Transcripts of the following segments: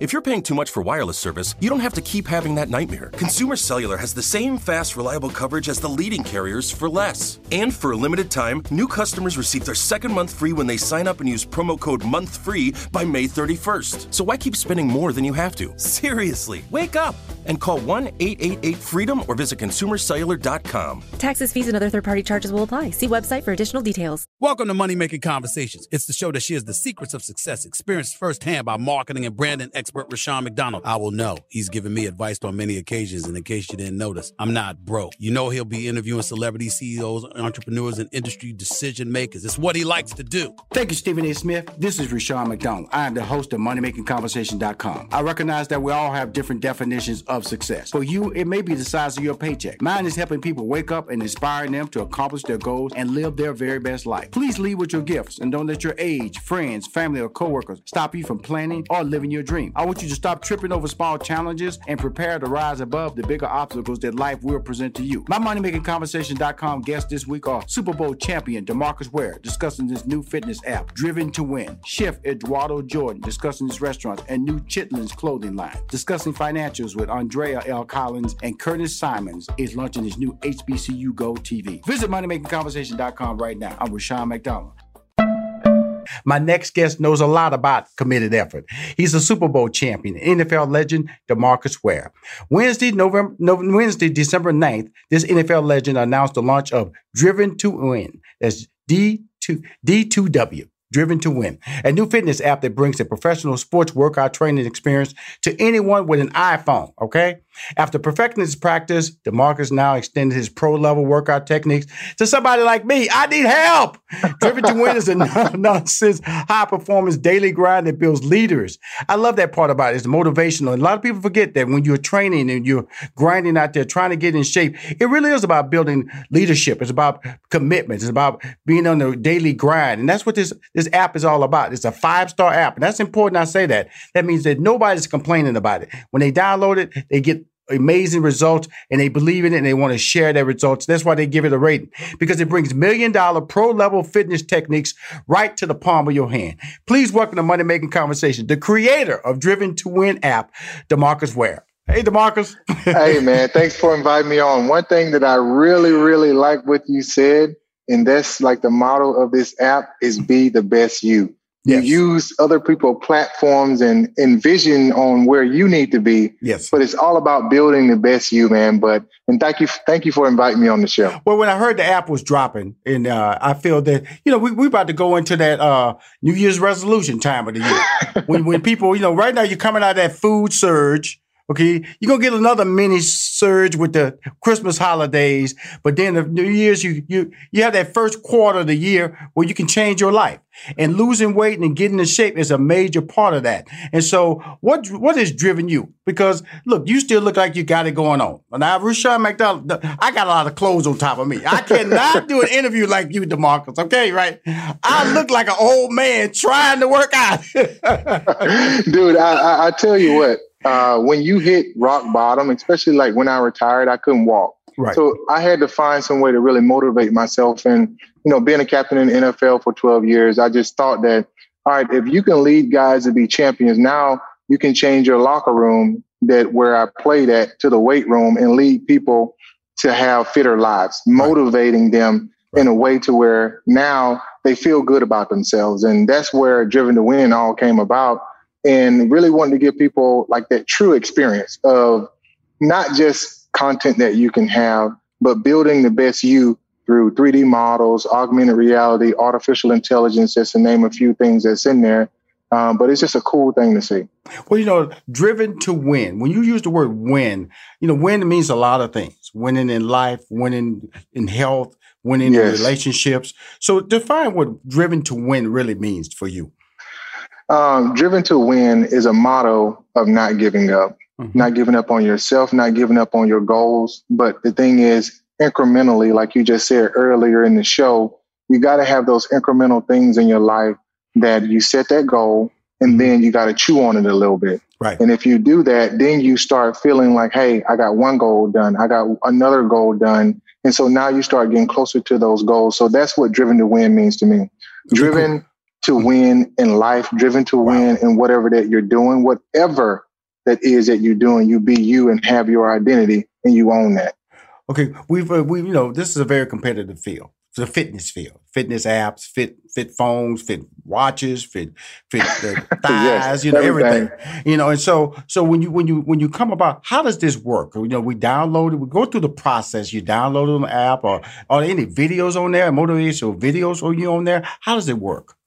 If you're paying too much for wireless service, you don't have to keep having that nightmare. Consumer Cellular has the same fast, reliable coverage as the leading carriers for less. And for a limited time, new customers receive their second month free when they sign up and use promo code MONTHFREE by May 31st. So why keep spending more than you have to? Seriously, wake up and call 1 888 freedom or visit consumercellular.com. Taxes, fees, and other third party charges will apply. See website for additional details. Welcome to Money Making Conversations. It's the show that shares the secrets of success experienced firsthand by marketing and branding expert Rushion McDonald. I will know. He's given me advice on many occasions, and in case you didn't notice, I'm not broke. You know he'll be interviewing celebrity CEOs, entrepreneurs, and industry decision makers. It's what he likes to do. Thank you, Stephen A. Smith. This is Rushion McDonald. I am the host of MoneyMakingConversation.com. I recognize that we all have different definitions of success. For you, it may be the size of your paycheck. Mine is helping people wake up and inspiring them to accomplish their goals and live their very best life. Please lead with your gifts and don't let your age, friends, family, or coworkers stop you from planning or living your dream. I want you to stop tripping over small challenges and prepare to rise above the bigger obstacles that life will present to you. My MoneyMakingConversation.com guests this week are Super Bowl champion Demarcus Ware discussing this new fitness app, Driven to Win. Chef Eduardo Jordan discussing his restaurants and new Chitlins clothing line. Discussing financials with Andrea L. Collins and Curtis Symonds is launching his new HBCU Go TV. Visit MoneyMakingConversation.com right now. I'm Rushion McDonald. My next guest knows a lot about committed effort. He's a Super Bowl champion, NFL legend Demarcus Ware. Wednesday, November, Wednesday, December 9th, this NFL legend announced the launch of Driven to Win. That's D2, D2W. Driven to Win, a new fitness app that brings a professional sports workout training experience to anyone with an iPhone. Okay. After perfecting his practice, DeMarcus now extended his pro level workout techniques to somebody like me. I need help. Driven to Win is a nonsense, high performance daily grind that builds leaders. I love that part about it. It's motivational. And a lot of people forget that when you're training and you're grinding out there trying to get in shape, it really is about building leadership. It's about commitment. It's about being on the daily grind. And that's what this, this app is all about. It's a five star app. And that's important I say that. That means that nobody's complaining about it. When they download it, they get amazing results and they believe in it and they want to share their results. That's why they give it a rating because it brings million dollar pro level fitness techniques right to the palm of your hand. Please welcome to Money Making Conversation, the creator of Driven to Win app, Demarcus Ware. Hey, Demarcus. hey, man. Thanks for inviting me on. One thing that I really, really like what you said, and that's like the motto of this app is be the best you. Yes. You use other people's platforms and envision on where you need to be. Yes. But it's all about building the best you, man. But and thank you, thank you for inviting me on the show. Well, when I heard the app was dropping, and uh, I feel that you know we we about to go into that uh, New Year's resolution time of the year when when people you know right now you're coming out of that food surge. Okay, you're gonna get another mini surge with the Christmas holidays, but then the New Year's you you you have that first quarter of the year where you can change your life. And losing weight and getting in shape is a major part of that. And so what what has driven you? Because look, you still look like you got it going on. Now, Rushion McDonald, I got a lot of clothes on top of me. I cannot do an interview like you, DeMarcus. Okay, right? I look like an old man trying to work out. Dude, I, I, I tell you what, uh, when you hit rock bottom, especially like when I retired, I couldn't walk. Right. So I had to find some way to really motivate myself. And, you know, being a captain in the NFL for 12 years, I just thought that, all right, if you can lead guys to be champions, now you can change your locker room that where I played at to the weight room and lead people to have fitter lives, motivating them right. in a way to where now they feel good about themselves. And that's where Driven to Win all came about. And really wanting to give people like that true experience of not just content that you can have, but building the best you through 3D models, augmented reality, artificial intelligence, just to name a few things that's in there. Um, but it's just a cool thing to see. Well, you know, driven to win. When you use the word win, you know, win means a lot of things. Winning in life, winning in health, winning yes. in relationships. So define what driven to win really means for you. Um, driven to win is a motto of not giving up, mm-hmm. not giving up on yourself, not giving up on your goals. But the thing is, incrementally, like you just said earlier in the show, you got to have those incremental things in your life that you set that goal and mm-hmm. then you got to chew on it a little bit. Right. And if you do that, then you start feeling like, hey, I got one goal done. I got another goal done. And so now you start getting closer to those goals. So that's what driven to win means to me. Driven to win in life, driven to win in whatever that you're doing, whatever that is that you're doing, you be you and have your identity and you own that. Okay, we've uh, we you know this is a very competitive field. It's a fitness field, fitness apps, fit fit phones, fit watches, fit fit the thighs, yes, you know everything. everything. You know, and so so when you when you when you come about, how does this work? You know, we download it, we go through the process. You download an app, or are there any videos on there, motivational videos, or you on there? How does it work?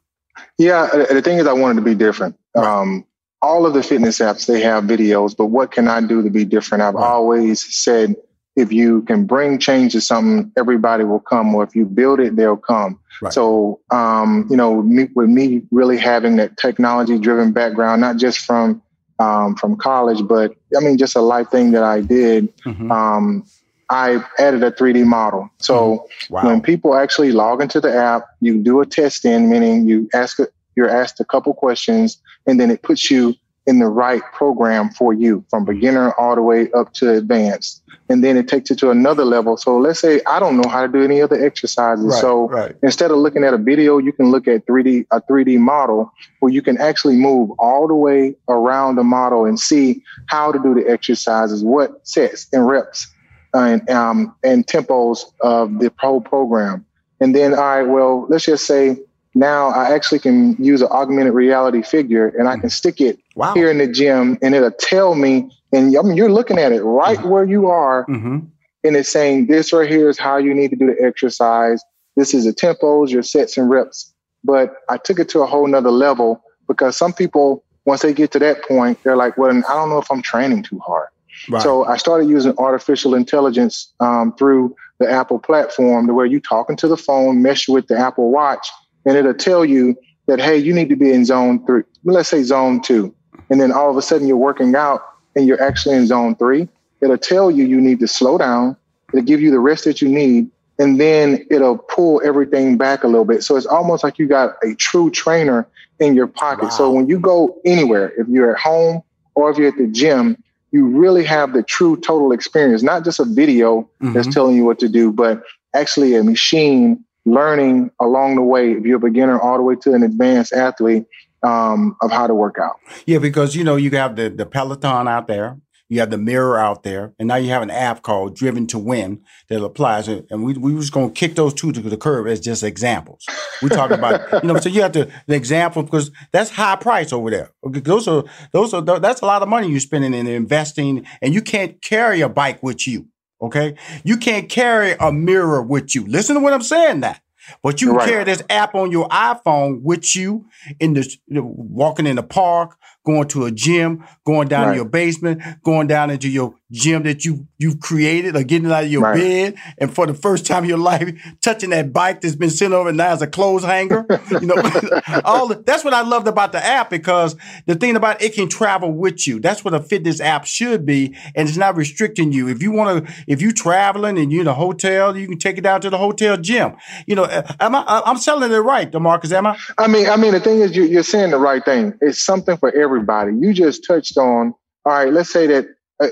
Yeah, the thing is, I wanted to be different. Right. Um, all of the fitness apps they have videos, but what can I do to be different? I've right. always said if you can bring change to something, everybody will come. Or if you build it, they'll come. Right. So, um, you know, me, with me really having that technology driven background, not just from um, from college, but I mean, just a life thing that I did. Mm-hmm. Um, I added a 3D model. So mm-hmm. wow. when people actually log into the app, you do a test in, meaning you ask you're asked a couple questions, and then it puts you in the right program for you from beginner all the way up to advanced. And then it takes it to another level. So let's say I don't know how to do any other exercises. Right, so right. instead of looking at a video, you can look at 3D a 3D model where you can actually move all the way around the model and see how to do the exercises, what sets and reps and um, and tempos of the whole program. And then, all right, well, let's just say now I actually can use an augmented reality figure and I can stick it wow. here in the gym and it'll tell me, and I mean, you're looking at it right mm-hmm. where you are. Mm-hmm. And it's saying this right here is how you need to do the exercise. This is the tempos, your sets and reps. But I took it to a whole nother level because some people, once they get to that point, they're like, well, I don't know if I'm training too hard. Right. So I started using artificial intelligence um, through the Apple platform to where you talking to the phone, mesh with the Apple Watch, and it'll tell you that, hey, you need to be in zone three, let's say zone two. And then all of a sudden you're working out and you're actually in zone three. It'll tell you you need to slow down. It'll give you the rest that you need. And then it'll pull everything back a little bit. So it's almost like you got a true trainer in your pocket. Wow. So when you go anywhere, if you're at home or if you're at the gym, you really have the true total experience, not just a video mm-hmm. that's telling you what to do, but actually a machine learning along the way, if you're a beginner all the way to an advanced athlete, um, of how to work out. Yeah, because you know you have the the Peloton out there, you have the mirror out there, and now you have an app called Driven to Win that applies. And we we was going to kick those two to the curb as just examples. We talk about you know, so you have to the example because that's high price over there. Those are those are that's a lot of money you're spending in investing, and you can't carry a bike with you. Okay. You can't carry a mirror with you. Listen to what I'm saying now. But you can right. carry this app on your iPhone with you in the you know, walking in the park, going to a gym, going down right. to your basement, going down into your gym that you you've created or getting out of your right. bed and for the first time in your life touching that bike that's been sitting over now as a clothes hanger you know? All the, that's what i loved about the app because the thing about it, it can travel with you. That's what a fitness app should be and it's not restricting you. If you want to if you're traveling and you're in a hotel you can take it down to the hotel gym. You know uh, am i uh, i'm selling it right demarcus am i? I mean i mean the thing is you're saying the right thing. It's something for everybody you just touched on all right let's say that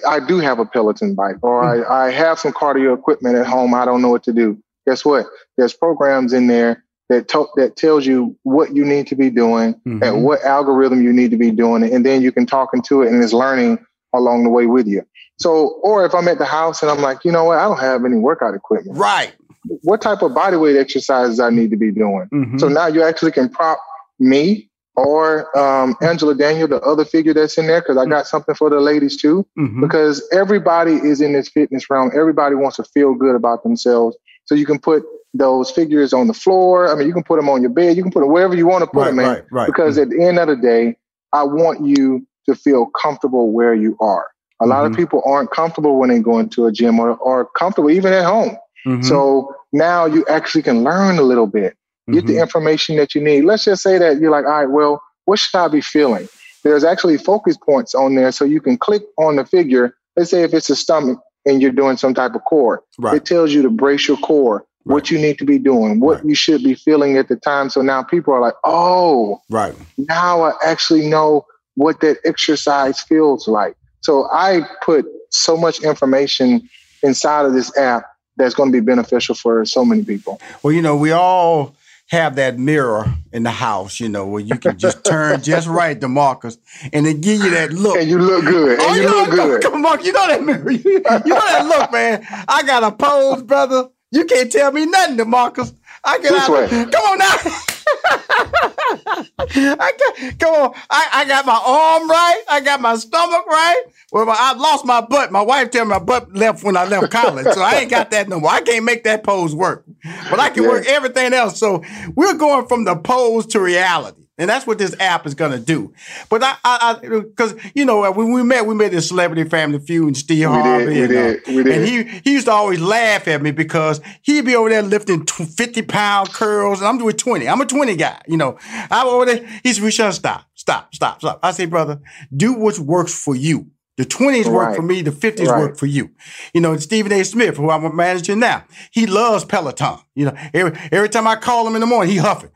I do have a Peloton bike, or mm-hmm. I, I have some cardio equipment at home. I don't know what to do. Guess what? There's programs in there that to, that tells you what you need to be doing mm-hmm. and what algorithm you need to be doing, and then you can talk into it and it's learning along the way with you. So, or if I'm at the house and I'm like, you know what, I don't have any workout equipment. Right. what type of body weight exercises I need to be doing. Mm-hmm. So now you actually can prop me or um, Angela Daniel, the other figure that's in there, because I got something for the ladies too. Mm-hmm. Because everybody is in this fitness realm. Everybody wants to feel good about themselves. So you can put those figures on the floor. I mean, you can put them on your bed. You can put them wherever you want to put right, them in. Right, right. Because mm-hmm. at the end of the day, I want you to feel comfortable where you are. A lot mm-hmm. of people aren't comfortable when they go into a gym or, or comfortable even at home. Mm-hmm. So now you actually can learn a little bit, get the mm-hmm. information that you need. Let's just say that you're like, all right, well, what should I be feeling? There's actually focus points on there so you can click on the figure. Let's say if it's a stomach and you're doing some type of core, right. it tells you to brace your core, right. what you need to be doing, what right. you should be feeling at the time. So now people are like, oh, right. Now I actually know what that exercise feels like. So I put so much information inside of this app that's going to be beneficial for so many people. Well, you know, we all have that mirror in the house, you know, where you can just turn just right, Demarcus, and then give you that look. And you look good. And oh, you, you look good. Come on, you know that mirror. You, you know that look, man. I got a pose, brother. You can't tell me nothing, Demarcus. I get this out. Way. Come on now. I got, come on. I, I got my arm right. I got my stomach right. Well, I lost my butt. My wife tell me my butt left when I left college, so I ain't got that no more. I can't make that pose work, but I can yeah. work everything else. So we're going from the pose to reality. And that's what this app is going to do. But I, I, because you know, when we met, we met in Celebrity Family Feud and Steve Harvey, did, we and, uh, did, we did. and he he used to always laugh at me because he'd be over there lifting fifty pound curls, and I'm doing twenty. I'm a twenty guy, you know. I'm over there. He's we should stop, stop, stop, stop. I say, brother, do what works for you. The 20s right. work for me, the 50s right. work for you. You know, Stephen A. Smith, who I'm managing now, he loves Peloton. You know, every, every time I call him in the morning, he huffing.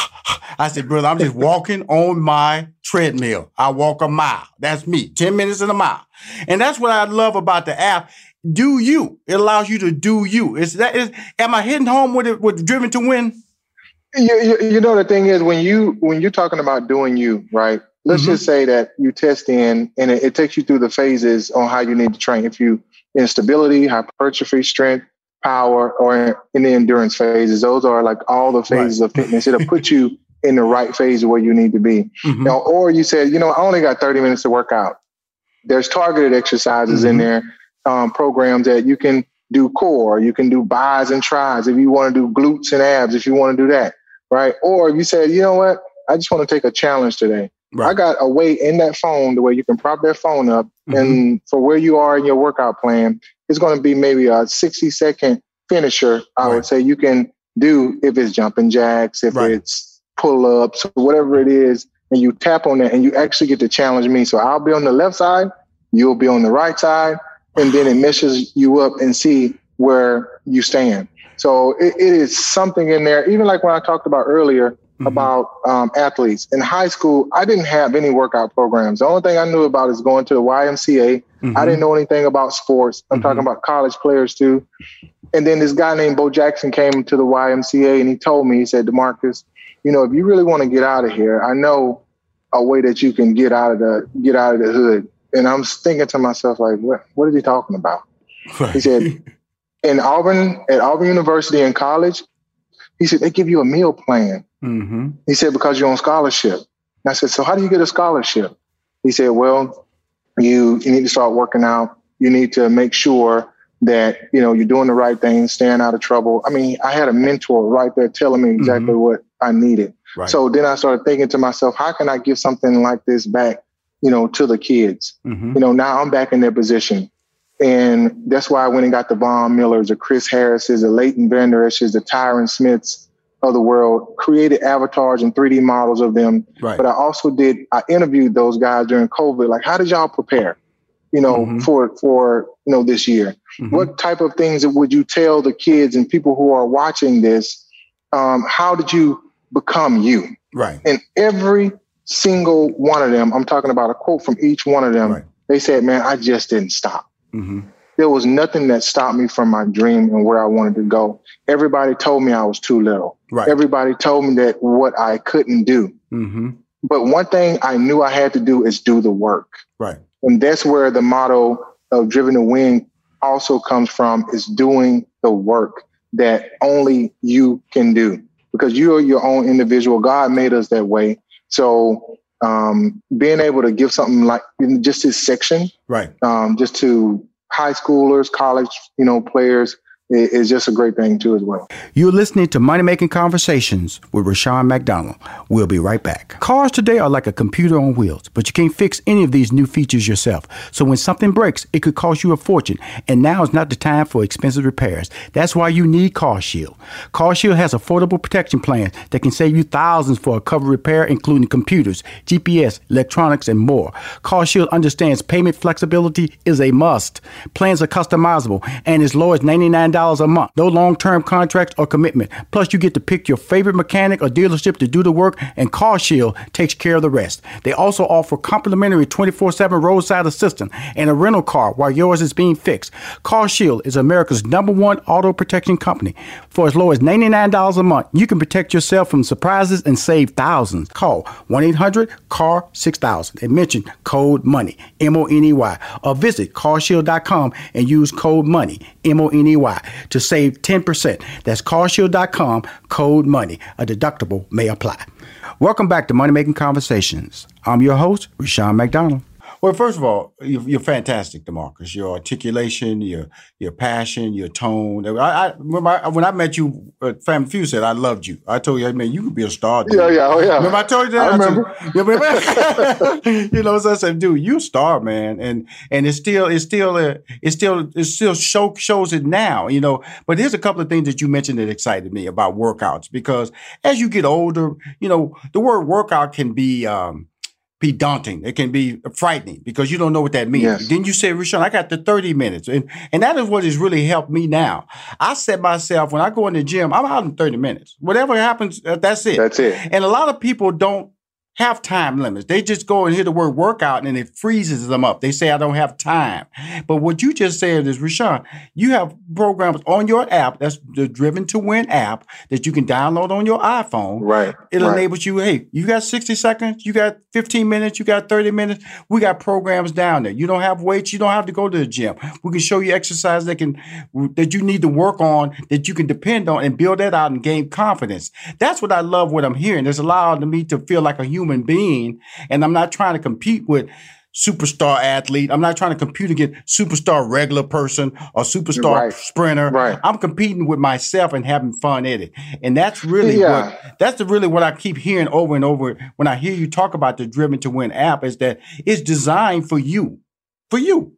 I said, brother, I'm just walking on my treadmill. I walk a mile. That's me, 10 minutes in a mile. And that's what I love about the app. Do you. It allows you to do you. Is that is am I hitting home with it with driven to win? You, you, you know the thing is when you when you're talking about doing you, right? Let's mm-hmm. just say that you test in and it, it takes you through the phases on how you need to train. If you instability, hypertrophy, strength, power, or in the endurance phases. Those are like all the phases right. of fitness. It'll put you in the right phase of where you need to be. Mm-hmm. Now, or you said, you know, I only got 30 minutes to work out. There's targeted exercises mm-hmm. in there, um, programs that you can do core, you can do bis and tris if you want to do glutes and abs, if you want to do that, right? Or if you said, you know what, I just want to take a challenge today. Right. I got a way in that phone the way you can prop that phone up, mm-hmm. and for where you are in your workout plan, it's going to be maybe a 60 second finisher. I right. would say you can do if it's jumping jacks, if right. it's pull ups, whatever it is, and you tap on that and you actually get to challenge me. So I'll be on the left side, you'll be on the right side, and then it meshes you up and see where you stand. So it, it is something in there, even like when I talked about earlier mm-hmm. about um, athletes. In high school, I didn't have any workout programs. The only thing I knew about is going to the YMCA. Mm-hmm. I didn't know anything about sports. I'm mm-hmm. talking about college players too. And then this guy named Bo Jackson came to the YMCA and he told me, he said, Demarcus, you know, if you really want to get out of here, I know a way that you can get out of the get out of the hood. And I'm thinking to myself, like, what what is he talking about? He said, in Auburn, at Auburn University in college, he said, they give you a meal plan. Mm-hmm. He said, because you're on scholarship. And I said, so how do you get a scholarship? He said, well, you, you need to start working out. You need to make sure that, you know, you're doing the right thing, staying out of trouble. I mean, I had a mentor right there telling me exactly mm-hmm. what I needed. Right. So then I started thinking to myself, how can I give something like this back, you know, to the kids? Mm-hmm. You know, now I'm back in their position. And that's why I went and got the Von Millers, the Chris Harrises, the Leighton Vander Esch's, the Tyron Smiths of the world, created avatars and 3D models of them. Right. But I also did, I interviewed those guys during COVID. Like, how did y'all prepare, you know, mm-hmm. for, for, you know, this year? Mm-hmm. What type of things would you tell the kids and people who are watching this? Um, how did you become you? Right. And every single one of them, I'm talking about a quote from each one of them. Right. They said, man, I just didn't stop. Mm-hmm. There was nothing that stopped me from my dream and where I wanted to go. Everybody told me I was too little. Right. Everybody told me that what I couldn't do. Mm-hmm. But one thing I knew I had to do is do the work. Right. And that's where the motto of Driven to Win also comes from is doing the work. that only you can do because you are your own individual. God made us that way. So um, being able to give something like in just this section, right, um, just to high schoolers, college, you know, players, is just a great thing too as well. You're listening to Money Making Conversations with Rushion McDonald. We'll be right back. Cars today are like a computer on wheels, but you can't fix any of these new features yourself. So when something breaks, it could cost you a fortune, and now is not the time for expensive repairs. That's why you need Car Shield. Car Shield has affordable protection plans that can save you thousands for a covered repair, including computers, GPS, electronics, and more. Car Shield understands payment flexibility is a must. Plans are customizable and as low as 99 dollars a month. No long term contracts or commitment. Plus, you get to pick your favorite mechanic or dealership to do the work, and CarShield takes care of the rest. They also offer complimentary 24 7 roadside assistance and a rental car while yours is being fixed. CarShield is America's number one auto protection company. For as low as $99 a month, you can protect yourself from surprises and save thousands. Call 1 800 CAR 6000 and mention code MONEY, M O N E Y, or visit carshield.com and use code MONEY, M O N E Y to save 10%. That's carshield.com, code money. A deductible may apply. Welcome back to Money Making Conversations. I'm your host, Rushion McDonald. Well, first of all, you're, you're, fantastic, Demarcus. Your articulation, your your passion, your tone. I, I when, I, when I met you, uh, Fam Few said I loved you. I told you, man, you could be a star. Dude. Yeah, yeah, oh yeah. Remember I told you that? I remember. I told, remember? you know, so I said, dude, you star, man, and and it's still it's still uh, it's still it still show, shows it now. You know, but there's a couple of things that you mentioned that excited me about workouts because as you get older, you know, the word workout can be. Um, be daunting. It can be frightening because you don't know what that means. Yes. Then you say, Rushion, I got the 30 minutes. And, and that is what has really helped me now. I set myself, when I go in the gym, I'm out in 30 minutes. Whatever happens, uh, that's it. That's it. And a lot of people don't have time limits. They just go and hear the word workout and it freezes them up. They say, I don't have time. But what you just said is, Rushion, you have programs on your app, that's the Driven to Win app that you can download on your iPhone. Right. It right. enables you, hey, you got 60 seconds, you got 15 minutes, you got 30 minutes. We got programs down there. You don't have weights, you don't have to go to the gym. We can show you exercise that can that you need to work on, that you can depend on and build that out and gain confidence. That's what I love what I'm hearing. It's allowed me to feel like a human human being. And I'm not trying to compete with superstar athlete. I'm not trying to compete against superstar regular person or superstar right. sprinter. Right. I'm competing with myself and having fun at it. And that's really yeah. what that's really what I keep hearing over and over when I hear you talk about the Driven to Win app is that it's designed for you. For you.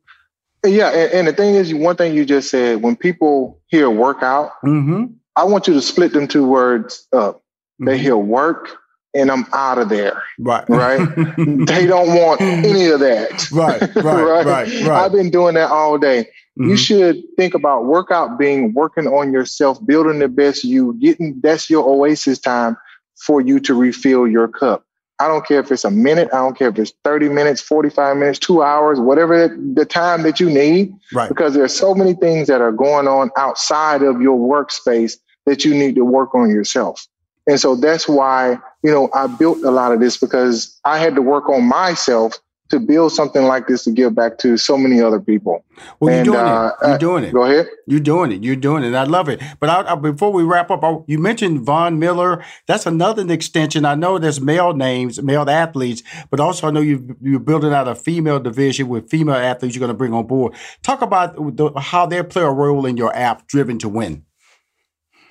Yeah, and, and the thing is, one thing you just said, when people hear workout, mm-hmm. I want you to split them two words up. Mm-hmm. They hear work and I'm out of there. Right. Right. they don't want any of that. Right. Right. right. Right. Right. I've been doing that all day. Mm-hmm. You should think about workout being working on yourself, building the best you, getting that's your oasis time for you to refill your cup. I don't care if it's a minute, I don't care if it's 30 minutes, 45 minutes, two hours, whatever the time that you need. Right. Because there's so many things that are going on outside of your workspace that you need to work on yourself. And so that's why, you know, I built a lot of this because I had to work on myself to build something like this to give back to so many other people. Well, and, you're doing uh, it. You're doing it. Go ahead. You're doing it. You're doing it. I love it. But I, I, before we wrap up, I, you mentioned Von Miller. That's another extension. I know there's male names, male athletes, but also I know you, you're building out a female division with female athletes you're going to bring on board. Talk about the, how they play a role in your app, Driven to Win.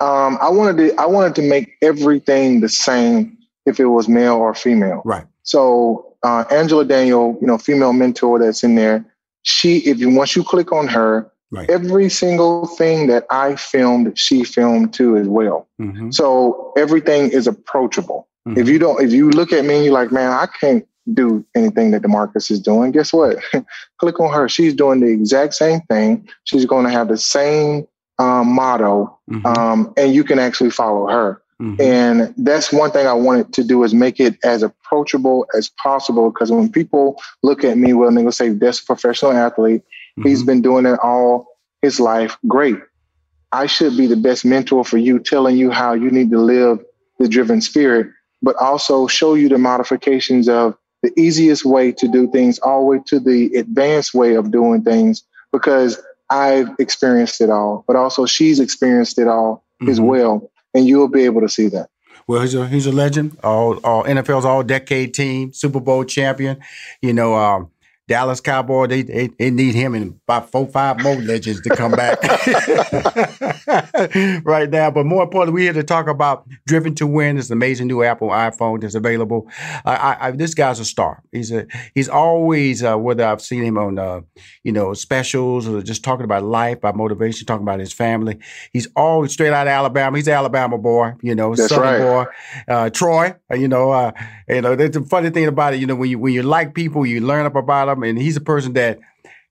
Um, I wanted to I wanted to make everything the same if it was male or female. Right. So uh, Angela Daniel, you know, female mentor that's in there. She, if you once you click on her, right. every single thing that I filmed, she filmed too as well. Mm-hmm. So everything is approachable. Mm-hmm. If you don't, if you look at me and you're like, man, I can't do anything that Demarcus is doing. Guess what? click on her. She's doing the exact same thing. She's going to have the same um, motto, mm-hmm. um, and you can actually follow her. Mm-hmm. And that's one thing I wanted to do is make it as approachable as possible. Because when people look at me, well, they will say, "That's a professional athlete. Mm-hmm. He's been doing it all his life. Great. I should be the best mentor for you, telling you how you need to live the driven spirit, but also show you the modifications of the easiest way to do things, all the way to the advanced way of doing things. Because I've experienced it all, but also she's experienced it all mm-hmm. as well. And you'll be able to see that. Well, he's a he's a legend. All, all NFL's all decade team, Super Bowl champion. You know, um, Dallas Cowboy, they, they, they need him and about four, five more legends to come back right now. But more importantly, we're here to talk about Driven to Win. This amazing new Apple iPhone that's available. I, I, this guy's a star. He's a he's always uh, whether I've seen him on uh, you know specials or just talking about life, about motivation, talking about his family. He's always straight out of Alabama. He's an Alabama boy, you know, that's Southern right. boy. Uh, Troy, uh, you know, uh, you know. That's the funny thing about it. You know, when you when you like people, you learn up about them and he's a person that,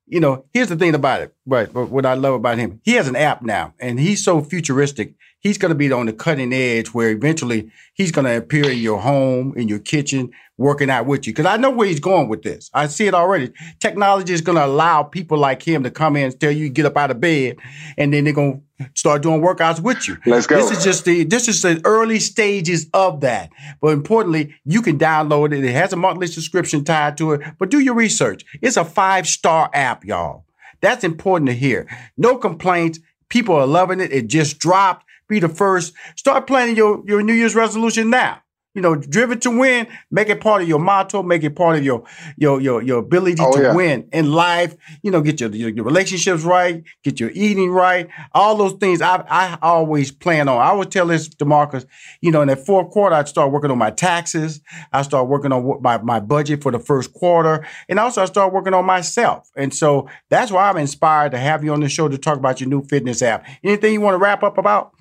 you know, here's the thing about it. But, but what I love about him, he has an app now, and he's so futuristic. He's going to be on the cutting edge where eventually he's going to appear in your home, in your kitchen, working out with you. Because I know where he's going with this. I see it already. Technology is going to allow people like him to come in and tell you get up out of bed, and then they're going to start doing workouts with you. Let's go. This is just the this is the early stages of that. But importantly, you can download it. It has a monthly subscription tied to it. But do your research. It's a five star app, y'all. That's important to hear. No complaints. People are loving it. It just dropped. Be the first. Start planning your, your New Year's resolution now you know, driven to win, make it part of your motto, make it part of your your your, your ability oh, to yeah. win in life. You know, get your, your, your relationships right, get your eating right, all those things. I I always plan on. I would tell this to Marcus, you know, in that fourth quarter, I'd start working on my taxes. I start working on my my budget for the first quarter, and also I start working on myself. And so that's why I'm inspired to have you on the show to talk about your new fitness app. Anything you want to wrap up about?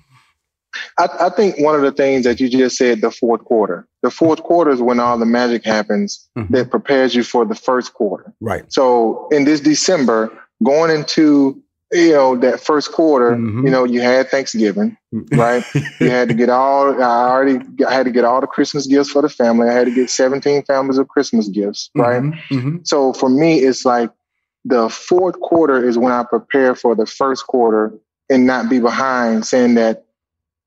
I, I, think one of the things that you just said, the fourth quarter. The fourth quarter is when all the magic happens mm-hmm. that prepares you for the first quarter. Right. So in this December, going into you know that first quarter, mm-hmm. you know, you had Thanksgiving, right? you had to get all. I already I had to get all the Christmas gifts for the family. I had to get 17 families of Christmas gifts, right? Mm-hmm. mm-hmm. So for me, it's like the fourth quarter is when I prepare for the first quarter and not be behind, saying that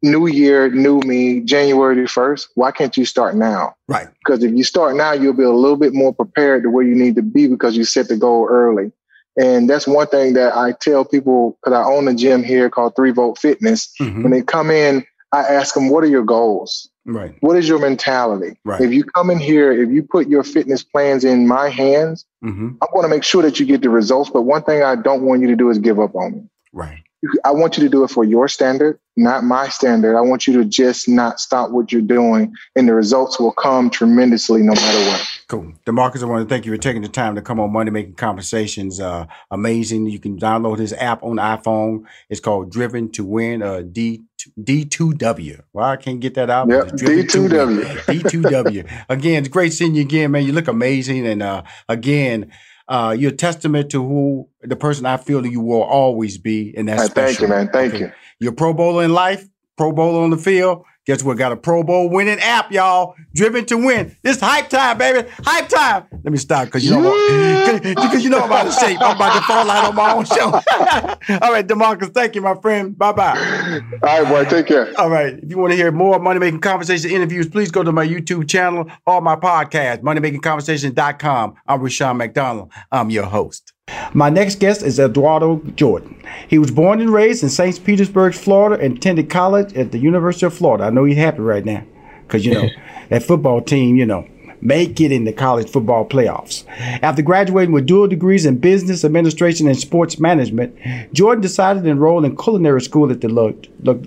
new year, new me, January 1st, why can't you start now? Right. Because if you start now, you'll be a little bit more prepared to where you need to be because you set the goal early. And that's one thing that I tell people because I own a gym here called Three Volt Fitness. Mm-hmm. When they come in, I ask them, what are your goals? Right. What is your mentality? Right. If you come in here, if you put your fitness plans in my hands, mm-hmm. I want to make sure that you get the results. But one thing I don't want you to do is give up on me. Right. I want you to do it for your standard, not my standard. I want you to just not stop what you're doing, and the results will come tremendously no matter what. Cool. Demarcus, I want to thank you for taking the time to come on Money Making Conversations. Uh, amazing. You can download his app on iPhone. It's called Driven to Win, uh, D. D2W. Well, I can't get that out. Yep, D2W. D2W. again, it's great seeing you again, man. You look amazing. And uh, again, uh, you're a testament to who the person I feel that you will always be, and that's Thank you, man. Thank okay. you. You're Pro Bowler in life, Pro Bowler on the field, Guess what? Got a Pro Bowl winning app, y'all. Driven to win. This hype time, baby. Hype time. Let me stop because you know because you know I'm out of shape. I'm about to fall out on my own show. All right, Demarcus, thank you, my friend. Bye bye. All right, boy. Take care. All right. If you want to hear more money making conversation interviews, please go to my YouTube channel or my podcast, moneymakingconversation.com. I'm Rushion McDonald. I'm your host. My next guest is Eduardo Jordan. He was born and raised in St. Petersburg, Florida, and attended college at the University of Florida. I know he's happy right now because, you know, that football team, you know, make it in the college football playoffs. After graduating with dual degrees in business administration and sports management, Jordan decided to enroll in culinary school at the Le, Le,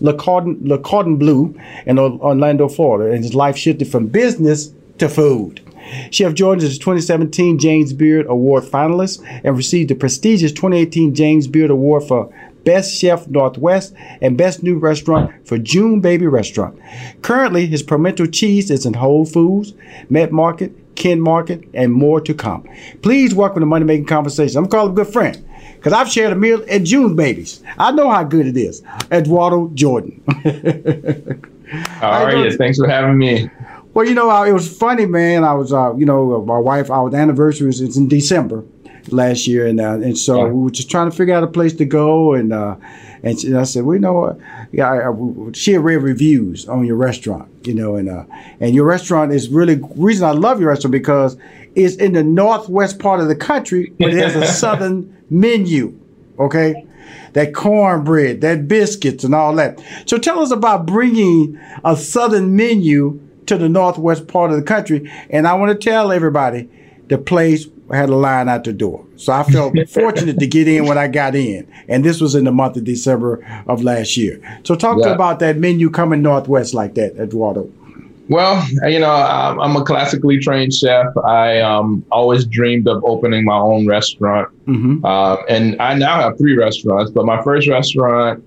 Le, Cordon, Le Cordon Bleu in Orlando, Florida, and his life shifted from business to food. Chef Jordan is a 2017 James Beard Award finalist and received the prestigious 2018 James Beard Award for Best Chef Northwest and Best New Restaurant for June Baby Restaurant. Currently, his pimento cheese is in Whole Foods, Met Market, Ken Market, and more to come. Please welcome to Money Making Conversation. I'm calling a good friend because I've shared a meal at June Babies. I know how good it is. Eduardo Jordan. how are you? Thanks for having me. Well, you know, it was funny, man. I was, uh, you know, my wife, our anniversary was in December last year, and uh, and so yeah. we were just trying to figure out a place to go, and uh, and, she, and I said, well, you know what? Yeah, I, I, she had read reviews on your restaurant, you know, and uh, and your restaurant is really reason I love your restaurant because it's in the northwest part of the country, but it has a southern menu. okay? That cornbread, that biscuits, and all that. So tell us about bringing a Southern menu to the northwest part of the country. And I want to tell everybody the place had a line out the door. So I felt fortunate to get in when I got in. And this was in the month of December of last year. So talk yeah. to about that menu coming northwest like that, Eduardo. Well, you know, I'm a classically trained chef. I um, always dreamed of opening my own restaurant. Mm-hmm. Uh, and I now have three restaurants, but my first restaurant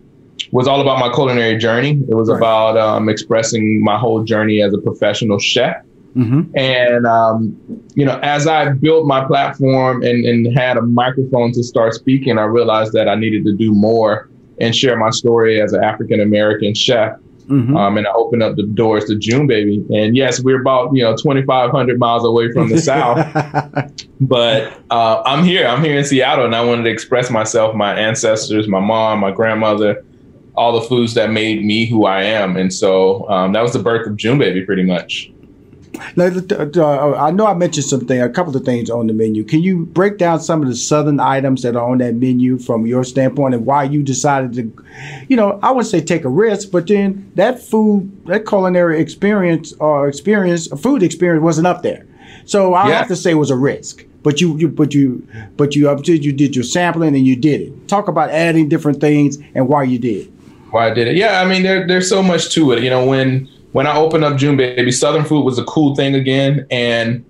was all about my culinary journey. It was right. about um, expressing my whole journey as a professional chef. Mm-hmm. And, um, you know, as I built my platform and, and had a microphone to start speaking, I realized that I needed to do more and share my story as an African American chef. Mm-hmm. Um, and I opened up the doors to June Baby. And yes, we're about, you know, 2,500 miles away from the South. but uh, I'm here. I'm here in Seattle and I wanted to express myself, my ancestors, my mom, my grandmother, all the foods that made me who I am. And so um, that was the birth of June Baby, pretty much. Now, uh, I know I mentioned something, a couple of things on the menu. Can you break down some of the southern items that are on that menu from your standpoint and why you decided to, you know, I would say take a risk, but then that food, that culinary experience or experience, food experience wasn't up there. So I yeah. have to say it was a risk. But you, you, but you, but you, you did your sampling and you did it. Talk about adding different things and why you did. Why I did it? Yeah, I mean, there, there's so much to it. You know, when when I opened up June Baby, Southern food was a cool thing again, and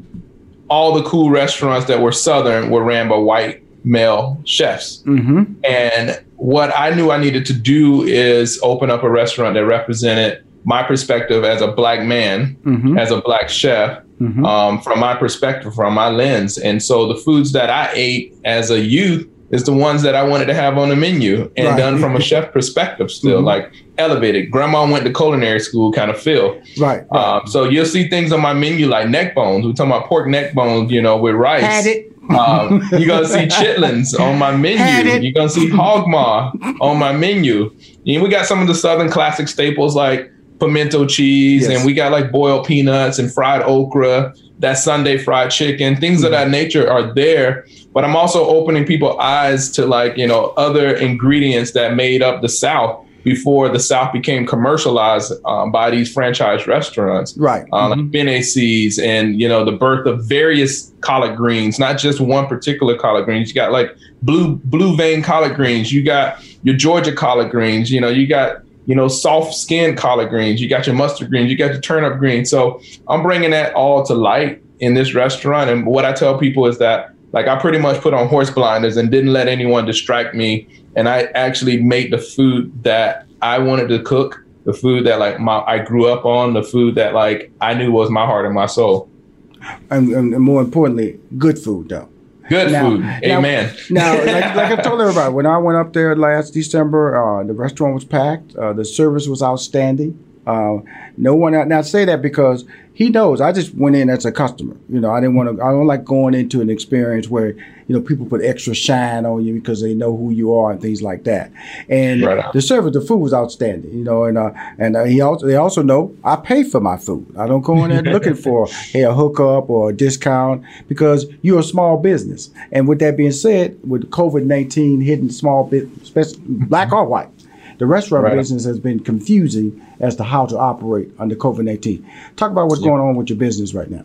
all the cool restaurants that were Southern were ran by white male chefs. Mm-hmm. And what I knew I needed to do is open up a restaurant that represented my perspective as a black man, mm-hmm. as a black chef, mm-hmm. um, from my perspective, from my lens. And so the foods that I ate as a youth is the ones that I wanted to have on the menu and right. done from a chef perspective still, mm-hmm. like elevated. Grandma went to culinary school kind of feel. Right. Um, so you'll see things on my menu like neck bones. We're talking about pork neck bones, you know, with rice. Had it. um, you're gonna see chitlins on my menu. You're gonna see hog maw on my menu. And we got some of the southern classic staples like pimento cheese, yes. and we got like boiled peanuts and fried okra, that Sunday fried chicken, things mm-hmm. of that nature are there. But I'm also opening people's eyes to like, you know, other ingredients that made up the South before the South became commercialized um, by these franchise restaurants. Right. Uh, mm-hmm. Like bene seeds and, you know, the birth of various collard greens, not just one particular collard greens. You got like blue, blue vein collard greens. You got your Georgia collard greens. You know, you got, you know, soft skinned collard greens. You got your mustard greens. You got your turnip greens. So I'm bringing that all to light in this restaurant. And what I tell people is that like I pretty much put on horse blinders and didn't let anyone distract me. And I actually made the food that I wanted to cook, the food that like my I grew up on, the food that like I knew was my heart and my soul. And, and more importantly, good food though. Good now, food. Amen. Now, now like, like, I told everybody, when I went up there last December, uh, the restaurant was packed. Uh, the service was outstanding. Uh, no one now say that because he knows. I just went in as a customer. You know, I didn't want to. I don't like going into an experience where you know people put extra shine on you because they know who you are and things like that. And right the service, the food was outstanding. You know, and uh, and uh, he also they also know I pay for my food. I don't go in there looking for hey a hookup or a discount because you're a small business. And with that being said, with COVID nineteen hitting small business, black or white, the restaurant right. business has been confusing as to how to operate under COVID 19. Talk about what's yeah. going on with your business right now.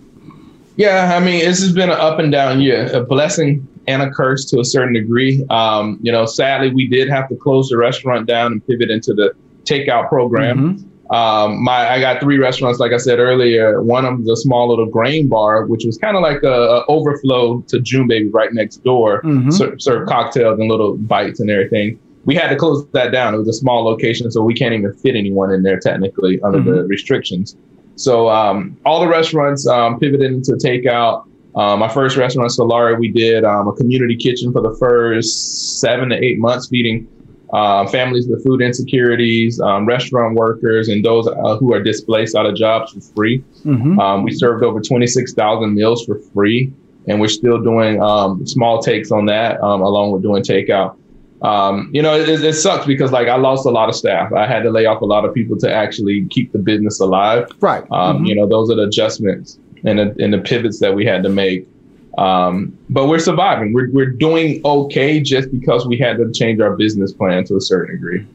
Yeah, I mean, this has been an up and down year, a blessing and a curse to a certain degree. Um, you know, sadly, we did have to close the restaurant down and pivot into the takeout program. Mm-hmm. Um, my I got three restaurants, like I said earlier. One of them is a small little grain bar, which was kind of like a, a, overflow to June Baby right next door. Mm-hmm. Serve, serve cocktails and little bites and everything we had to close that down. It was a small location, so we can't even fit anyone in there technically under mm-hmm. the restrictions. So um, all the restaurants um, pivoted into takeout. Um, my first restaurant, Salare, we did um, a community kitchen for the first seven to eight months, feeding uh, families with food insecurities, um, restaurant workers, and those uh, who are displaced out of jobs for free. Mm-hmm. Um, we served over 26,000 meals for free, and we're still doing small takes on that, along with doing takeout um, you know, it, it, sucks because like I lost a lot of staff. I had to lay off a lot of people to actually keep the business alive. Right. Um, mm-hmm. You know, those are the adjustments and the, and the pivots that we had to make. Um, but we're surviving. We're, we're doing okay just because we had to change our business plan to a certain degree.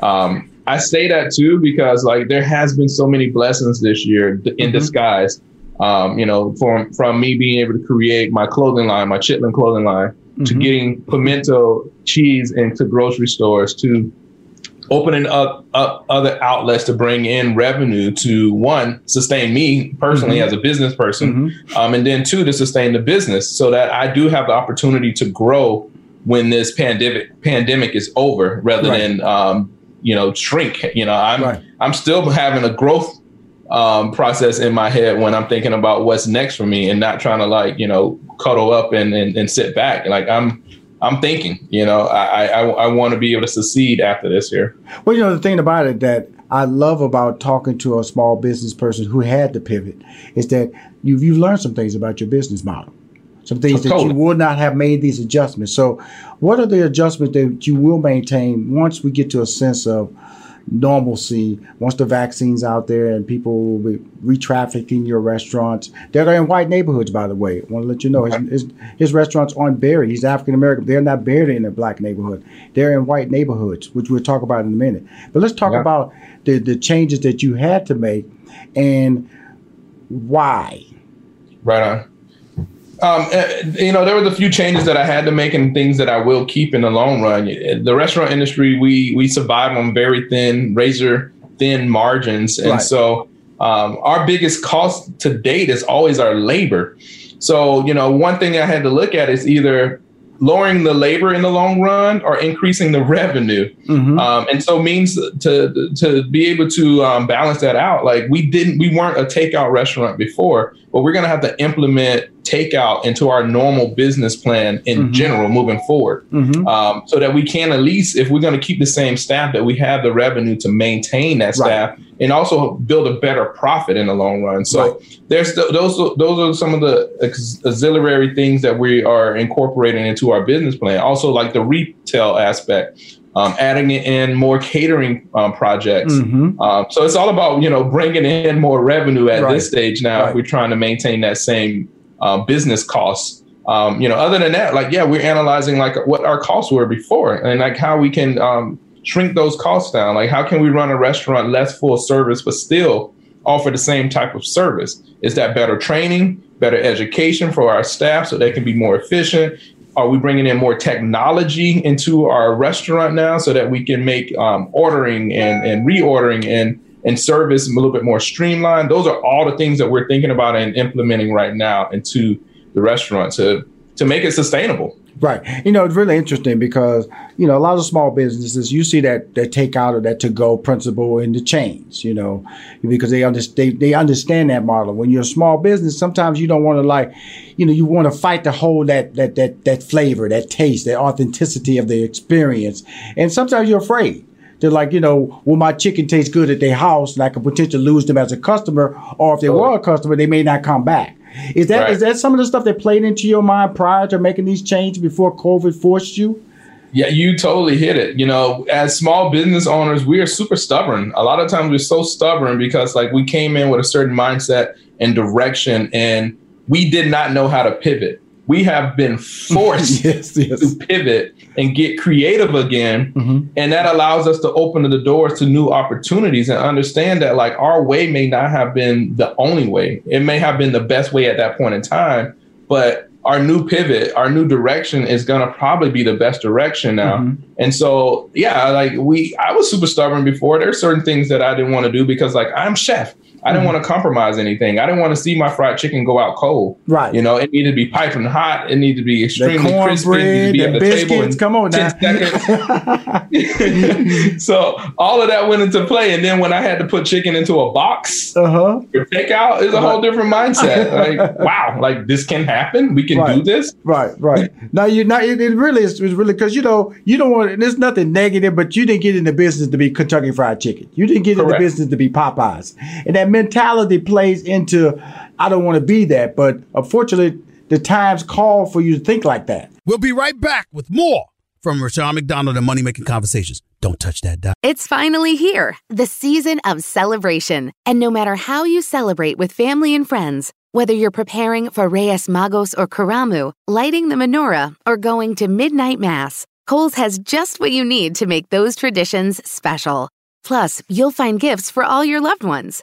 Um, I say that too because like there has been so many blessings this year in mm-hmm. disguise. Um, you know, from from me being able to create my clothing line, my Chitlin clothing line, mm-hmm. to getting pimento cheese into grocery stores, to opening up, up other outlets to bring in revenue to one sustain me personally mm-hmm. as a business person mm-hmm. um, and then two to sustain the business so that i do have the opportunity to grow when this pandemic pandemic is over rather right. than um, you know shrink you know i'm right. i'm still having a growth um, process in my head when i'm thinking about what's next for me and not trying to like you know cuddle up and, and, and sit back like i'm I'm thinking, you know, I I, I want to be able to succeed after this year. Well, you know, the thing about it that I love about talking to a small business person who had to pivot is that you've you've learned some things about your business model, some things that you would not have made these adjustments. So, what are the adjustments that you will maintain once we get to a sense of normalcy. Once the vaccine's out there and people will be re-trafficking your restaurants They're in white neighborhoods by the way. I want to let you know his, his, his restaurants aren't buried. He's African American they're not buried in a black neighborhood. They're in white neighborhoods which we'll talk about in a minute. But let's talk yeah. about the, the changes that you had to make and why. Right on um, eh, you know, there was a few changes that I had to make and things that I will keep in the long run. The restaurant industry, we we survive on very thin, razor thin margins, and right. so um, our biggest cost to date is always our labor. So, you know, one thing I had to look at is either lowering the labor in the long run or increasing the revenue. Mm-hmm. Um, and so means to to be able to um, balance that out. Like we didn't, we weren't a takeout restaurant before, but we're going to have to implement takeout into our normal business plan in mm-hmm. general moving forward, mm-hmm. um, so that we can at least, if we're going to keep the same staff, that we have the revenue to maintain that staff right. and also build a better profit in the long run. So right. there's the, those those are some of the auxiliary things that we are incorporating into our business plan. Also, like the retail aspect um, adding in more catering um, projects. Mm-hmm. Um, so it's all about you know bringing in more revenue at right. this stage now. Right. If we're trying to maintain that same uh, business costs. Um, you know, other than that, like yeah, we're analyzing like what our costs were before and like how we can um, shrink those costs down. Like how can we run a restaurant less full service but still offer the same type of service? Is that better training? better education for our staff so they can be more efficient are we bringing in more technology into our restaurant now so that we can make um, ordering and, and reordering and and service a little bit more streamlined? Those are all the things that we're thinking about and implementing right now into the restaurant to to make it sustainable. Right. You know, it's really interesting because, you know, a lot of small businesses, you see that that take out of that to go principle in the chains, you know, because they, under, they, they understand that model. When you're a small business, sometimes you don't want to like, you know, you want to fight to hold that, that, that, that flavor, that taste, that authenticity of the experience. And sometimes you're afraid. They're like, you know, will my chicken taste good at their house? And I could potentially lose them as a customer, or if they oh. were a customer, they may not come back. Is that right. is that some of the stuff that played into your mind prior to making these changes before COVID forced you? Yeah, you totally hit it. You know, as small business owners, we are super stubborn. A lot of times we're so stubborn because like we came in with a certain mindset and direction and we did not know how to pivot we have been forced yes, yes. to pivot and get creative again. Mm-hmm. And that allows us to open the doors to new opportunities and understand that like our way may not have been the only way. It may have been the best way at that point in time, but our new pivot, our new direction is going to probably be the best direction now. Mm-hmm. And so, yeah, like we, I was super stubborn before. There's certain things that I didn't want to do because like I'm chef. I didn't mm-hmm. want to compromise anything. I didn't want to see my fried chicken go out cold. Right. You know, it needed to be piping hot. It needed to be extremely crispy. It be the biscuits. Come on now. so all of that went into play. And then when I had to put chicken into a box uh-huh. for takeout, is a whole different mindset. like, wow, like this can happen. We can right. do this. Right, right. now you now it, it really is really because you know you don't want there's nothing negative, but you didn't get in the business to be Kentucky Fried Chicken. You didn't get Correct. in the business to be Popeyes, and that mentality plays into I don't want to be that, but unfortunately, the times call for you to think like that. We'll be right back with more from Rushion McDonald and Money Making Conversations. Don't touch that dot. It's finally here, the season of celebration. And no matter how you celebrate with family and friends, Whether you're preparing for Reyes Magos or Karamu, lighting the menorah, or going to midnight mass, Kohl's has just what you need to make those traditions special. Plus, you'll find gifts for all your loved ones.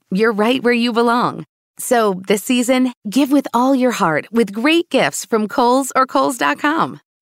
you're right where you belong. So this season, give with all your heart with great gifts from Kohl's or Kohl's.com.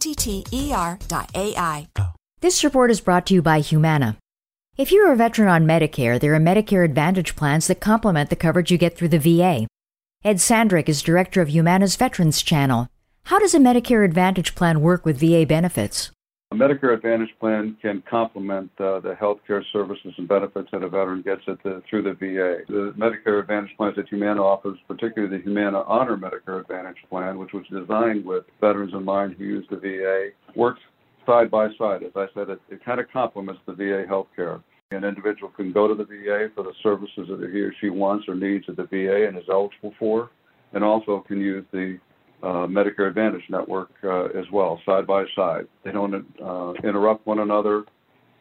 O-T-T-E-R.ai. This report is brought to you by Humana. If you're a veteran on Medicare, there are Medicare Advantage plans that complement the coverage you get through the VA. Ed Sandrick is director of Humana's Veterans Channel. How does a Medicare Advantage plan work with VA benefits? A Medicare Advantage plan can complement uh, the health care services and benefits that a veteran gets the, through the VA. The Medicare Advantage plans that Humana offers, particularly the Humana Honor Medicare Advantage plan, which was designed with veterans in mind who use the VA, works side by side. As I said, it, it kind of complements the VA health care. An individual can go to the VA for the services that he or she wants or needs at the VA and is eligible for, and also can use the uh, Medicare Advantage network uh, as well, side by side. They don't uh, interrupt one another.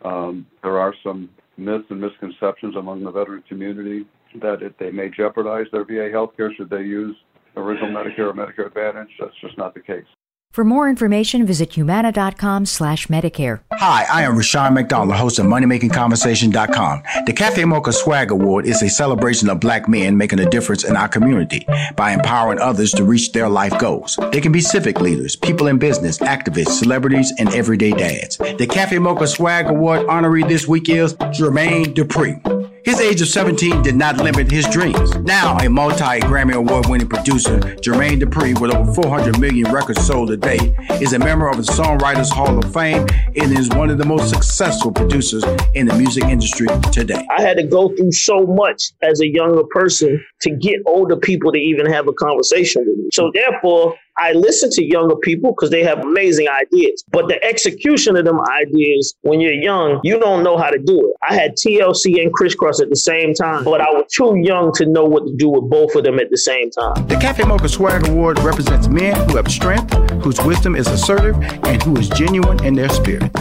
Um, there are some myths and misconceptions among the veteran community that it, they may jeopardize their VA health care should they use original Medicare or Medicare Advantage. That's just not the case. For more information, visit humana.com slash Medicare. Hi, I am Rushion McDonald, host of MoneyMakingConversation.com. The Cafe Mocha Swag Award is a celebration of black men making a difference in our community by empowering others to reach their life goals. They can be civic leaders, people in business, activists, celebrities, and everyday dads. The Cafe Mocha Swag Award honoree this week is Jermaine Dupri. His age of 17 did not limit his dreams. Now, a multi Grammy Award winning producer, Jermaine Dupri, with over 400 million records sold a day, is a member of the Songwriters Hall of Fame and is one of the most successful producers in the music industry today. I had to go through so much as a younger person to get older people to even have a conversation with me. So, therefore, I listen to younger people because they have amazing ideas. But the execution of them ideas, when you're young, you don't know how to do it. I had TLC and Kris Kross at the same time, but I was too young to know what to do with both of them at the same time. The Cafe Mocha Swag Award represents men who have strength, whose wisdom is assertive, and who is genuine in their spirit.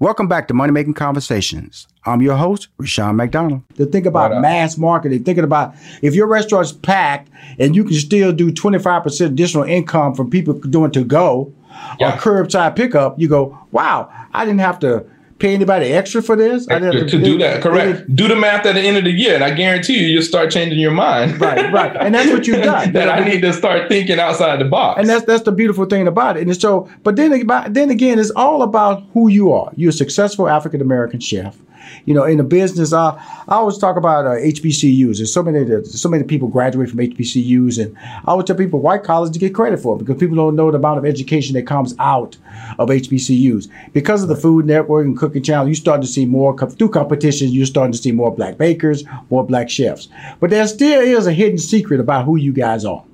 Welcome back to Money Making Conversations. I'm your host, Rushion McDonald. To think about right mass marketing, thinking about if your restaurant's packed and you can still do 25% additional income from people doing to go yeah. or curbside pickup, you go, wow, I didn't have to pay anybody extra for this? I to, to do that, correct. It, do the math at the end of the year, and I guarantee you, you'll start changing your mind. right, right, and that's what you've done. that I need to start thinking outside the box. And that's that's the beautiful thing about it. And so, but then, then again, it's all about who you are. You're a successful African American chef you know, in the business, uh, I always talk about uh, HBCUs. There's so many, so many people graduate from HBCUs, and I would tell people white college to get credit for it because people don't know the amount of education that comes out of HBCUs. Because of the Food Network and Cooking Channel, you start to see more through competitions. You're starting to see more black bakers, more black chefs. But there still is a hidden secret about who you guys are.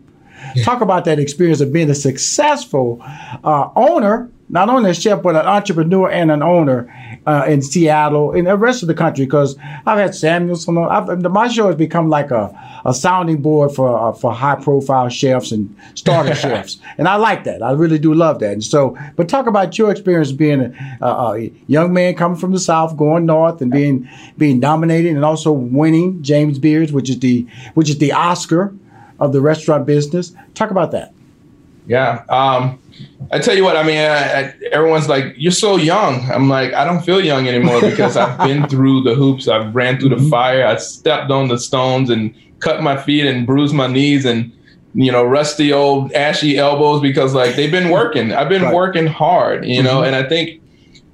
Yeah. Talk about that experience of being a successful uh, owner not only a chef, but an entrepreneur and an owner uh, in Seattle and the rest of the country. Because I've had Samuelsson on. I've, my show has become like a, a sounding board for uh, for high profile chefs and starter chefs, and I like that. I really do love that. And so, but talk about your experience being a, a, young man coming from the South, going north, and being being nominated and also winning James Beard's, which is the which is the Oscar of the restaurant business. Talk about that. Yeah. Um, I tell you what, I mean, I, I, everyone's like, you're so young. I'm like, I don't feel young anymore because I've been through the hoops. I've ran through the mm-hmm. fire. I stepped on the stones and cut my feet and bruised my knees and, you know, rusty old ashy elbows because like they've been working. I've been right. working hard, you know, mm-hmm. and I think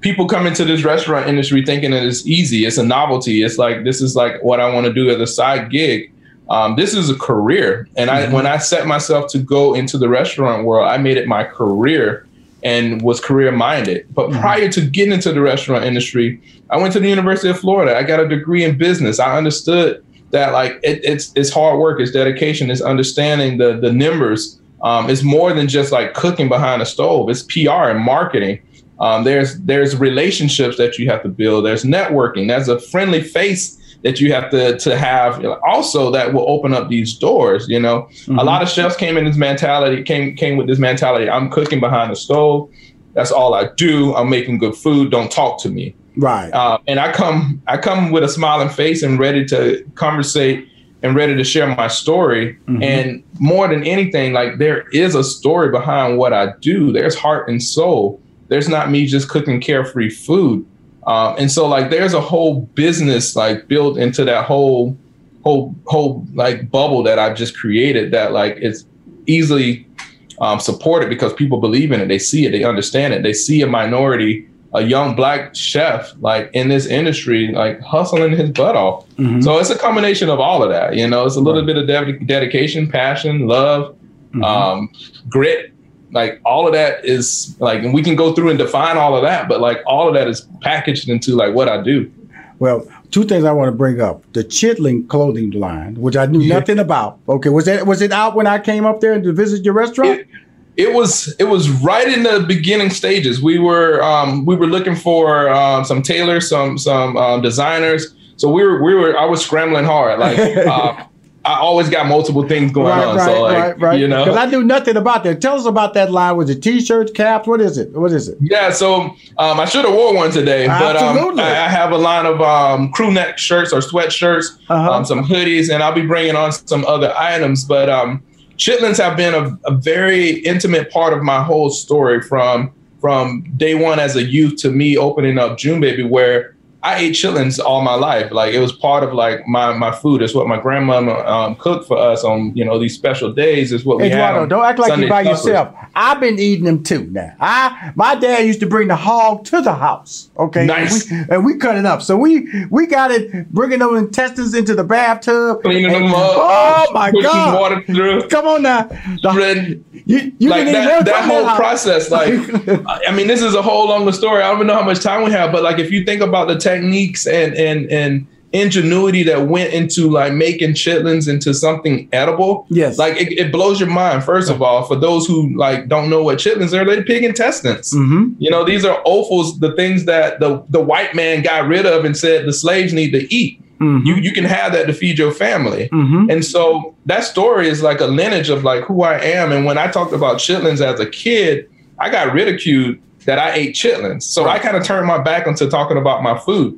people come into this restaurant industry thinking that it's easy. It's a novelty. It's like, this is like what I want to do as a side gig um, this is a career. And I, mm-hmm. when I set myself to go into the restaurant world, I made it my career and was career minded. But mm-hmm. prior to getting into the restaurant industry, I went to the University of Florida. I got a degree in business. I understood that like it, it's it's hard work, it's dedication, it's understanding the the numbers. Um, it's more than just like cooking behind a stove. It's PR and marketing. Um, there's there's relationships that you have to build. There's networking. There's a friendly face that you have to to have also that will open up these doors. You know, mm-hmm. a lot of chefs came in this mentality came came with this mentality. I'm cooking behind the stove. That's all I do. I'm making good food. Don't talk to me. Right. Uh, and I come I come with a smiling face and ready to conversate and ready to share my story. Mm-hmm. And more than anything, like there is a story behind what I do. There's heart and soul. There's not me just cooking carefree food. Um, and so like there's a whole business like built into that whole whole whole like bubble that I've just created that like it's easily um, supported because people believe in it. They see it, they understand it. They see a minority, a young black chef like in this industry, like hustling his butt off. Mm-hmm. So it's a combination of all of that. You know, it's a little right. bit of de- dedication, passion, love, mm-hmm. um, grit, like all of that is like and we can go through and define all of that but like all of that is packaged into like what i do. Well two things i want to bring up. The chitlin clothing line which i knew yeah. nothing about. Okay was that was it out when i came up there to visit your restaurant? It, it was it was right in the beginning stages. We were um, we were looking for um, some tailors some some um, designers. So we were we were i was scrambling hard like uh, I always got multiple things going right, on. Right, so like, right, right. you know, because I knew nothing about that. Tell us about that line. Was it t-shirts, caps? What is it? What is it? Yeah, so um, I should have wore one today, but um, I, I, have a line of um, crew neck shirts or sweatshirts, uh-huh. Um, some hoodies, and I'll be bringing on some other items. But um, chitlins have been a, a very intimate part of my whole story from from day one as a youth to me opening up June Baby, where I ate chitlins all my life. Like it was part of like my my food. It's what my grandmama um, cooked for us on you know these special days. Is what we Eduardo, had. Don't act like you by suppers. yourself. I've been eating them too. Now, I my dad used to bring the hog to the house. Okay, nice, and we, and we cut it up. So we we got it bringing those intestines into the bathtub, cleaning and, them up. Oh my god! Water through. Come on now, the, you, you like that, that whole that process. Like, I mean, this is a whole longer story. I don't even know how much time we have, but like if you think about the techniques and and and ingenuity that went into like making chitlins into something edible. Yes. Like it, it blows your mind, first of all, for those who like don't know what chitlins are, they're pig intestines. Mm-hmm. You know, these are offals, the things that the, the white man got rid of and said the slaves need to eat. Mm-hmm. You you can have that to feed your family. Mm-hmm. And so that story is like a lineage of like who I am. And when I talked about chitlins as a kid, I got ridiculed that I ate chitlins. So right. I kind of turned my back onto talking about my food.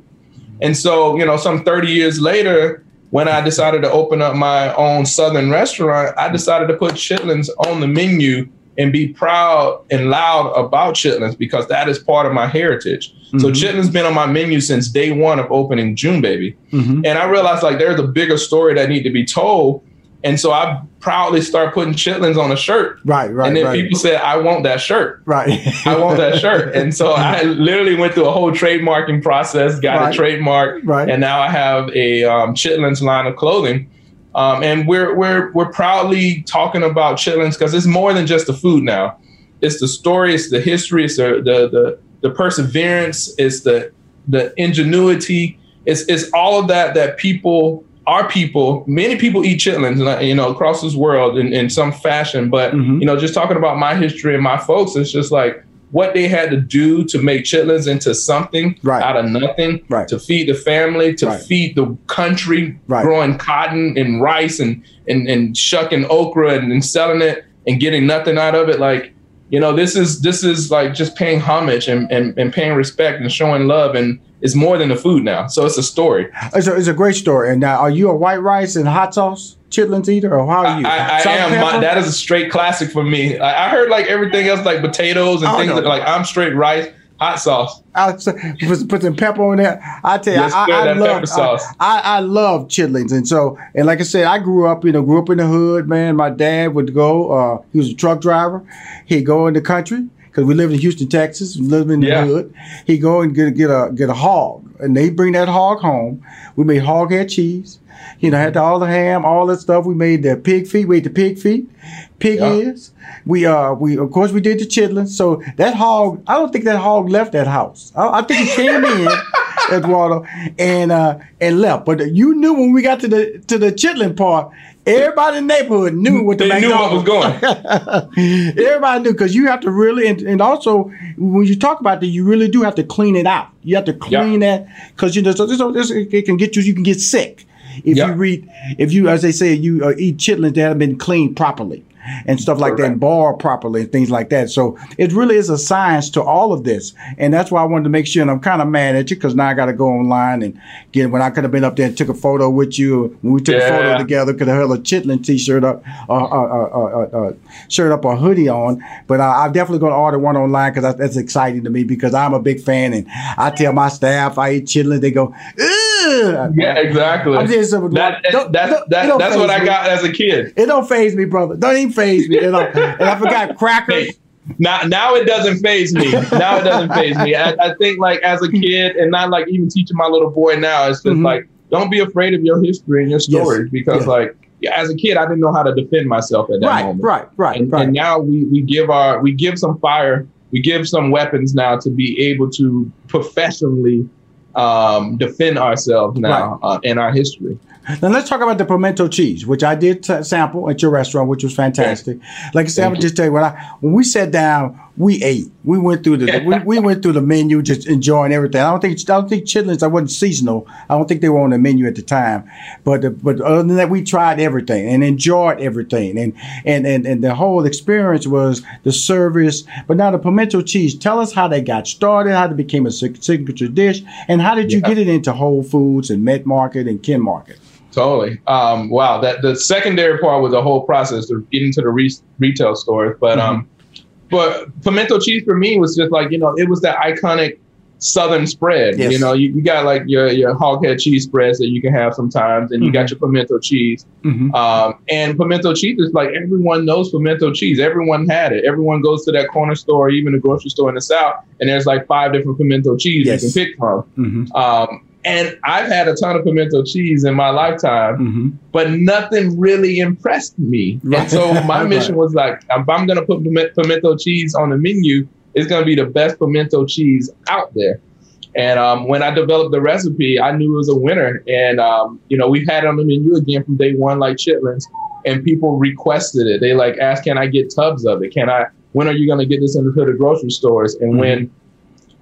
And so, you know, some 30 years later, when I decided to open up my own Southern restaurant, I decided to put chitlins on the menu and be proud and loud about chitlins because that is part of my heritage. Mm-hmm. So chitlins been on my menu since day one of opening June Baby. Mm-hmm. And I realized like there's a bigger story that need to be told and so I proudly start putting chitlins on a shirt. Right, right. And then right. people said, I want that shirt. Right. I want that shirt. And so I literally went through a whole trademarking process, got right. a trademark, right. and now I have a um, chitlins line of clothing. Um, and we're we're we're proudly talking about chitlins because it's more than just the food now. It's the story, it's the history, it's the the the, the perseverance, it's the the ingenuity, it's it's all of that that people our people, many people eat chitlins, you know, across this world in, in some fashion. But mm-hmm. you know, just talking about my history and my folks, it's just like what they had to do to make chitlins into something right. out of nothing, right. to feed the family, to Right. feed the country, Right. growing cotton and rice and and and shucking okra and, and selling it and getting nothing out of it. Like, you know, this is this is like just paying homage and, and, and paying respect and showing love and it's more than the food now. So it's a story. It's a, it's a great story. And now, are you a white rice and hot sauce chitlins eater, or how are you? I, I Salt am. My, that is a straight classic for me. I, I heard like everything else, like potatoes and Oh, things like I'm straight rice, hot sauce. I'll put, put some pepper on there. I tell you, Yes, I, sir, I that love sauce. I, I, I love chitlins, and so and like I said, I grew up, you know, grew up in the hood. Man, my dad would go. Uh, he was a truck driver. He'd go in the country because we lived in Houston, Texas. We lived in the Yeah. hood. He'd go and get get a get a hog, and they bring that hog home. We made hog head cheese. You know, had all the ham, all that stuff. We made the pig feet. We ate the pig feet, pig Yeah. ears. We uh we of course we did the chitlins. So that hog, I don't think that hog left that house. I, I think he came in, Eduardo, and uh and left. But you knew when we got to the to the chitlin part, everybody in the neighborhood knew what the They knew what was going. everybody knew because you have to really and, and also when you talk about that, you really do have to clean it out. You have to clean that because you know so, so this, it can get you. You can get sick if you read if you as they say you uh, eat chitlins that haven't been cleaned properly and stuff like that and boiled properly and things like that. So it really is a science to all of this, and that's why I wanted to make sure. And I'm kind of mad at you because now I got to go online and get when I could have been up there and took a photo with you when we took a photo together. Could have held a chitlin t-shirt up, uh, uh, uh, uh, uh, shirt up or hoodie on. But I, I'm definitely going to order one online because that's exciting to me because I'm a big fan and I tell my staff I eat Chitlin, They go, Ugh. Yeah, exactly. I'm just that, don't- that's don't- that, don't that's what faze I got as a kid. It don't phase me, brother. Don't even phase me. and I forgot crackers. Now, now it doesn't phase me. Now it doesn't phase me. I, I think like as a kid, and not like even teaching my little boy now. It's just Mhm. like don't be afraid of your history and your stories because Yes. like as a kid, I didn't know how to defend myself at that Right, moment. right, right, And, right. and now we we give our we give some fire, we give some weapons now to be able to professionally um, defend ourselves now uh, in our history. Now let's talk about the pimento cheese, which I did t- sample at your restaurant, which was fantastic. Like I said, I'm just tell you when I when we sat down, we ate. We went through the we, we went through the menu, just enjoying everything. I don't think I don't think chitlins I wasn't seasonal. I don't think they were on the menu at the time. But the, but other than that, we tried everything and enjoyed everything, and and and and the whole experience was the service. But now the pimento cheese. Tell us how they got started, how it became a signature dish, and how did you Yeah. get it into Whole Foods and Met Market and Ken Market? Totally. Um, wow. That the secondary part was a whole process of getting to the re- retail stores. But um, but pimento cheese for me was just like you know it was that iconic southern spread. Yes. You know, you, you got like your your hog head cheese spreads that you can have sometimes, and you got your pimento cheese. Mm-hmm. Um, and pimento cheese is like everyone knows pimento cheese. Everyone had it. Everyone goes to that corner store, even the grocery store in the south, and there's like five different pimento cheese Yes. you can pick from. Mm-hmm. Um, and I've had a ton of pimento cheese in my lifetime, Mm-hmm. but nothing really impressed me. And so my mission was like, if I'm going to put pimento cheese on the menu, it's going to be the best pimento cheese out there. And um, when I developed the recipe, I knew it was a winner. And, um, you know, we've had it on the menu again from day one, like chitlins, and people requested it. They like asked, can I get tubs of it? Can I, when are you going to get this into the grocery stores? And when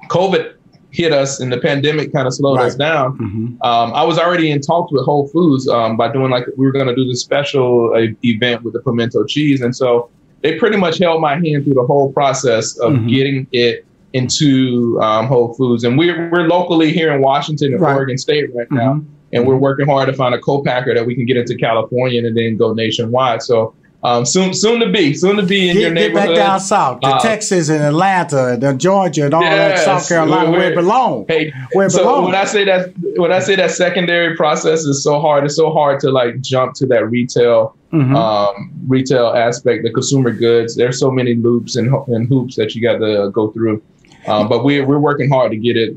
COVID hit us and the pandemic kind of slowed us down, Mm-hmm. um, I was already in talks with Whole Foods um, by doing like we were going to do this special uh, event with the pimento cheese, and so they pretty much held my hand through the whole process of Mhm. getting it into um, Whole Foods. And we're we're locally here in Washington and Right. Oregon State right now, Mhm. and we're working hard to find a co-packer that we can get into California and then go nationwide. So um, soon soon to be soon to be in your Get, get back down south to Uh, Texas and Atlanta and Georgia and all that, South Carolina, we're- where it belongs. Hey, Where it so belongs. when I say that when I say that secondary process is so hard, it's so hard to like jump to that retail Mhm. um, retail aspect, the consumer goods. There's so many loops and, and hoops that you got to go through. Um, but we're we're working hard to get it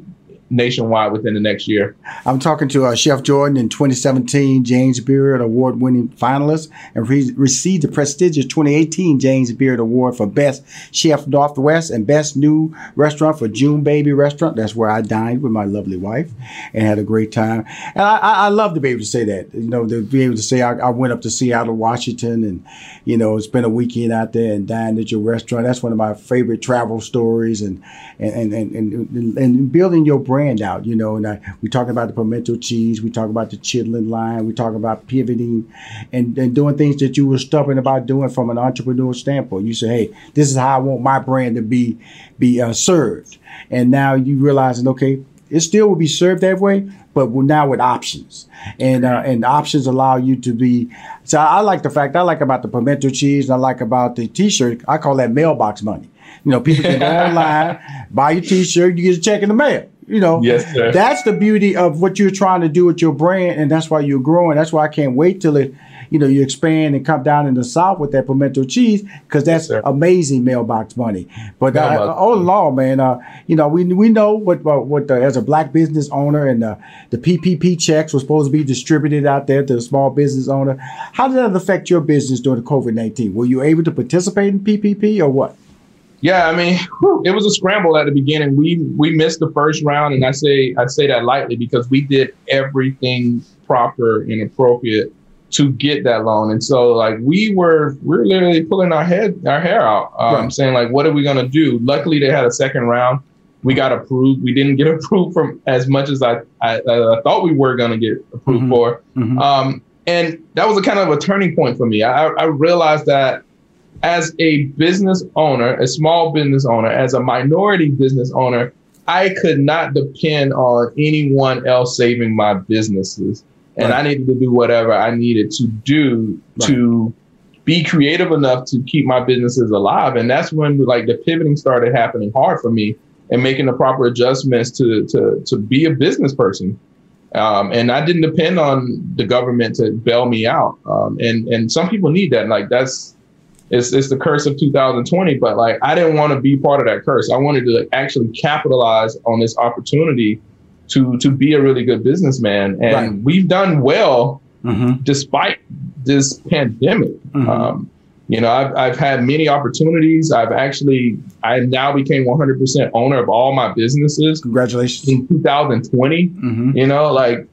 nationwide within the next year. I'm talking to uh, Chef Jordan in 2017 James Beard Award winning finalist and re- received the prestigious 2018 James Beard Award for Best Chef Northwest and Best New Restaurant for June Baby Restaurant. That's where I dined with my lovely wife and had a great time. And I, I, I love to be able to say that, you know, to be able to say I, I went up to Seattle, Washington, and, you know, spent a weekend out there and dined at your restaurant. That's one of my favorite travel stories and, and, and, and, and, and building your brand out, you know. And I, we talk about the pimento cheese, we talk about the chitlin line, we talk about pivoting and, and doing things that you were stubborn about doing from an entrepreneurial standpoint. You say, hey, this is how I want my brand to be be uh, served. And now you realizing, okay, it still will be served that way, but we're now with options, and uh, and options allow you to be. So I like the fact I like about the pimento cheese, and I like about the T-shirt. I call that mailbox money. You know, people can go online, buy your T-shirt, you get a check in the mail. You know, yes, sir. that's the beauty of what you're trying to do with your brand, and that's why you're growing. That's why I can't wait till it, you know, you expand and come down in the south with that pimento cheese because that's Yes, amazing mailbox money. But uh, Mailbox all man, uh, you know, we we know what what, what the, as a black business owner and uh, the PPP checks were supposed to be distributed out there to the small business owner. How did that affect your business during the COVID nineteen? Were you able to participate in PPP or what? Yeah, I mean, whew, it was a scramble at the beginning. We we missed the first round, and I say I say that lightly because we did everything proper and appropriate to get that loan. And so, like, we were we were literally pulling our head our hair out, um, Right. saying like, what are we gonna do? Luckily, they had a second round. We got approved. We didn't get approved from as much as I I, I thought we were gonna get approved Mhm. for. Mhm. Um, and that was a kind of a turning point for me. I, I realized that as a business owner, a small business owner, as a minority business owner, I could not depend on anyone else saving my businesses. And Right. I needed to do whatever I needed to do to be creative enough to keep my businesses alive. And that's when like the pivoting started happening hard for me and making the proper adjustments to to to be a business person. Um, and I didn't depend on the government to bail me out. Um, and and some people need that. Like that's it's it's the curse of 2020. But like I didn't want to be part of that curse. I wanted to actually capitalize on this opportunity to to be a really good businessman. And Right. we've done well Mm-hmm. despite this pandemic. Mhm. Um, you know, I've, I've had many opportunities. I've actually, I now became 100% owner of all my businesses Congratulations. in 2020. Mm-hmm. You know, like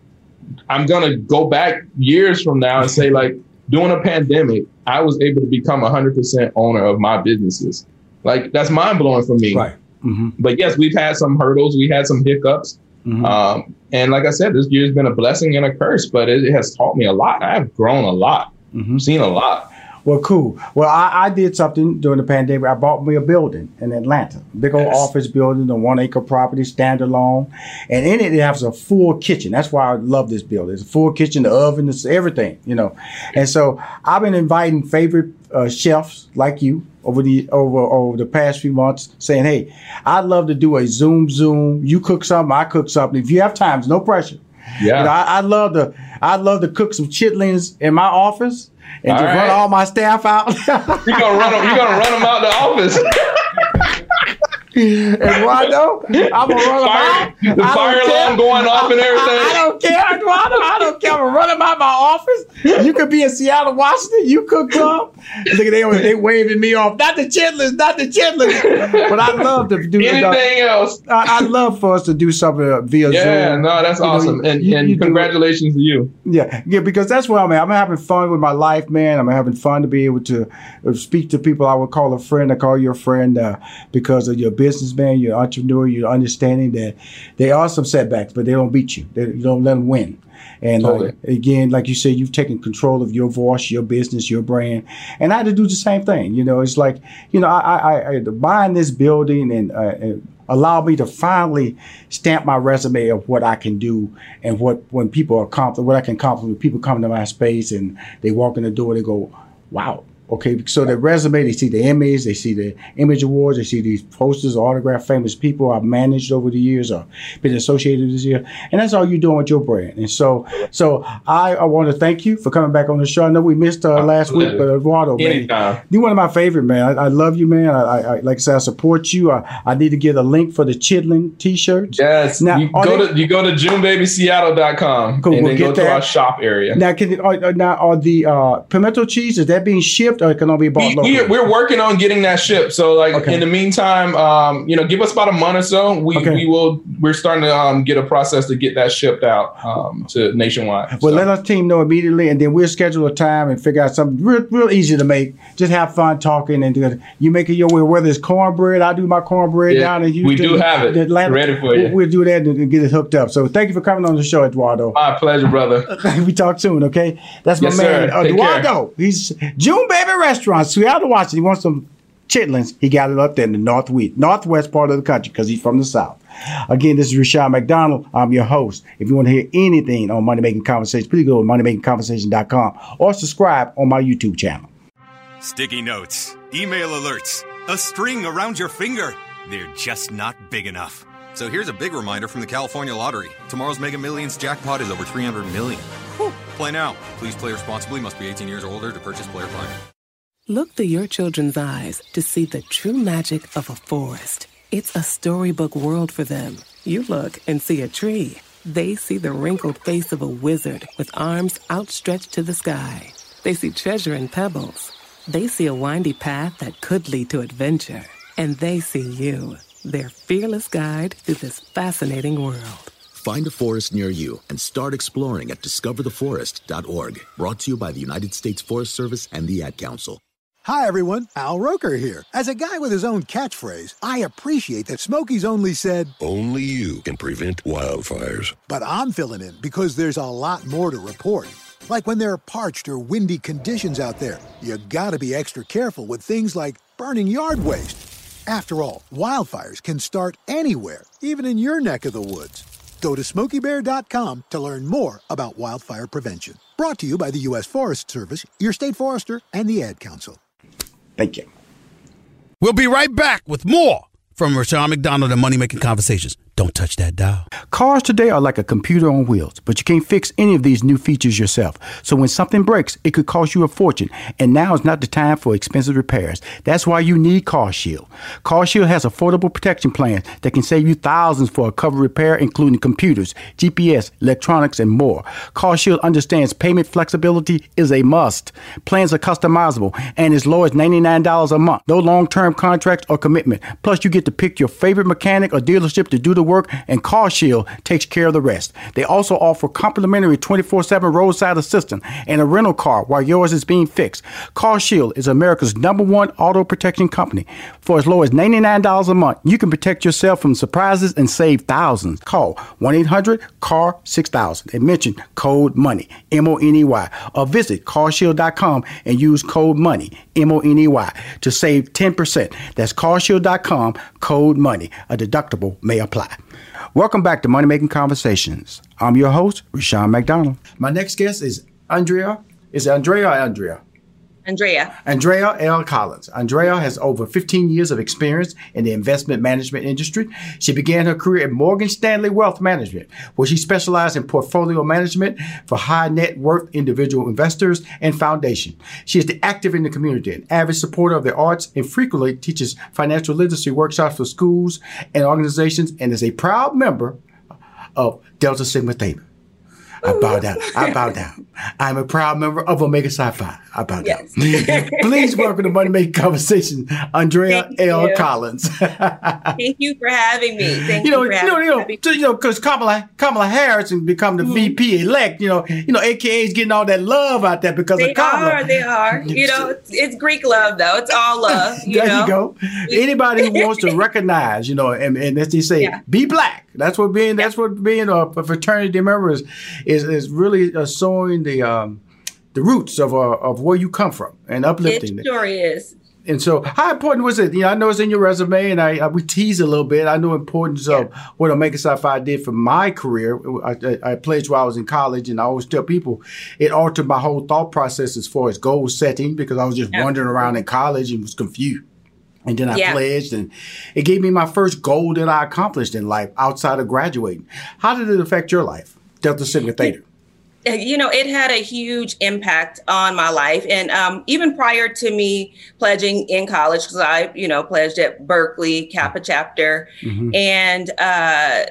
I'm going to go back years from now and say, like, during a pandemic, I was able to become 100% owner of my businesses. Like, that's mind blowing for me. Right. Mm-hmm. But yes, we've had some hurdles, we had some hiccups. Mhm. Um, and like I said, this year's been a blessing and a curse, but it, it has taught me a lot. I've grown a lot, Mhm. seen a lot. Well, cool. Well, I, I did something during the pandemic. I bought me a building in Atlanta, big old Yes. office building, a one acre property, standalone, and in it it has a full kitchen. That's why I love this building. It's a full kitchen, the oven, it's everything, you know. And so I've been inviting favorite uh, chefs like you over the over over the past few months, saying, "Hey, I'd love to do a Zoom Zoom. You cook something, I cook something. If you have time, no pressure." Yeah. You know, I, I'd love to. I'd love to cook some chitlins in my office and All just run all my staff out. You're gonna run them. You're gonna run them out the office. and Rondo, I'm gonna run Fire- out. the fire alarm going off and everything. I, I don't care, Rondo. I don't care. I'm gonna run them out my office. You could be in Seattle, Washington. You could come. Look at they they waving me off. Not the chitlins, not the chitlins. But I love to do Anything else? I, I love for us to do something via Yeah, Zoom. no, that's You know, awesome. and you- and you congratulations to you. Yeah, yeah, because that's where I'm at. I'm having fun with my life, man. I'm having fun to be able to speak to people I would call a friend. I call you a friend uh, because of your businessman, your entrepreneur, you're understanding that there are some setbacks, but they don't beat you. They, you don't let them win. And Totally. again, like you said, you've taken control of your voice, your business, your brand, and I had to do the same thing. You know, it's like you know, I, I, I buying this building and, uh, and allow me to finally stamp my resume of what I can do and what when people are compliment what I can compliment people come to my space and they walk in the door they go, wow. Okay, so the resume, they see the image, they see the image awards, they see these posters, autograph famous people I've managed over the years or been associated this year, and that's all you're doing with your brand. And so, so I, I want to thank you for coming back on the show. I know we missed uh, last week, but Eduardo, man, you're one of my favorite man. I, I love you, man. I, I, like I said, I support you. I, I need to get a link for the Chitlin T-shirts. Yes, now you go they, to you go to JuneBabySeattle.com cool, and we'll then go that. to our shop area. Now, can are, now are the uh, pimento cheese is that being shipped or can only be bought? We, we, are working on getting that shipped. So, like okay. in the meantime, um, you know, give us about a month or so. We okay. we will we're starting to um, get a process to get that shipped out um, to nationwide. Well, so. let our team know immediately, and then we'll schedule a time and figure out something real, real easy to make. Just have fun talking and do You make it your way. Whether it's cornbread, I do my cornbread yeah, down in Houston. We do have it Atlanta, ready for you. We'll, we'll do that and get it hooked up. So, thank you for coming on the show, Eduardo. My pleasure, brother. we talk soon. Okay, that's my yes, man, sir. Eduardo. He's June Baby Every restaurant, Seattle, Washington. He wants some chitlins. He got it up there in the northwest, northwest part of the country because he's from the south. Again, this is Rushion McDonald. I'm your host. If you want to hear anything on Money Making Conversations, please go to moneymakingconversation.com or subscribe on my YouTube channel. Sticky notes, email alerts, a string around your finger. They're just not big enough. So here's a big reminder from the California Lottery. Tomorrow's Mega Millions jackpot is over 300 million. Whew. Play now. Please play responsibly. Must be 18 years or older to purchase player fine. Look through your children's eyes to see the true magic of a forest. It's a storybook world for them. You look and see a tree. They see the wrinkled face of a wizard with arms outstretched to the sky. They see treasure in pebbles. They see a windy path that could lead to adventure. And they see you, their fearless guide through this fascinating world. Find a forest near you and start exploring at discovertheforest.org. Brought to you by the United States Forest Service and the Ad Council. Hi, everyone. Al Roker here. As a guy with his own catchphrase, I appreciate that Smokey's only said, Only you can prevent wildfires. But I'm filling in because there's a lot more to report. Like when there are parched or windy conditions out there, you gotta be extra careful with things like burning yard waste. After all, wildfires can start anywhere, even in your neck of the woods. Go to smokeybear.com to learn more about wildfire prevention. Brought to you by the U.S. Forest Service, your state forester, and the Ad Council. Thank you. We'll be right back with more from Rushion McDonald and Money Making Conversations. Don't touch that dial. Cars today are like a computer on wheels, but you can't fix any of these new features yourself. So when something breaks, it could cost you a fortune, and now is not the time for expensive repairs. That's why you need CarShield. CarShield has affordable protection plans that can save you thousands for a covered repair, including computers, GPS, electronics, and more. CarShield understands payment flexibility is a must. Plans are customizable and as low as $99 a month. No long-term contracts or commitment. Plus, you get to pick your favorite mechanic or dealership to do the work, and CarShield takes care of the rest. They also offer complimentary 24 7 roadside assistance and a rental car while yours is being fixed. CarShield is America's number one auto protection company. For as low as $99 a month, you can protect yourself from surprises and save thousands. Call 1 800 CAR 6000 and mention code MONEY, M O N E Y, or visit carshield.com and use code MONEY, M O N E Y, to save 10%. That's carshield.com, code MONEY. A deductible may apply. Welcome back to Money Making Conversations. I'm your host, Rushion McDonald. My next guest is Andrea. Is Andrea Andrea? Andrea. Andrea L. Collins. Andrea has over 15 years of experience in the investment management industry. She began her career at Morgan Stanley Wealth Management, where she specialized in portfolio management for high net worth individual investors and foundation. She is active in the community, an avid supporter of the arts, and frequently teaches financial literacy workshops for schools and organizations, and is a proud member of Delta Sigma Theta. I bow down. I bow down. I'm a proud member of Omega Psi Phi. I bow down. Yes. Please welcome to Money Making Conversation, Andrea Thank L. You. Collins. Thank you for having me. Thank you, know, you, know, you know, you know, because Kamala Kamala Harris and become the mm-hmm. VP elect. You know, you know, AKA is getting all that love out there because they of Kamala. Are, they are. You know, it's, it's Greek love though. It's all love. You there know? you go. Anybody who wants to recognize, you know, and, and as they say, yeah. be black. That's what being. That's what being a fraternity member is. Is is really uh, showing the um, the roots of uh, of where you come from and uplifting it. Sure is. And so, how important was it? You know, I know it's in your resume, and I, I we tease a little bit. I know importance yeah. of what Omega Psi Phi did for my career. I, I, I, pledged while I was in college, and I always tell people it altered my whole thought process as far as goal setting because I was just yeah. wandering around in college and was confused. And then I yeah. pledged, and it gave me my first goal that I accomplished in life outside of graduating. How did it affect your life, Delta Sigma Theta? You know, it had a huge impact on my life. And um, even prior to me pledging in college, because I, you know, pledged at Berkeley Kappa chapter. Mm-hmm. And uh,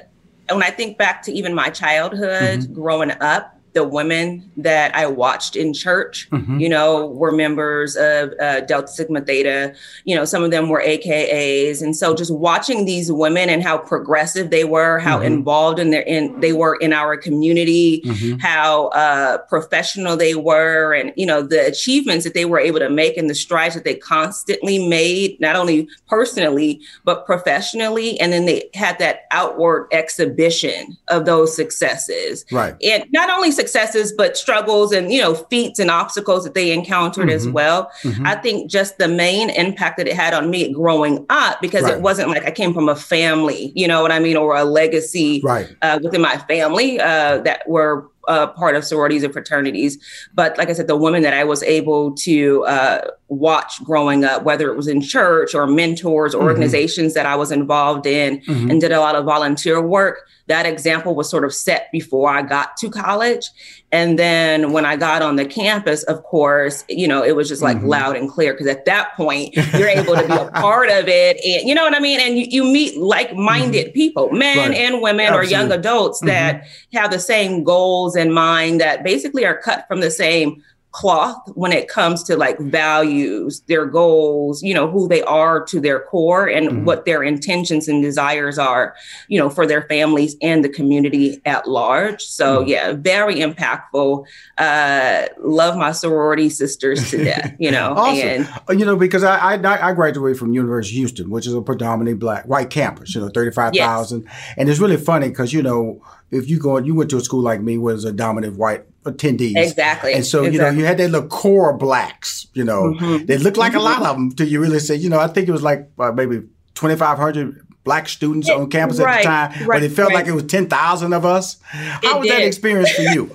when I think back to even my childhood mm-hmm. growing up, the women that I watched in church, mm-hmm. you know, were members of uh, Delta Sigma Theta. You know, some of them were AKAs, and so just watching these women and how progressive they were, how mm-hmm. involved in their in they were in our community, mm-hmm. how uh, professional they were, and you know the achievements that they were able to make and the strides that they constantly made, not only personally but professionally, and then they had that outward exhibition of those successes, right? And not only successes, but struggles and, you know, feats and obstacles that they encountered mm-hmm. as well. Mm-hmm. I think just the main impact that it had on me growing up, because right. it wasn't like I came from a family, you know what I mean, or a legacy right. uh, within my family uh, that were uh, part of sororities and fraternities. But like I said, the women that I was able to uh, watch growing up, whether it was in church or mentors, mm-hmm. organizations that I was involved in, mm-hmm. and did a lot of volunteer work, that example was sort of set before I got to college. And then when I got on the campus, of course, you know, it was just like mm-hmm. loud and clear because at that point you're able to be a part of it. And you know what I mean? And you, you meet like minded mm-hmm. people, men right. and women Absolutely. or young adults mm-hmm. that have the same goals in mind that basically are cut from the same cloth when it comes to like values, their goals, you know, who they are to their core and mm-hmm. what their intentions and desires are, you know, for their families and the community at large. So mm-hmm. yeah, very impactful. Uh, love my sorority sisters to death, you know. awesome. And uh, you know, because I, I I graduated from University of Houston, which is a predominantly black white campus, you know, 35,000. Yes. And it's really funny because, you know, if you go, you went to a school like me where there's a dominant white attendees. Exactly. And so, exactly. you know, you had that little core blacks, you know, mm-hmm. they looked like mm-hmm. a lot of them until you really say, you know, I think it was like uh, maybe 2,500 black students it, on campus right, at the time, right, but it felt right. like it was 10,000 of us. How it was did. that experience for you?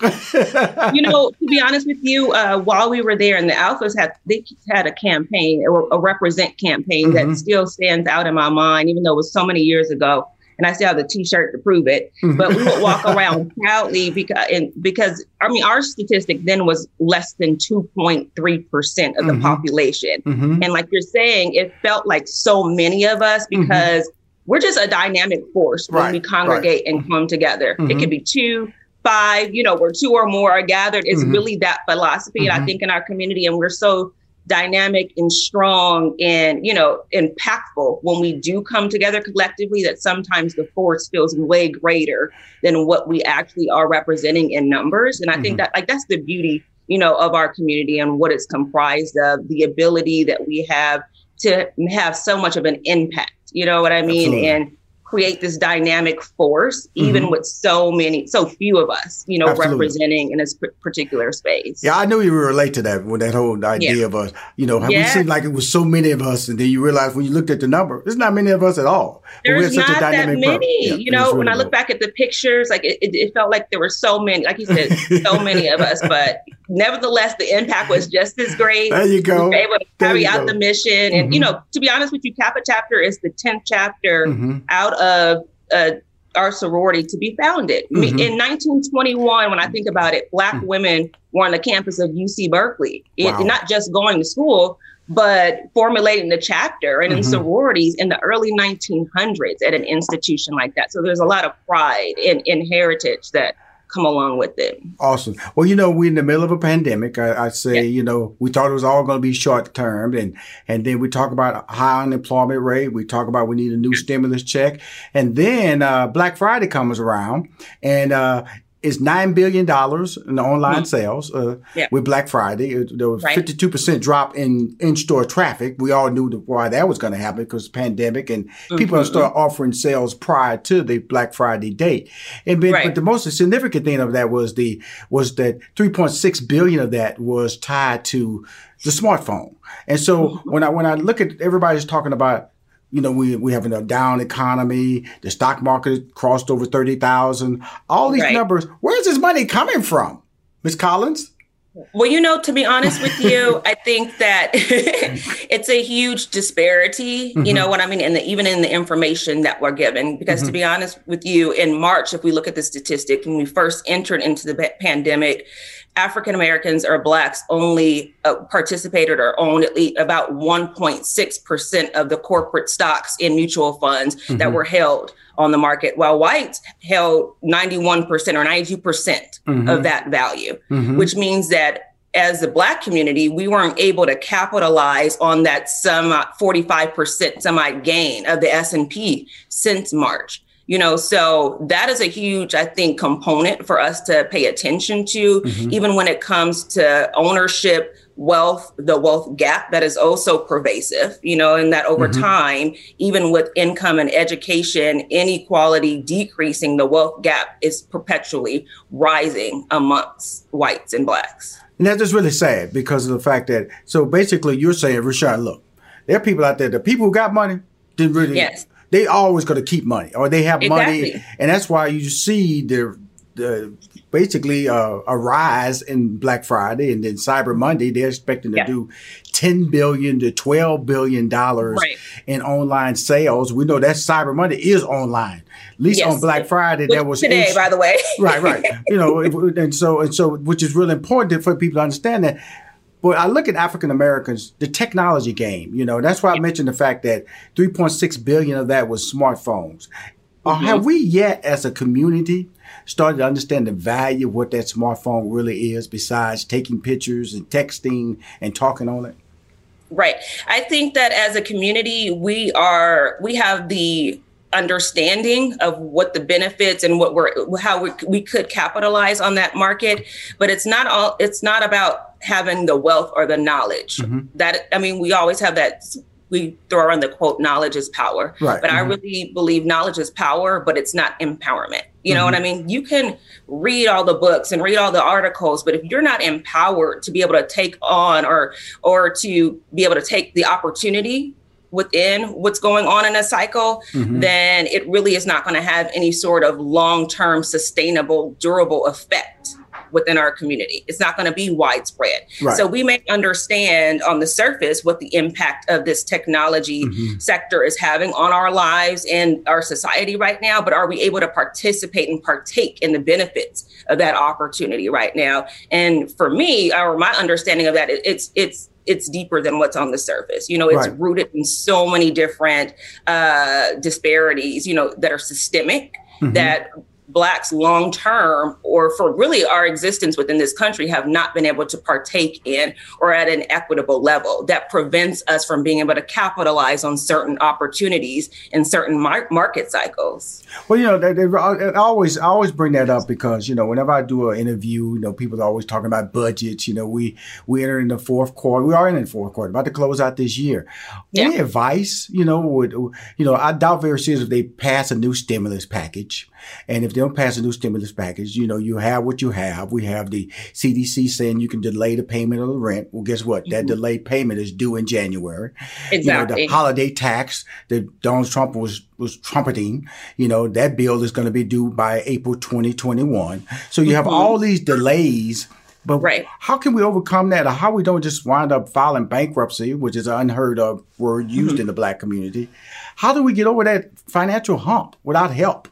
you know, to be honest with you, uh, while we were there and the Alphas had, they had a campaign, a, a represent campaign mm-hmm. that still stands out in my mind, even though it was so many years ago and I still have the T-shirt to prove it. Mm-hmm. But we would walk around proudly because, and because I mean, our statistic then was less than two point three percent of the mm-hmm. population, mm-hmm. and like you're saying, it felt like so many of us mm-hmm. because we're just a dynamic force when right. we congregate right. and come together. It mm-hmm. could be two. Five, you know, where two or more are gathered. It's mm-hmm. really that philosophy. And I think in our community, and we're so dynamic and strong and you know impactful when we do come together collectively that sometimes the force feels way greater than what we actually are representing in numbers and i mm-hmm. think that like that's the beauty you know of our community and what it's comprised of the ability that we have to have so much of an impact you know what i mean Absolutely. and create this dynamic force, even mm-hmm. with so many, so few of us, you know, Absolutely. representing in this p- particular space. Yeah, I knew you would relate to that with that whole idea yeah. of us. You know, yeah. we seemed like it was so many of us, and then you realize when you looked at the number, there's not many of us at all. There's not that many. Yeah, you know, really when I look back at the pictures, like it, it, it, felt like there were so many, like you said, so many of us, but nevertheless, the impact was just as great. There you go. We were able to carry out go. the mission. Mm-hmm. And, you mm-hmm. know, to be honest with you, Kappa chapter is the 10th chapter mm-hmm. out of uh, our sorority to be founded. Mm-hmm. In 1921, when I think about it, Black mm-hmm. women were on the campus of UC Berkeley, wow. it, not just going to school, but formulating the chapter and in mm-hmm. sororities in the early 1900s at an institution like that. So there's a lot of pride in, in heritage that come along with it. Awesome. Well, you know, we're in the middle of a pandemic. I, I say, yeah. you know, we thought it was all going to be short term, and and then we talk about high unemployment rate. We talk about we need a new stimulus check, and then uh, Black Friday comes around, and uh, is nine billion dollars in online mm-hmm. sales uh, yeah. with Black Friday. There was fifty two percent drop in in store traffic. We all knew why that was going to happen because pandemic and mm-hmm. people start offering sales prior to the Black Friday date. And but, right. but the most significant thing of that was the was that three point six billion of that was tied to the smartphone. And so mm-hmm. when I when I look at everybody's talking about you know, we we having a down economy. The stock market crossed over thirty thousand. All these right. numbers. Where's this money coming from, Miss Collins? Well, you know, to be honest with you, I think that it's a huge disparity. Mm-hmm. You know what I mean, and even in the information that we're given. Because mm-hmm. to be honest with you, in March, if we look at the statistic, when we first entered into the pandemic, African Americans or Blacks only uh, participated or owned at least about 1.6% of the corporate stocks in mutual funds mm-hmm. that were held on the market, while whites held 91% or 92% mm-hmm. of that value, mm-hmm. which means that as the black community, we weren't able to capitalize on that some 45% semi gain of the S&P since March you know so that is a huge i think component for us to pay attention to mm-hmm. even when it comes to ownership wealth the wealth gap that is also pervasive you know and that over mm-hmm. time even with income and education inequality decreasing the wealth gap is perpetually rising amongst whites and blacks and that's just really sad because of the fact that so basically you're saying Rashad, look there are people out there the people who got money didn't really yes they always going to keep money or they have exactly. money and that's why you see the the basically uh, a rise in Black Friday and then Cyber Monday. They're expecting to yeah. do ten billion to twelve billion dollars right. in online sales. We know that Cyber Monday is online. At least yes. on Black Friday, Which that was today, by the way. right, right. You know, and so and so, which is really important for people to understand that but I look at African Americans, the technology game, you know, that's why I mentioned the fact that 3.6 billion of that was smartphones. Uh, mm-hmm. have we yet, as a community, started to understand the value of what that smartphone really is besides taking pictures and texting and talking on it? Right. I think that as a community, we are, we have the understanding of what the benefits and what we're how we, we could capitalize on that market but it's not all it's not about having the wealth or the knowledge mm-hmm. that i mean we always have that we throw around the quote knowledge is power right. but mm-hmm. i really believe knowledge is power but it's not empowerment you know mm-hmm. what i mean you can read all the books and read all the articles but if you're not empowered to be able to take on or or to be able to take the opportunity within what's going on in a cycle, mm-hmm. then it really is not going to have any sort of long term, sustainable, durable effect within our community. It's not going to be widespread. Right. So we may understand on the surface what the impact of this technology mm-hmm. sector is having on our lives and our society right now, but are we able to participate and partake in the benefits of that opportunity right now? And for me, or my understanding of that, it's it's it's deeper than what's on the surface. You know, it's right. rooted in so many different uh, disparities, you know, that are systemic mm-hmm. that blacks long term or for really our existence within this country have not been able to partake in or at an equitable level that prevents us from being able to capitalize on certain opportunities in certain mar- market cycles. Well you know they, they, I always I always bring that up because you know whenever i do an interview you know people are always talking about budgets. You know we we enter in the fourth quarter we are in the fourth quarter about to close out this year. Yeah. any advice you know would you know i doubt very seriously if they pass a new stimulus package. And if they don't pass a new stimulus package, you know, you have what you have. We have the CDC saying you can delay the payment of the rent. Well, guess what? Mm-hmm. That delayed payment is due in January. Exactly. You know, the holiday tax that Donald Trump was was trumpeting, you know, that bill is going to be due by April 2021. So you have mm-hmm. all these delays. But right. how can we overcome that? Or how we don't just wind up filing bankruptcy, which is an unheard of word used mm-hmm. in the black community? How do we get over that financial hump without help?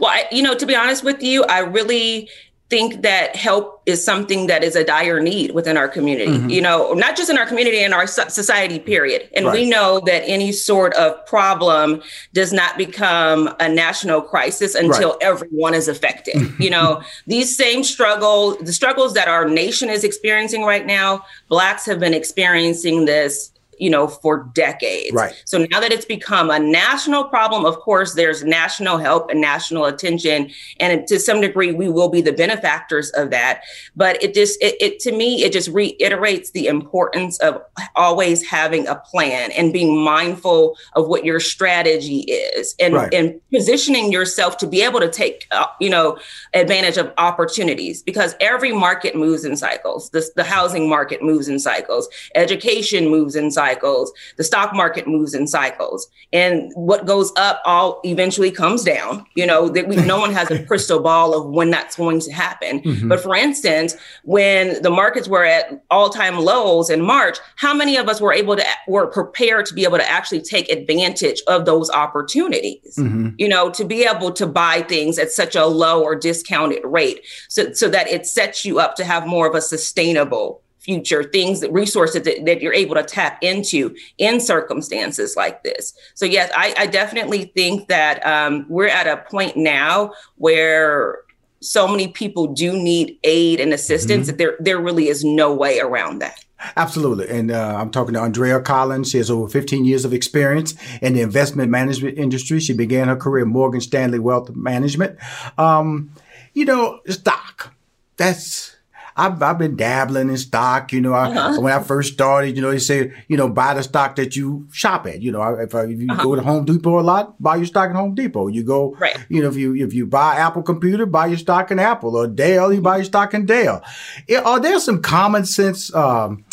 Well, I, you know, to be honest with you, I really think that help is something that is a dire need within our community mm-hmm. you know not just in our community in our society period and right. we know that any sort of problem does not become a national crisis until right. everyone is affected you know these same struggle the struggles that our nation is experiencing right now blacks have been experiencing this you know, for decades. Right. So now that it's become a national problem, of course, there's national help and national attention. And to some degree, we will be the benefactors of that. But it just, it, it to me, it just reiterates the importance of always having a plan and being mindful of what your strategy is and, right. and positioning yourself to be able to take, uh, you know, advantage of opportunities because every market moves in cycles. The, the housing market moves in cycles, education moves in cycles cycles. The stock market moves in cycles, and what goes up all eventually comes down. You know that we, no one has a crystal ball of when that's going to happen. Mm-hmm. But for instance, when the markets were at all-time lows in March, how many of us were able to were prepared to be able to actually take advantage of those opportunities? Mm-hmm. You know, to be able to buy things at such a low or discounted rate, so so that it sets you up to have more of a sustainable future things that resources that, that, you're able to tap into in circumstances like this so yes i, I definitely think that um, we're at a point now where so many people do need aid and assistance mm-hmm. that there there really is no way around that Absolutely. And uh, I'm talking to Andrea Collins. She has over 15 years of experience in the investment management industry. She began her career at Morgan Stanley Wealth Management. Um, you know, stock. That's I've, I've been dabbling in stock. You know, I, uh-huh. when I first started, you know, they say, you know, buy the stock that you shop at. You know, if, if you uh-huh. go to Home Depot a lot, buy your stock at Home Depot. You go, right. you know, if you if you buy Apple computer, buy your stock in Apple or Dell, you buy your stock in Dell. It, are there some common sense? Um,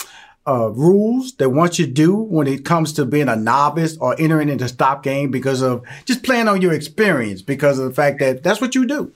uh, rules that once you do when it comes to being a novice or entering into stock game because of just playing on your experience because of the fact that that's what you do.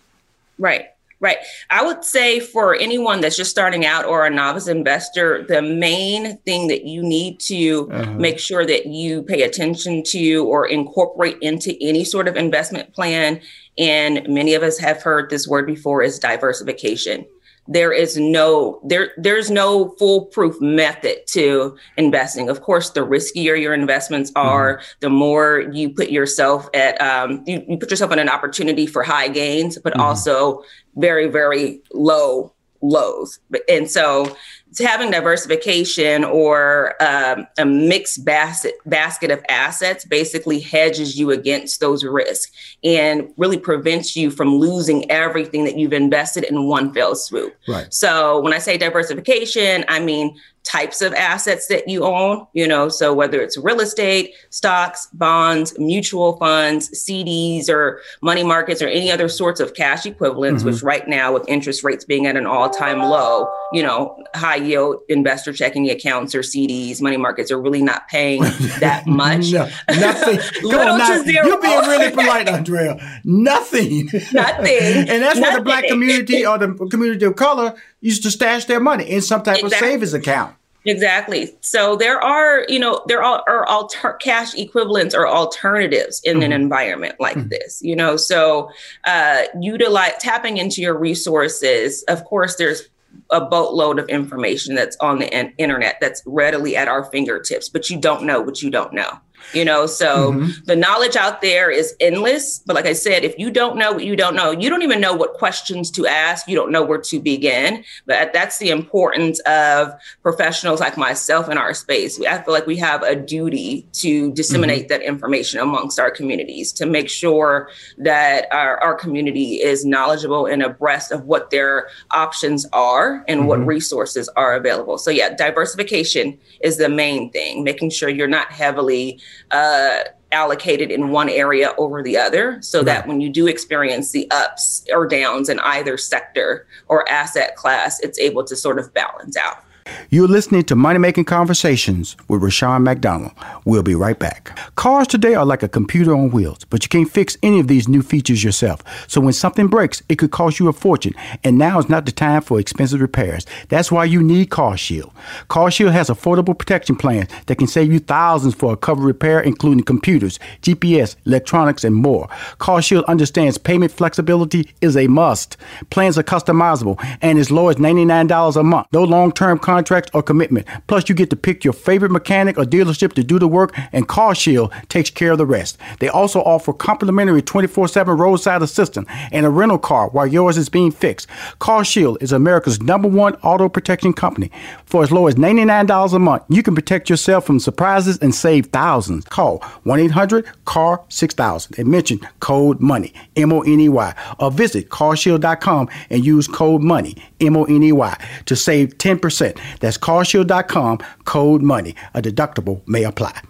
Right. Right. I would say for anyone that's just starting out or a novice investor, the main thing that you need to uh-huh. make sure that you pay attention to or incorporate into any sort of investment plan, and many of us have heard this word before, is diversification there is no there there's no foolproof method to investing of course the riskier your investments are mm-hmm. the more you put yourself at um, you, you, put yourself in an opportunity for high gains but mm-hmm. also very very low lows and so having diversification or um, a mixed basket basket of assets basically hedges you against those risks and really prevents you from losing everything that you've invested in one fell swoop. Right. So when I say diversification, I mean types of assets that you own, you know, so whether it's real estate, stocks, bonds, mutual funds, CDs, or money markets, or any other sorts of cash equivalents, mm-hmm. which right now, with interest rates being at an all time low, you know, high yield investor checking accounts or CDs, money markets are really not paying that much. no, nothing. Little zero. You're being really polite, Andrea. Nothing. Nothing. and that's where the black community or the community of color used to stash their money in some type exactly. of savings account. Exactly. So there are, you know, there are, are alter- cash equivalents or alternatives in mm-hmm. an environment like mm-hmm. this, you know. So uh, utilize tapping into your resources. Of course, there's a boatload of information that's on the in- internet that's readily at our fingertips, but you don't know what you don't know you know so mm-hmm. the knowledge out there is endless but like i said if you don't know what you don't know you don't even know what questions to ask you don't know where to begin but that's the importance of professionals like myself in our space i feel like we have a duty to disseminate mm-hmm. that information amongst our communities to make sure that our, our community is knowledgeable and abreast of what their options are and mm-hmm. what resources are available so yeah diversification is the main thing making sure you're not heavily uh, allocated in one area over the other so that when you do experience the ups or downs in either sector or asset class, it's able to sort of balance out. You're listening to Money Making Conversations with Rushion McDonald. We'll be right back. Cars today are like a computer on wheels, but you can't fix any of these new features yourself. So when something breaks, it could cost you a fortune, and now is not the time for expensive repairs. That's why you need CarShield. CarShield has affordable protection plans that can save you thousands for a covered repair, including computers, GPS, electronics, and more. CarShield understands payment flexibility is a must. Plans are customizable and as low as $99 a month. No long-term contract contracts or commitment. Plus, you get to pick your favorite mechanic or dealership to do the work, and CarShield takes care of the rest. They also offer complimentary 24 7 roadside assistance and a rental car while yours is being fixed. CarShield is America's number one auto protection company. For as low as $99 a month, you can protect yourself from surprises and save thousands. Call 1 800 CAR 6000 and mention code MONEY, M O N E Y, or visit carshield.com and use code MONEY, M O N E Y, to save 10%. That's carshield.com, code MONEY. A deductible may apply.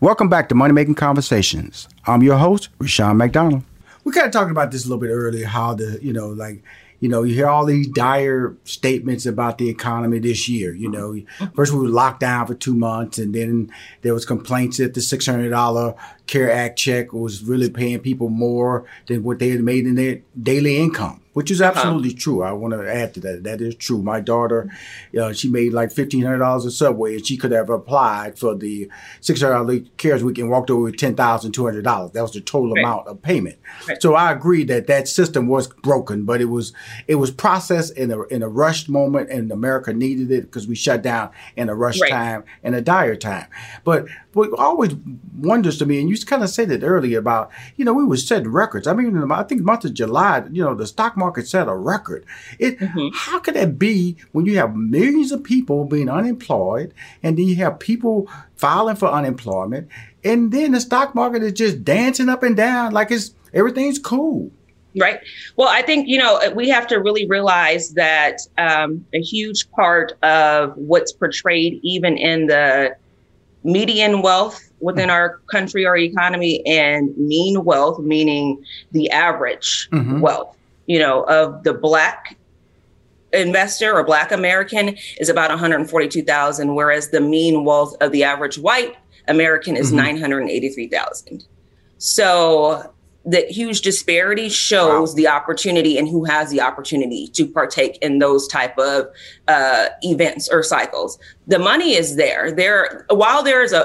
Welcome back to Money Making Conversations. I'm your host, Rushion McDonald. We kind of talked about this a little bit earlier, how the, you know, like, you know, you hear all these dire statements about the economy this year. You know, first we were locked down for two months, and then there was complaints that the six hundred dollar CARE Act check was really paying people more than what they had made in their daily income which is absolutely true. I want to add to that. That is true. My daughter, uh, she made like fifteen hundred dollars a Subway, and she could have applied for the six hundred dollar CARES Week and walked away with ten thousand two hundred dollars. That was the total right. amount of payment. Right. So I agree that that system was broken, but it was it was processed in a in a rushed moment, and America needed it because we shut down in a rush right. time and a dire time. But what always wonders to me, and you kind of said it earlier about, you know, we were setting records. I mean, I think month of July, you know, the stock market set a record. It, mm-hmm. how could that be when you have millions of people being unemployed, and then you have people filing for unemployment, and then the stock market is just dancing up and down like it's everything's cool. Right. Well, I think, you know, we have to really realize that um, a huge part of what's portrayed, even in the median wealth within our country or economy and mean wealth, meaning the average mm-hmm. wealth, you know, of the black investor or black American is about 142,000, whereas the mean wealth of the average white American is mm-hmm. 983,000. So the huge disparity shows wow. the opportunity and who has the opportunity to partake in those type of uh, events or cycles. The money is there. There, while there is a,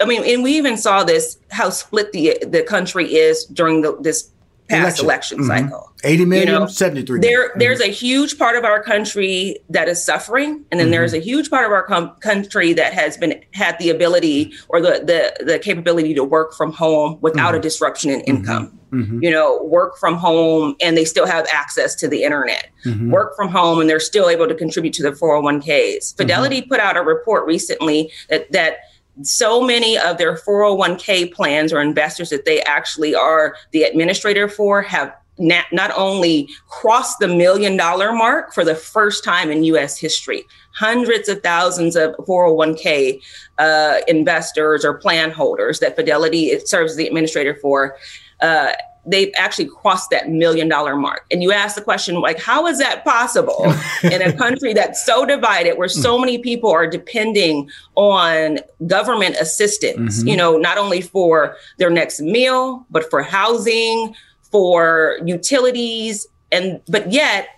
I mean, and we even saw this how split the the country is during the, this past election, election mm-hmm. cycle. 80 million, you know, 73 million. There, mm-hmm. There's a huge part of our country that is suffering. And then mm-hmm. there's a huge part of our com- country that has been had the ability or the, the, the capability to work from home without mm-hmm. a disruption in mm-hmm. income. Mm-hmm. You know, work from home and they still have access to the internet. Mm-hmm. Work from home and they're still able to contribute to their 401ks. Fidelity put out a report recently that that so many of their 401k plans or investors that they actually are the administrator for have not, not only crossed the million dollar mark for the first time in US history. Hundreds of thousands of 401k uh, investors or plan holders that Fidelity serves as the administrator for uh, they've actually crossed that million dollar mark. And you ask the question, like, how is that possible in a country that's so divided, where so many people are depending on government assistance, mm-hmm. you know, not only for their next meal, but for housing, for utilities, and but yet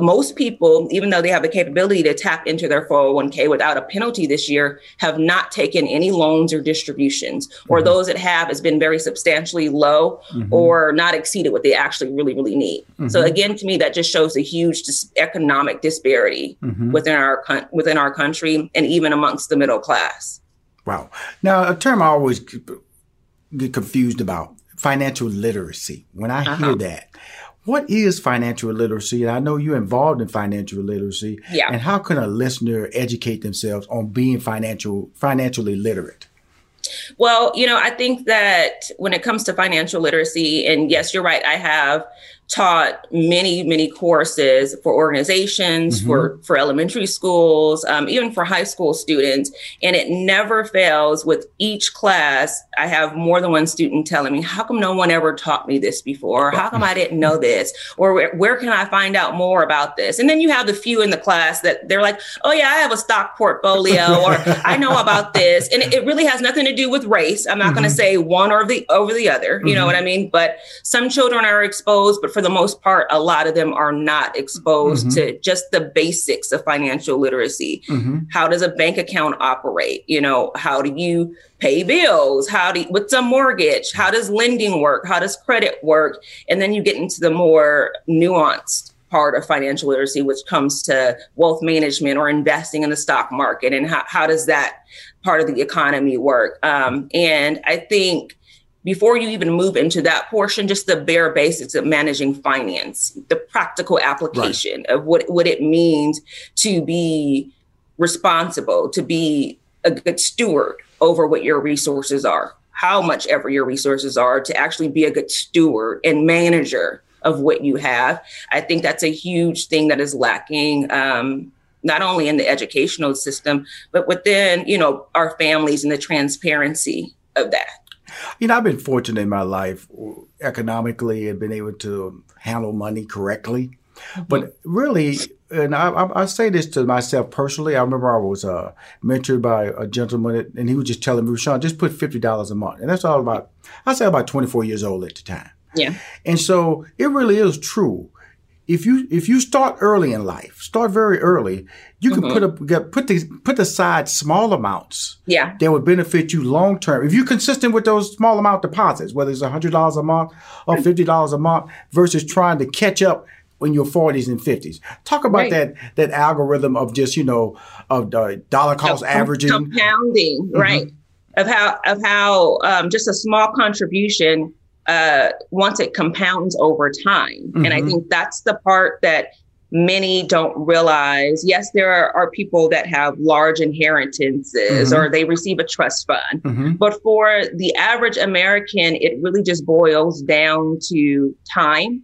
most people, even though they have the capability to tap into their 401k without a penalty this year, have not taken any loans or distributions, or mm-hmm. those that have has been very substantially low mm-hmm. or not exceeded what they actually really, really need. Mm-hmm. So again, to me, that just shows a huge dis- economic disparity mm-hmm. within our within our country and even amongst the middle class. Wow. Now, a term I always get confused about financial literacy. When I uh-huh. hear that, what is financial literacy? And I know you're involved in financial literacy. Yeah. And how can a listener educate themselves on being financial financially literate? Well, you know, I think that when it comes to financial literacy, and yes, you're right, I have taught many many courses for organizations mm-hmm. for for elementary schools um, even for high school students and it never fails with each class. I have more than one student telling me how come no one ever taught me this before? How come i didn't know this? Or where, where can i find out more about this? And then you have the few in the class that they're like oh yeah i have a stock portfolio or i know about this. And it, it, really has nothing to do with race. I'm not mm-hmm. going to say one or the over the other you mm-hmm. know what i mean? But some children are exposed but for for the most part, a lot of them are not exposed mm-hmm. to just the basics of financial literacy. Mm-hmm. How does a bank account operate? You know, how do you pay bills? How do you, what's a mortgage? How does lending work? How does credit work? And then you get into the more nuanced part of financial literacy, which comes to wealth management or investing in the stock market, and how, how does that part of the economy work? Um, and I think before you even move into that portion, just the bare basics of managing finance, the practical application right. of what, what it means to be responsible, to be a good steward over what your resources are, how much ever your resources are, to actually be a good steward and manager of what you have. I think that's a huge thing that is lacking. Um, not only in the educational system, but within, you know, our families and the transparency of that. You know, I've been fortunate in my life economically and been able to handle money correctly. Mm-hmm. But really, and I, I, I, say this to myself personally. I remember I was uh, mentored by a gentleman, and he was just telling me, Sean, just put fifty dollars a month, and that's all about. I say about twenty four years old at the time. Yeah. And so it really is true. If you if you start early in life, start very early, you can mm-hmm. put a put the put aside small amounts. Yeah. That would benefit you long term. If you're consistent with those small amount deposits, whether it's hundred dollars a month or fifty dollars a month, versus trying to catch up in your 40s and 50s. Talk about right. that that algorithm of just you know of the dollar cost averaging, compounding, mm-hmm. right? Of how of how um, just a small contribution uh, once it compounds over time. Mm-hmm. And I mm-hmm. think that's the part that many don't realize. Yes, there are, are people that have large inheritances mm-hmm. or they receive a trust fund. Mm-hmm. But for the average American, it really just boils down to time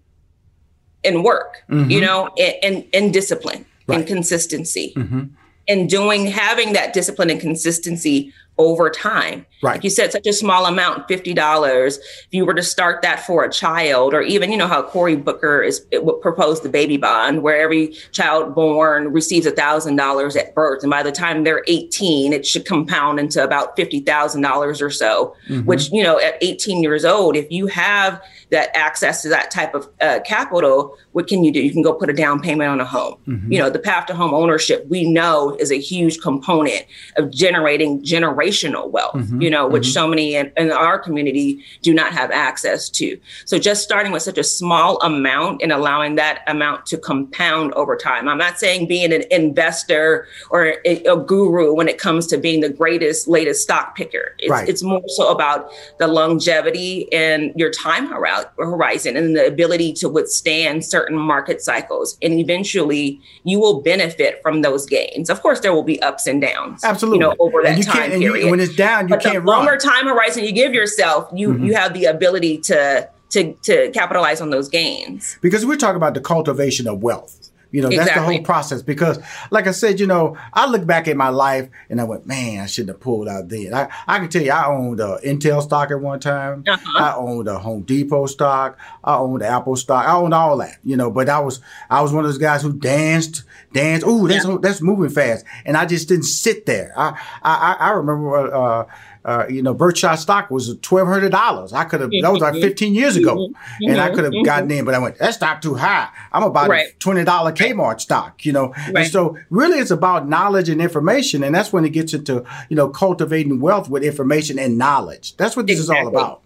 and work, mm-hmm. you know, and, and, and discipline right. and consistency. Mm-hmm. And doing having that discipline and consistency over time. Right. Like you said, such a small amount, $50. If you were to start that for a child, or even, you know, how Cory Booker is proposed the baby bond, where every child born receives $1,000 at birth. And by the time they're 18, it should compound into about $50,000 or so, mm-hmm. which, you know, at 18 years old, if you have that access to that type of uh, capital, what can you do? You can go put a down payment on a home. Mm-hmm. You know, the path to home ownership, we know is a huge component of generating generational wealth, mm-hmm. you know, which mm-hmm. so many in, in, our community do not have access to. So just starting with such a small amount and allowing that amount to compound over time. I'm not saying being an investor or a, a guru when it comes to being the greatest, latest stock picker. It's, right. it's more so about the longevity and your time horizon horizon and the ability to withstand certain market cycles. And eventually you will benefit from those gains. Of course, there will be ups and downs. Absolutely. You know, over that and you time can't, period. You, when it's down, you but can't longer time horizon you give yourself, you mm-hmm. you have the ability to to to capitalize on those gains. Because we're talking about the cultivation of wealth. You know, exactly. that's the whole process. Because, like I said, you know, I look back at my life and I went, man, I shouldn't have pulled out then. I, I can tell you, I owned uh, Intel stock at one time. Uh-huh. I owned a Home Depot stock. I owned Apple stock. I owned all that, you know. But I was I was one of those guys who danced, danced. Ooh, that's yeah. that's moving fast, and I just didn't sit there. I I, I remember. Uh, uh, you know, Berkshire stock was twelve hundred dollars. I could have that was like mm-hmm. fifteen years ago, mm-hmm. and I could have mm-hmm. gotten in, but I went that's not too high. I'm about right. a twenty dollar Kmart stock, you know. Right. And so really, it's about knowledge and information, and that's when it gets into you know cultivating wealth with information and knowledge. That's what this exactly. is all about.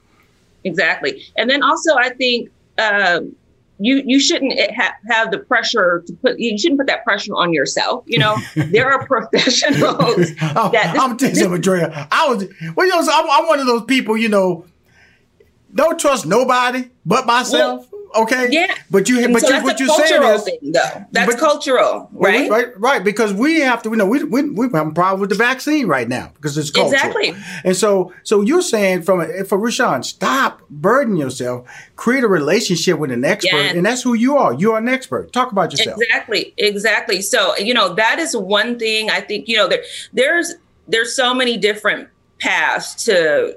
Exactly, and then also I think. Um, you you shouldn't ha- have the pressure to put you shouldn't put that pressure on yourself. You know, there are professionals that this, I'm telling you, Andrea. I was well, you know, I'm, I'm, one of those people. You know, don't trust nobody but myself. Well, Okay. Yeah. But you, but so you, what you're saying is, thing, though. That's but, cultural, right? right, right. Because we have to, you know, we we we have a problem with the vaccine right now because it's cultural. Exactly. And so, so you're saying from for Rushion, stop burdening yourself, create a relationship with an expert, yes. and that's who you are. You are an expert. Talk about yourself. Exactly. Exactly. So you know that is one thing I think you know there there's there's so many different paths to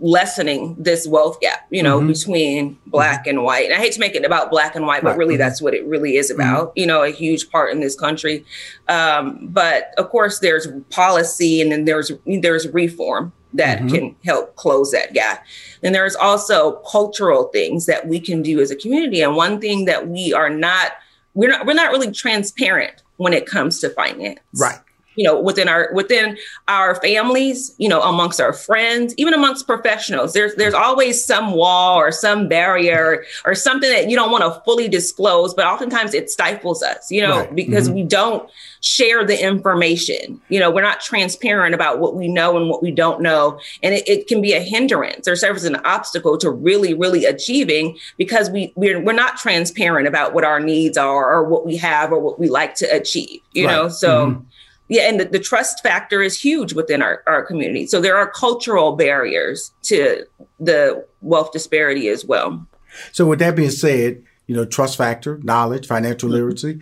lessening this wealth gap, you know, mm-hmm. between black mm-hmm. and white. And I hate to make it about black and white, but right. really mm-hmm. that's what it really is about, mm-hmm. you know, a huge part in this country. Um, but of course there's policy and then there's there's reform that mm-hmm. can help close that gap. And there's also cultural things that we can do as a community. And one thing that we are not we're not we're not really transparent when it comes to finance. Right you know, within our within our families, you know, amongst our friends, even amongst professionals. There's there's always some wall or some barrier or something that you don't want to fully disclose, but oftentimes it stifles us, you know, right. because mm-hmm. we don't share the information. You know, we're not transparent about what we know and what we don't know. And it, it can be a hindrance or serve as an obstacle to really, really achieving because we we're, we're not transparent about what our needs are or what we have or what we like to achieve, you right. know? So mm-hmm yeah, and the, the, trust factor is huge within our, our community. So there are cultural barriers to the wealth disparity as well. So with that being said, you know, trust factor, knowledge, financial mm-hmm. literacy,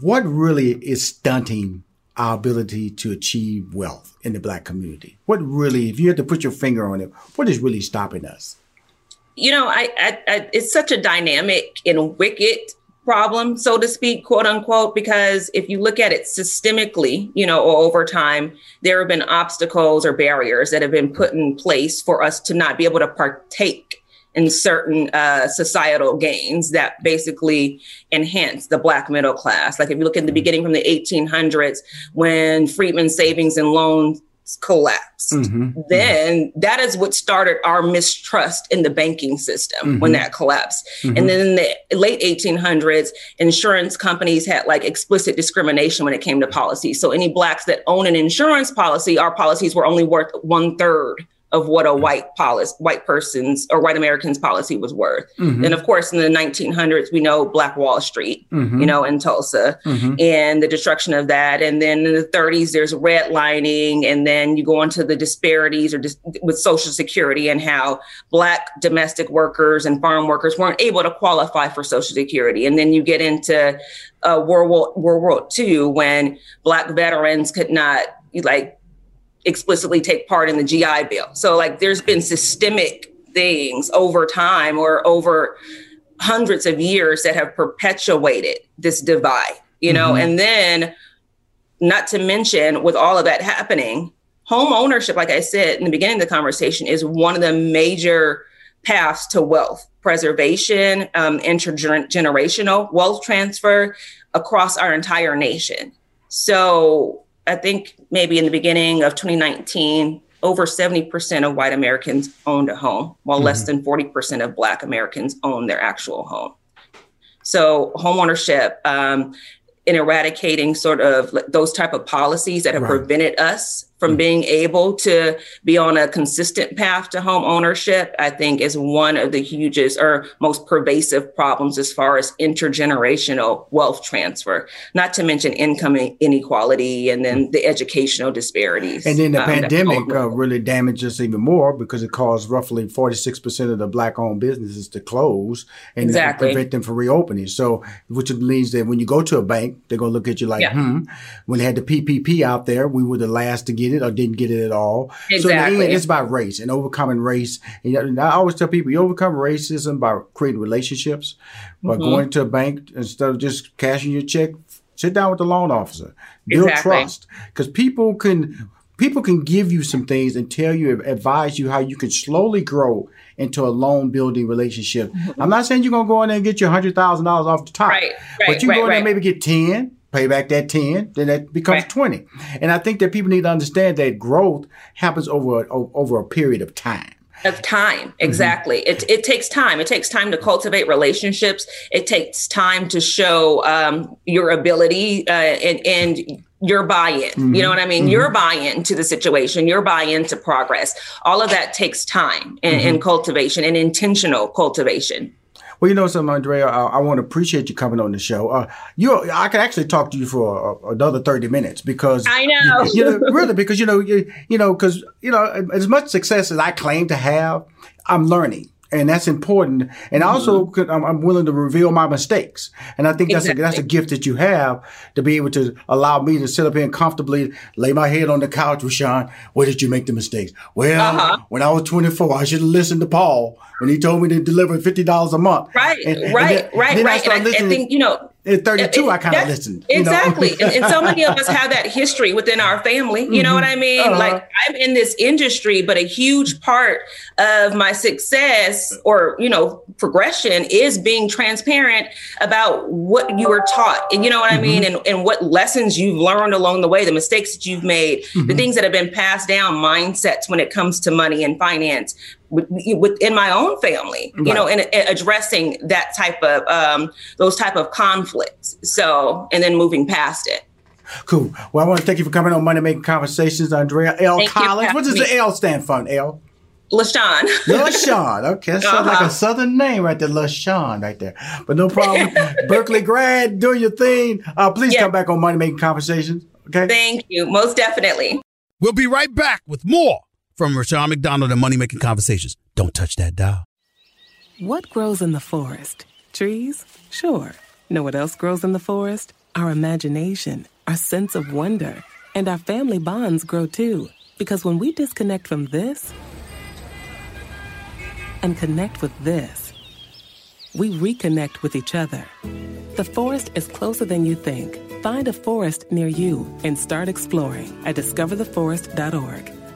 what really is stunting our ability to achieve wealth in the black community? What really, if you had to put your finger on it, what is really stopping us? You know, I, I, I it's such a dynamic and wicked problem, so to speak, quote unquote, because if you look at it systemically, you know, or over time, there have been obstacles or barriers that have been put in place for us to not be able to partake in certain uh, societal gains that basically enhance the black middle class. Like if you look at the beginning from the 1800s, when Freedmen's Savings and Loan collapse. Mm-hmm. Then that is what started our mistrust in the banking system mm-hmm. when that collapsed. Mm-hmm. And then in the late 1800s, insurance companies had like explicit discrimination when it came to policy. So any blacks that own an insurance policy, our policies were only worth one third of what a white policy, white person's or white Americans policy was worth. Mm-hmm. And of course, in the 1900s, we know Black Wall Street, mm-hmm. you know, in Tulsa, mm-hmm. and the destruction of that. And then in the 30s, there's redlining, and then you go into the disparities or dis- with Social Security and how Black domestic workers and farm workers weren't able to qualify for Social Security. And then you get into uh, World War World War II when Black veterans could not like explicitly take part in the GI Bill. So, like, there's been systemic things over time or over hundreds of years that have perpetuated this divide, you know, mm-hmm. and then not to mention with all of that happening, home ownership, like I said in the beginning of the conversation, is one of the major paths to wealth preservation, um, intergenerational wealth transfer across our entire nation. So I think maybe in the beginning of 2019, over 70% of white Americans owned a home, while mm-hmm. less than 40% of Black Americans own their actual home. So, homeownership, um, in eradicating sort of those type of policies that have right. prevented us from mm-hmm. being able to be on a consistent path to home ownership, I think is one of the hugest or most pervasive problems as far as intergenerational wealth transfer, not to mention income inequality and then the educational disparities. And then the um, pandemic uh, really damaged us even more because it caused roughly 46% of the black owned businesses to close and exactly. prevent them from reopening. So, which means that when you go to a bank, they're going to look at you like, yeah. hmm. When they had the PPP out there, we were the last to get it or didn't get it at all. Exactly. So in the end, it's about race and overcoming race. And I always tell people you overcome racism by creating relationships, by mm-hmm. going to a bank instead of just cashing your check. Sit down with the loan officer, build exactly. trust, because people can people can give you some things and tell you advise you how you can slowly grow into a loan building relationship. Mm-hmm. I'm not saying you're gonna go in there and get your hundred thousand dollars off the top, right, right, but you right, go in there and maybe get ten, pay back that 10, then that becomes right. 20. And I think that people need to understand that growth happens over, over a period of time of time mm-hmm. exactly mm-hmm. it, it takes time it takes time to cultivate relationships it takes time to show um, your ability uh, and, and your buy-in mm-hmm. you know what i mean mm-hmm. your buy-in to the situation your buy-in to progress all of that takes time and, and mm-hmm. cultivation and intentional cultivation well, you know something, Andrea. I, I want to appreciate you coming on the show. Uh, you, I could actually talk to you for another thirty minutes because I know, you, you know, really, because you know, you, you know, because you know, as much success as I claim to have, I'm learning and that's important. And also, mm-hmm. I'm, I'm, willing to reveal my mistakes. And I think that's exactly. a, that's a gift that you have to be able to allow me to sit up here and comfortably lay my head on the couch Sean. Where did you make the mistakes? Well, uh-huh. when I was 24, I should have listened to Paul when he told me to deliver fifty dollars a month. Right, and, right, and then, right, then right. I, I think you know At 32, I kind of listened. Exactly. and, and, so many of us have that history within our family. You mm-hmm. know what I mean? Uh-huh. Like I'm in this industry, but a huge part of my success or, you know, progression is being transparent about what you were taught. And you know what mm-hmm. I mean? Mm-hmm. And, and what lessons you've learned along the way, the mistakes that you've made, mm-hmm. the things that have been passed down, mindsets when it comes to money and finance, within my own family, right. you know, and, and, addressing that type of um, those type of conflicts. So, and then moving past it. Cool. Well, I want to thank you for coming on Money Making Conversations, Andrea L. Thank Collins. What does the L stand for, L? LaShawn. LaShawn. Okay, that sounds uh-huh. like a uh-huh. southern name right there, LaShawn right there. But no problem. Berkeley grad, doing your thing. Uh, please come back on Money Making Conversations. Okay. Thank you. Most definitely. We'll be right back with more from Rushion McDonald and Money Making Conversations. Don't touch that dial. What grows in the forest? Trees? Sure. Know what else grows in the forest? Our imagination, our sense of wonder, and our family bonds grow too. Because when we disconnect from this and connect with this, we reconnect with each other. The forest is closer than you think. Find a forest near you and start exploring at discovertheforest.org.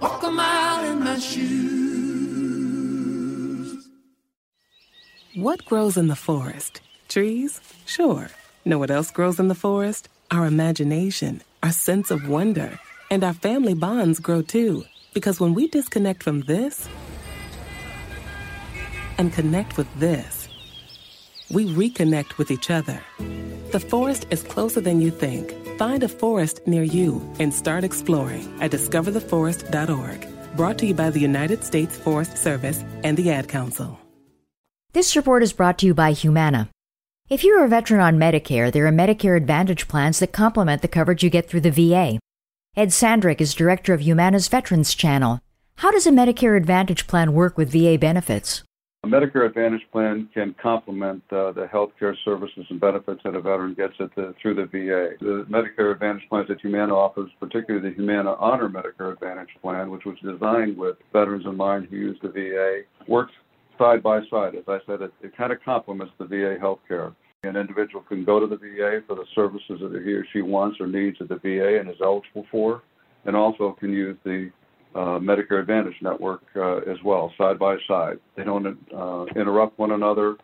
Walk a mile in my shoes. What grows in the forest? Trees? Sure. Know what else grows in the forest? Our imagination, our sense of wonder, and our family bonds grow too. Because when we disconnect from this and connect with this, we reconnect with each other. The forest is closer than you think Find a forest near you and start exploring at discovertheforest.org. Brought to you by the United States Forest Service and the Ad Council. This report is brought to you by Humana. If you're a veteran on Medicare, there are Medicare Advantage plans that complement the coverage you get through the VA. Ed Sandrick is director of Humana's Veterans Channel. How does a Medicare Advantage plan work with VA benefits? A Medicare Advantage plan can complement uh, the health care services and benefits that a veteran gets the, through the VA. The Medicare Advantage plans that Humana offers, particularly the Humana Honor Medicare Advantage plan, which was designed with veterans in mind who use the VA, works side by side. As I said, it, it kind of complements the VA health care. An individual can go to the VA for the services that he or she wants or needs at the VA and is eligible for, and also can use the uh, Medicare Advantage network uh, as well, side by side. They don't uh, interrupt one another.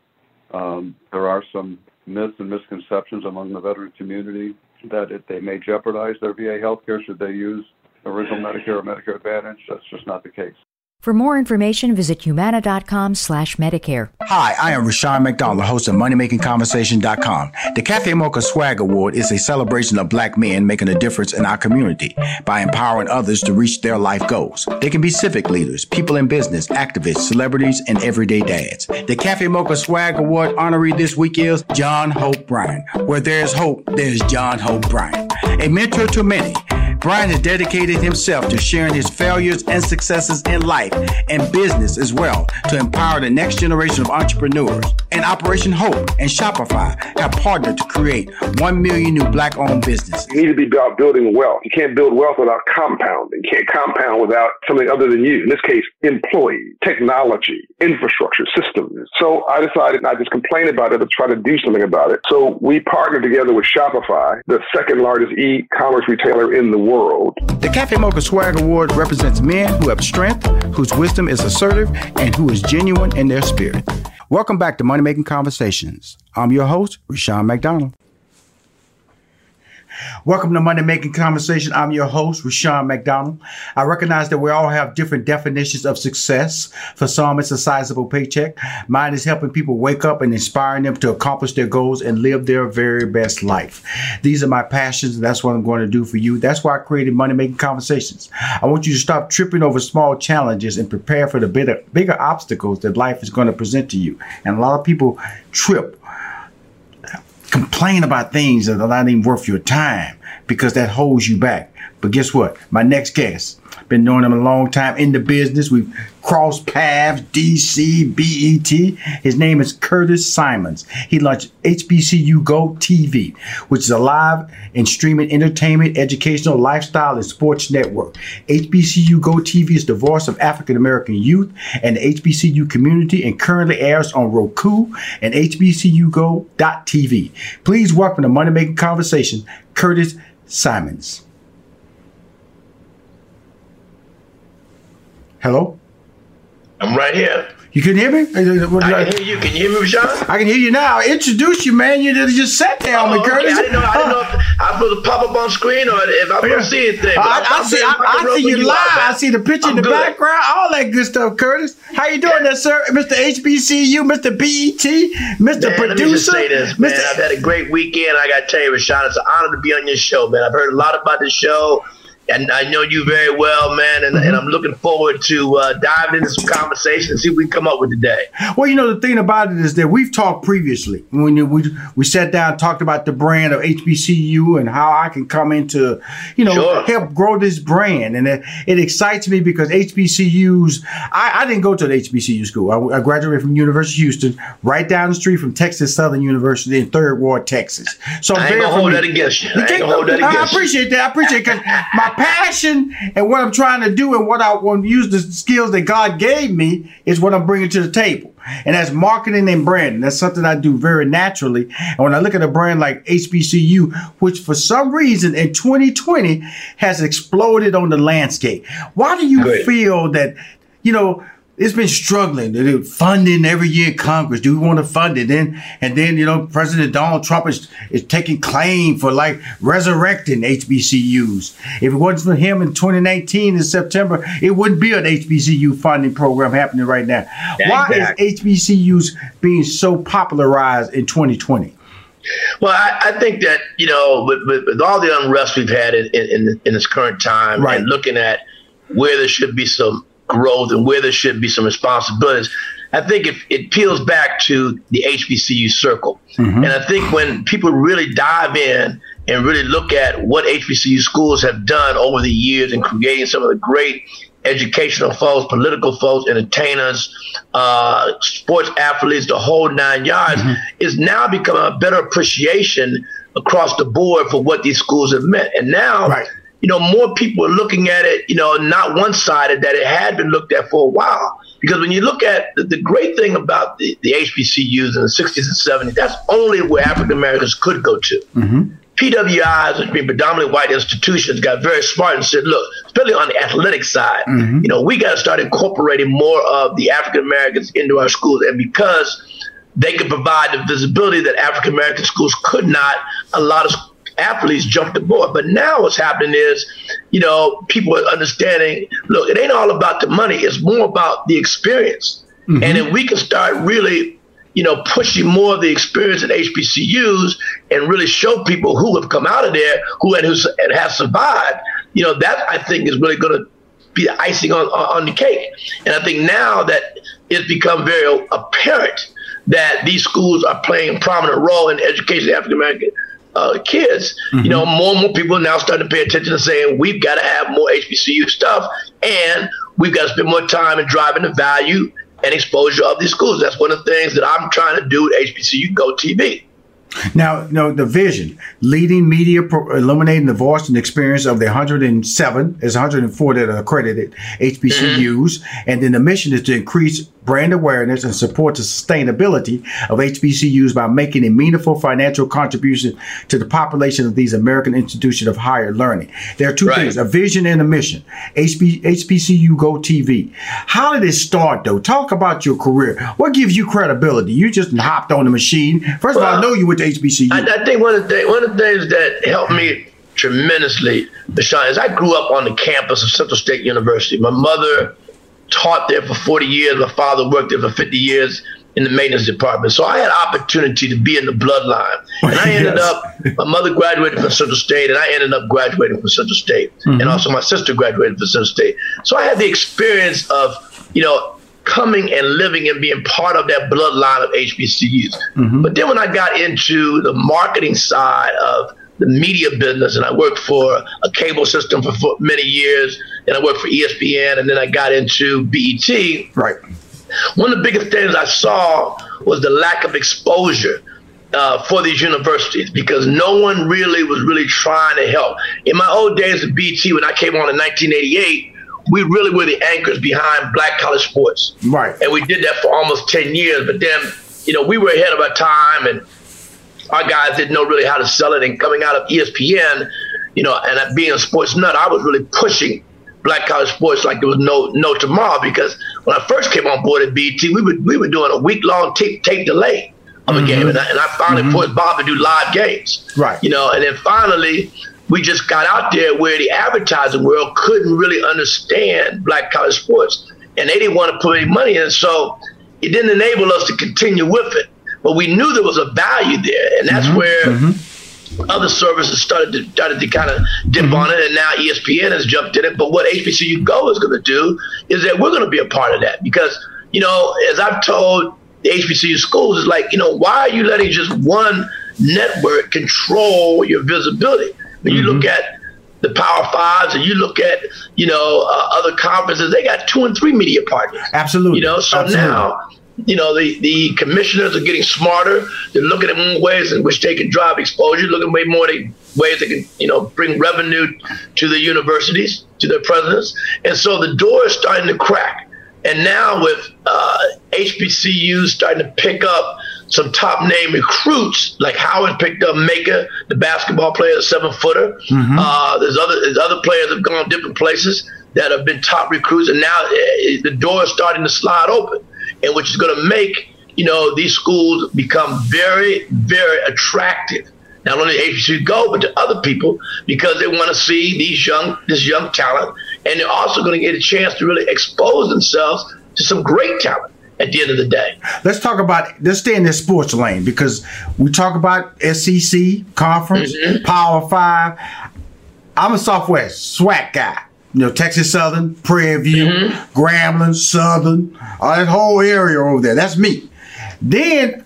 Um, there are some myths and misconceptions among the veteran community that it, they may jeopardize their VA health care should they use original Medicare or Medicare Advantage. That's just not the case. For more information, visit humana.com slash Medicare. Hi, I am Rushion McDonald, host of MoneyMakingConversation.com. The Cafe Mocha Swag Award is a celebration of black men making a difference in our community by empowering others to reach their life goals. They can be civic leaders, people in business, activists, celebrities, and everyday dads. The Cafe Mocha Swag Award honoree this week is John Hope Bryant. Where there's hope, there's John Hope Bryant. A mentor to many Bryant has dedicated himself to sharing his failures and successes in life and business as well to empower the next generation of entrepreneurs. And Operation Hope and Shopify have partnered to create 1 million new black owned businesses. You need to be about building wealth. You can't build wealth without compounding. You can't compound without something other than you. In this case, employee, technology, infrastructure, systems. So I decided not just complain about it, but try to do something about it. So we partnered together with Shopify, the second largest e commerce retailer in the world. The Cafe Mocha Swag Award represents men who have strength, whose wisdom is assertive, and who is genuine in their spirit. Welcome back to Money Making Conversations. I'm your host, Rushion McDonald. Welcome to Money Making Conversation. I'm your host, Rushion McDonald. I recognize that we all have different definitions of success. For some, it's a sizable paycheck. Mine is helping people wake up and inspiring them to accomplish their goals and live their very best life. These are my passions, and that's what I'm going to do for you. That's why I created Money Making Conversations. I want you to stop tripping over small challenges and prepare for the bigger, bigger obstacles that life is going to present to you. And a lot of people trip complain about things that are not even worth your time because that holds you back. But guess what? My next guest, been knowing him a long time in the business. We've crossed paths, DC, BET. His name is Curtis Symonds. He launched HBCU Go TV, which is a live and streaming entertainment, educational, lifestyle, and sports network. HBCU Go TV is the voice of African American youth and the HBCU community and currently airs on Roku and HBCUGo.tv. Please welcome to Money Making Conversation, Curtis Symonds. Hello? I'm right here. You can hear me? I can hear you. Can you hear me, Sean? I can hear you now. Introduce you, man. You just sat there on oh, me, Curtis. I didn't know. I didn't know if I'm supposed to pop up on screen or if I'm going to see anything. I, I, I, see. I, I see you live. I see the picture I'm in the good. background. All that good stuff, Curtis. How you doing, there, sir? Mr. HBCU, Mr. BET, Mr. Man, Producer. Let me just say this, man. Mr. I've had a great weekend. I got to tell you, Rushion, it's an honor to be on your show, man. I've heard a lot about the show and I know you very well, man, and, mm-hmm. and I'm looking forward to uh, diving into some conversation and see what we can come up with today. Well, you know, the thing about it is that we've talked previously when we we sat down, talked about the brand of HBCU and how I can come into, you know, sure. help grow this brand, and it, it excites me because HBCUs. I, I didn't go to an HBCU school. I, I, graduated from University of Houston, right down the street from Texas Southern University in Third Ward, Texas. So I'm ain't gonna hold that against you. I, hold that against I appreciate that. I appreciate because my passion and what I'm trying to do and what I want to use the skills that God gave me is what I'm bringing to the table. And that's marketing and branding. That's something I do very naturally. And when I look at a brand like HBCU, which for some reason in 2020 has exploded on the landscape, why do you Good. feel that, you know, it's been struggling. They're funding every year in Congress. Do we want to fund it? Then and then you know President Donald Trump is is taking claim for like resurrecting HBCUs. If it wasn't for him in 2019 in September, it wouldn't be an HBCU funding program happening right now. Why is HBCUs being so popularized in 2020? Well, I, I, think that you know, with, with, with, all the unrest we've had in in, in this current time, right. and looking at where there should be some growth and where there should be some responsibilities. I think it, it peels back to the HBCU circle. Mm-hmm. And I think when people really dive in and really look at what HBCU schools have done over the years in creating some of the great educational folks, political folks, entertainers, uh, sports athletes, the whole nine yards, mm-hmm. is now become a better appreciation across the board for what these schools have meant. And now right you know, more people are looking at it, you know, not one sided that it had been looked at for a while. Because when you look at the, the great thing about the, the HBCUs in the 60s and 70s, that's only where African Americans could go to. Mm-hmm. PWIs, which being predominantly white institutions, got very smart and said, look, especially on the athletic side, mm-hmm. you know, we got to start incorporating more of the African Americans into our schools. And because they could provide the visibility that African American schools could not, a lot of athletes jumped aboard. But now what's happening is, you know, people are understanding, look, it ain't all about the money. It's more about the experience. Mm-hmm. And if we can start really, you know, pushing more of the experience at HBCUs and really show people who have come out of there, who and who and have survived, you know, that I think is really going to be the icing on, on the cake. And I think now that it's become very apparent that these schools are playing a prominent role in education of African American uh, kids, mm-hmm. you know, more and more people now starting to pay attention to saying we've got to have more HBCU stuff and we've got to spend more time in driving the value and exposure of these schools. That's one of the things that I'm trying to do at HBCU Go TV. Now, no, the vision, leading media, pro- illuminating the voice and experience of the 107, is 104 that are accredited HBCUs, mm-hmm. and then the mission is to increase brand awareness and support the sustainability of HBCUs by making a meaningful financial contribution to the population of these American institutions of higher learning. There are two right. things, a vision and a mission. HB, HBCU Go TV. How did it start though? Talk about your career. What gives you credibility? You just hopped on the machine. First well, of all, I know you went to HBCU. I, I think one of, the, one of the things that helped me tremendously, Bashan, is I grew up on the campus of Central State University. My mother taught there for 40 years. My father worked there for 50 years in the maintenance department. So I had opportunity to be in the bloodline. And I ended yes. up, my mother graduated from Central State, and I ended up graduating from Central State. Mm-hmm. And also my sister graduated from Central State. So I had the experience of, you know, coming and living and being part of that bloodline of HBCUs. Mm-hmm. But then when I got into the marketing side of the media business, and I worked for a cable system for, for many years, and I worked for ESPN, and then I got into BET. Right. One of the biggest things I saw was the lack of exposure uh, for these universities because no one really was really trying to help. In my old days at BT, when I came on in 1988, we really were the anchors behind black college sports. Right. And we did that for almost 10 years. But then, you know, we were ahead of our time and our guys didn't know really how to sell it. And coming out of ESPN, you know, and being a sports nut, I was really pushing black college sports like there was no no tomorrow because when I first came on board at BT, we were we were doing a week long tape tape delay of a mm-hmm. game, and I, and I finally mm-hmm. pushed Bob to do live games. Right. You know, and then finally we just got out there where the advertising world couldn't really understand black college sports, and they didn't want to put any money in, so it didn't enable us to continue with it. But we knew there was a value there, and that's mm-hmm. where mm-hmm. other services started to started to kind of dip mm-hmm. on it, and now ESPN has jumped in it. But what HBCU Go is going to do is that we're going to be a part of that because you know, as I've told the HBCU schools, is like you know, why are you letting just one network control your visibility? When you look mm-hmm. at the Power Fives and you look at, you know, uh, other conferences, they got two and three media partners. Absolutely. You know, so Absolutely. now, you know, the, the commissioners are getting smarter. They're looking at more ways in which they can drive exposure, looking way more at ways they can, you know, bring revenue to the universities, to their presidents. And so the door is starting to crack. And now with uh, HBCUs starting to pick up some top name recruits like Howard picked up Maker, the basketball player, the seven footer. Mm-hmm. Uh, there's other there's other players that have gone different places that have been top recruits, and now uh, the door is starting to slide open, and which is going to make you know these schools become very very attractive. Not only to HBCU go, but to other people because they want to see these young this young talent, and they're also going to get a chance to really expose themselves to some great talent at the end of the day. Let's talk about let's stay in this sports lane because we talk about SEC conference, mm-hmm. Power Five. I'm a Southwest SWAC guy. You know, Texas Southern, Prairie View, mm-hmm. Grambling, Southern, all that whole area over there. That's me. Then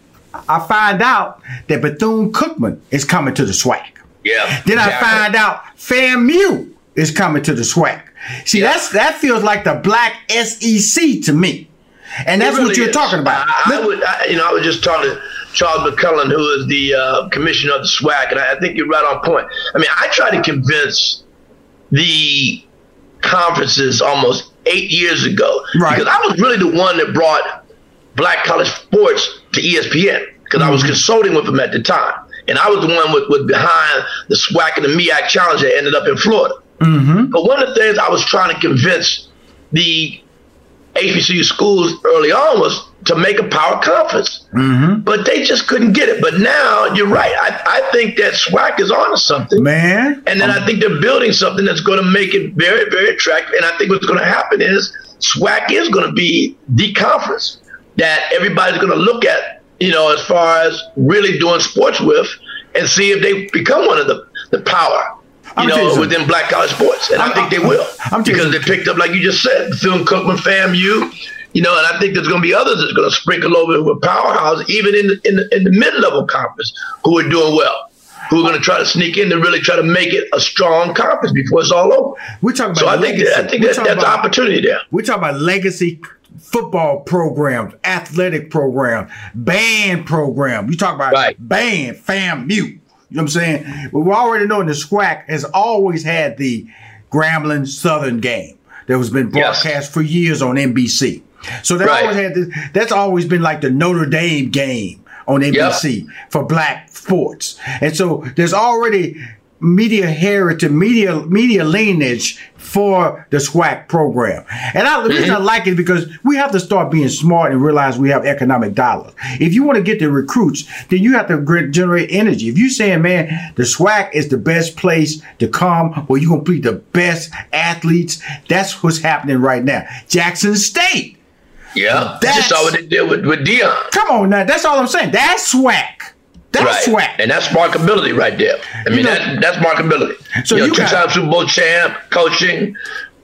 I find out that Bethune Cookman is coming to the SWAC. Yeah. Then exactly. I find out FAMU is coming to the SWAC. See, yeah. that's that feels like the black SEC to me. And that's really what you're is. talking about. I, I would, I, you know, I was just talking to Charles McClelland, who is the uh, commissioner of the SWAC, and I, I think you're right on point. I mean, I try to convince the conferences almost eight years ago right. because I was really the one that brought black college sports to ESPN because mm-hmm. I was mm-hmm. consulting with them at the time, and I was the one with, with behind the SWAC and the MEAC challenge that ended up in Florida. Mm-hmm. But one of the things I was trying to convince the HBCU schools early on was to make a power conference, mm-hmm. but they just couldn't get it. But now you're right. I, I think that SWAC is on to something, man. And then um, I think they're building something that's going to make it very, very attractive. And I think what's going to happen is SWAC is going to be the conference that everybody's going to look at, you know, as far as really doing sports with, and see if they become one of the the power you know, within black college sports. And I'm, i think they will. I'm because they picked up, like you just said, Phil Cookman, FAMU, you know, and I think there's going to be others that's going to sprinkle over with powerhouse, even in the, in the, in the mid-level conference, who are doing well. Who are going to try to sneak in and really try to make it a strong conference before it's all over? We're talking about so I think I think that, that's about, opportunity there. We're talking about legacy football programs, athletic program, band program. You talk about right. band, FAMU. You know what I'm saying? But we already know the SWAC has always had the Grambling Southern game that has been broadcast yes. for years on NBC. So they right. always had this, that's always been like the Notre Dame game on NBC yep. for black sports. And so there's already media heritage, media media lineage for the SWAC program. And I, the reason mm-hmm. I like it because we have to start being smart and realize we have economic dollars. If you want to get the recruits, then you have to generate energy. If you're saying, man, the SWAC is the best place to come where you're going to be the best athletes, that's what's happening right now. Jackson State. Yeah. That's, just saw what they did with, with Deion. Come on now. That's all I'm saying. That's SWAC. That's right. SWAC. And that's markability right there. I mean, you know, that, that's markability. So you, know, two-time Super Bowl champ, coaching,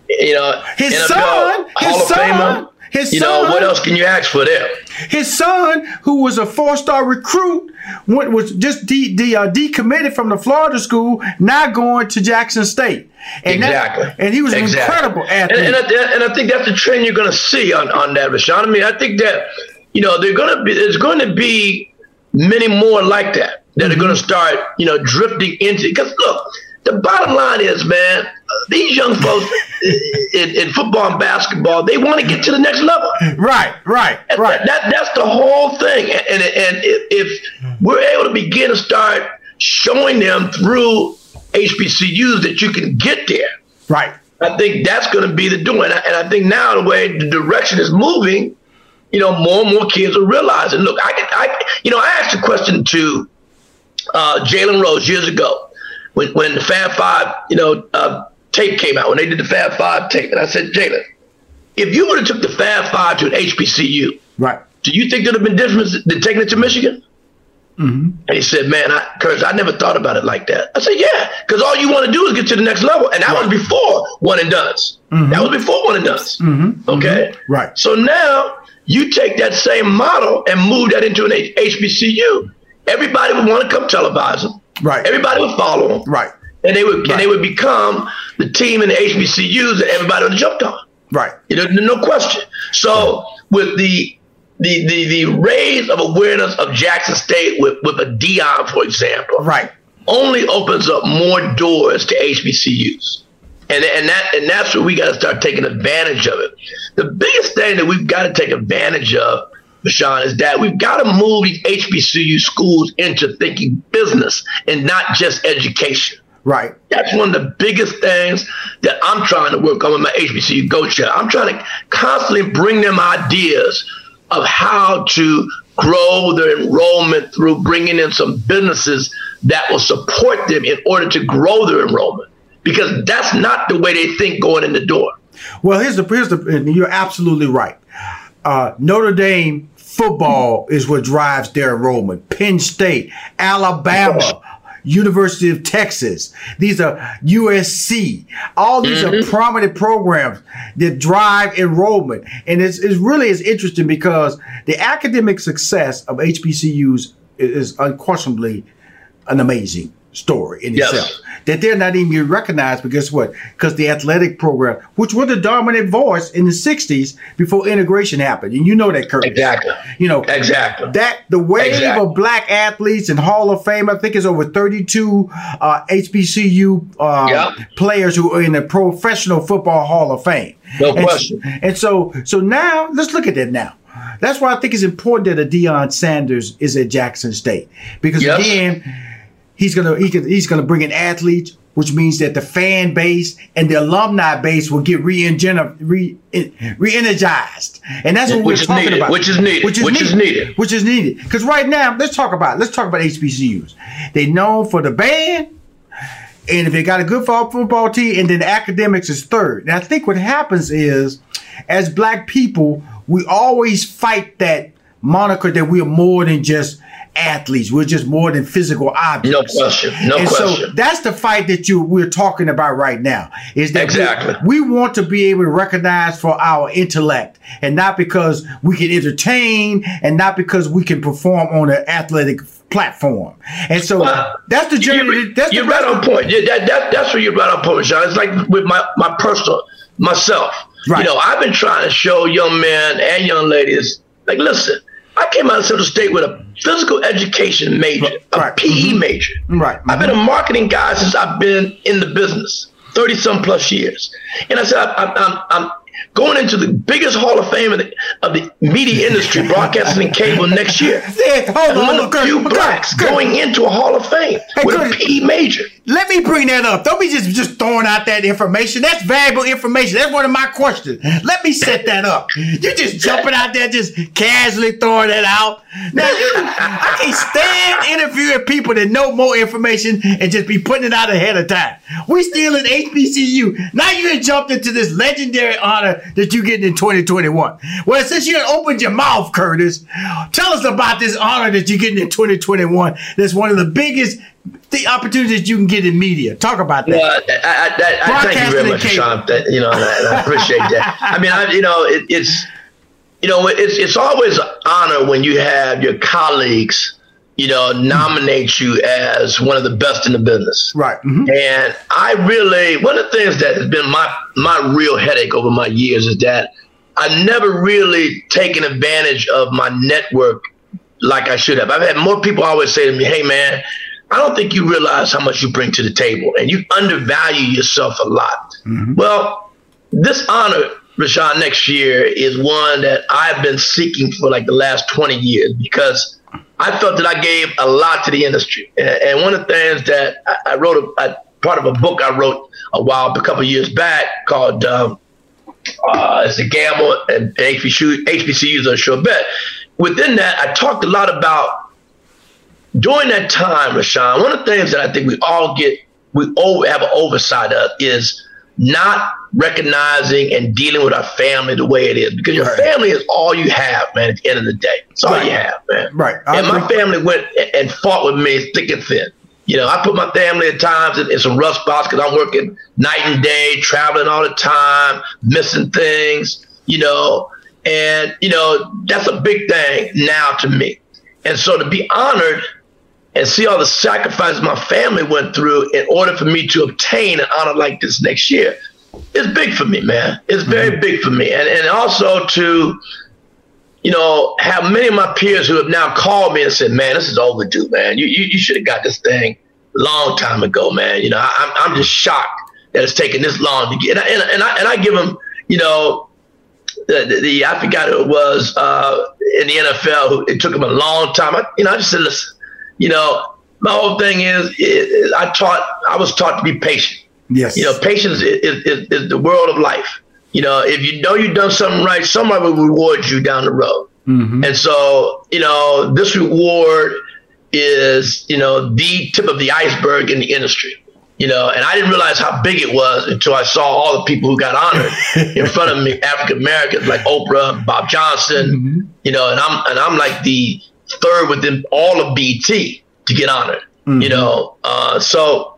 you know, his NFL son, Hall his of son, Famer. His you son, know, what else can you ask for there? His son, who was a four-star recruit, went, was just de, de, uh, decommitted from the Florida school, now going to Jackson State. And exactly. That, and he was exactly. an incredible athlete. And, and, I, and, I, think that's the trend you're going to see on, on that, Rushion. I mean, I think that, you know, they're going to be, there's going to be many more like that that are going to mm-hmm. start, you know, drifting into, because look, the bottom line is, man, these young folks in, in, football and basketball, they want to get to the next level. Right, right, right. That, that, that's the whole thing. And, and, and if mm-hmm. we're able to begin to start showing them through HBCUs that you can get there, right. I think that's going to be the doing. And I think now the way the direction is moving, you know, more and more kids are realizing. Look, I, I you know, I asked a question to uh, Jalen Rose years ago when, when the Fab Five, you know, uh, tape came out, when they did the Fab Five tape, and I said, Jalen, if you would have took the Fab Five to an HBCU, right? Do you think there'd have been difference than taking it to Michigan? Mm-hmm. And he said, "Man, I, Curtis, I never thought about it like that." I said, "Yeah, because all you want to do is get to the next level, and that right. was before one and done's. Mm-hmm. That was before one and done's. Mm-hmm. Okay, right. So now you take that same model and move that into an HBCU. Everybody would want to come televise them. Right. Everybody would follow them. Right. And they would right. and they would become the team in the HBCUs that everybody would have jumped on. Right. You know, no question. So with the the the the raise of awareness of Jackson State with with a Deion, for example, right, only opens up more doors to HBCUs. And, and that and that's where we got to start taking advantage of it. The biggest thing that we've got to take advantage of Sean, is that we've got to move these HBCU schools into thinking business and not just education. Right. That's one of the biggest things that I'm trying to work on with my HBCU Go Chair. I'm trying to constantly bring them ideas of how to grow their enrollment through bringing in some businesses that will support them in order to grow their enrollment. Because that's not the way they think going in the door. Well, here's the here's the you're absolutely right. Uh, Notre Dame Football is what drives their enrollment. Penn State, Alabama, University of Texas. These are USC. All these mm-hmm. are prominent programs that drive enrollment. And it's, it's really is interesting because the academic success of HBCUs is unquestionably an amazing story in yes. itself. That they're not even recognized because what? Because the athletic program, which was the dominant voice in the '60s before integration happened, and you know that, Kurt. Exactly. You know exactly that the wave exactly. of black athletes and Hall of Fame. I think is over 32 uh, HBCU uh, yep. players who are in the Professional Football Hall of Fame. No and question. So, and so, so now let's look at that now. That's why I think it's important that a Deion Sanders is at Jackson State because yes. again He's gonna he can, he's gonna bring in athletes, which means that the fan base and the alumni base will get re re energized, and that's what which we're talking needed, about. Which is needed. Which is, which needed, is needed. Which is needed. Because right now, let's talk about let's talk about HBCUs. They known for the band. And if they got a good football team, and then academics is third. And I think what happens is, as black people, we always fight that moniker that we are more than just athletes. We're just more than physical objects. No question. No and question. So that's the fight that you we're talking about right now. Is that exactly we, we want to be able to recognize for our intellect and not because we can entertain and not because we can perform on an athletic platform. And so well, that's the journey. You're, that's you're the, right on point. Yeah, that, that, that's where you're right on point, Sean. It's like with my, my personal myself. Right. You know, I've been trying to show young men and young ladies, like, listen, I came out of Central State with a physical education major, a right. PE mm-hmm. major. Right. Mm-hmm. I've been a marketing guy since I've been in the business, 30 some plus years. And I said, I, I, I'm, I'm going into the biggest Hall of Fame of the, of the media industry, broadcasting and cable next year. Yeah, hold on, one of the few blacks going into a Hall of Fame hey, with a PE major. Let me bring that up. Don't be just, just throwing out that information. That's valuable information. That's one of my questions. Let me set that up. You're just jumping out there, just casually throwing that out. Now, you, I can't stand interviewing people that know more information and just be putting it out ahead of time. We still in HBCU. Now you jumped into this legendary honor that you getting in 2021. Well, since you opened your mouth, Curtis, tell us about this honor that you're getting in 2021. That's one of the biggest the opportunities you can get in media. Talk about that. Well, I, I, I, thank you very much, Sean. That, you know, I, appreciate that. I mean, I, you know, it, it's you know, it's it's always an honor when you have your colleagues you know, nominate you as one of the best in the business. Right. Mm-hmm. And I really, one of the things that has been my my real headache over my years is that I've never really taken advantage of my network like I should have. I've had more people always say to me, "Hey, man." I don't think you realize how much you bring to the table, and you undervalue yourself a lot. Mm-hmm. Well, this honor, Rushion, next year is one that I've been seeking for like the last 20 years because I felt that I gave a lot to the industry. And, one of the things that I, wrote, a, part of a book I wrote a while, a couple years back called um, uh, It's a Gamble and HBCU, HBCUs are sure bet. Within that, I talked a lot about during that time, Rushion, one of the things that I think we all get, we all have an oversight of is not recognizing and dealing with our family the way it is because your right. family is all you have, man. At the end of the day, it's all right. you have, man. Right. I and my family went and fought with me thick and thin. You know, I put my family at times in, in some rough spots because I'm working night and day, traveling all the time, missing things. You know, and you know that's a big thing now to me. And so to be honored and see all the sacrifices my family went through in order for me to obtain an honor like this next year it's big for me, man. It's very mm-hmm. big for me. And and also to, you know, have many of my peers who have now called me and said, man, this is overdue, man. You you, you should have got this thing long time ago, man. You know, I, am I'm just shocked that it's taken this long to get. And I, and, and I, and I give them, you know, the, the, the, I forgot who it was uh, in the NFL. Who, it took him a long time. I, you know, I just said, listen, you know, my whole thing is, is I taught, I was taught to be patient. Yes. You know, patience is, is, is the world of life. You know, if you know you've done something right, somebody will reward you down the road. Mm-hmm. And so, you know, this reward is, you know, the tip of the iceberg in the industry. You know, and I didn't realize how big it was until I saw all the people who got honored in front of me, African Americans like Oprah, Bob Johnson, mm-hmm. you know, and I'm and I'm like the third within all of BT to get honored. Mm-hmm. You know, uh, so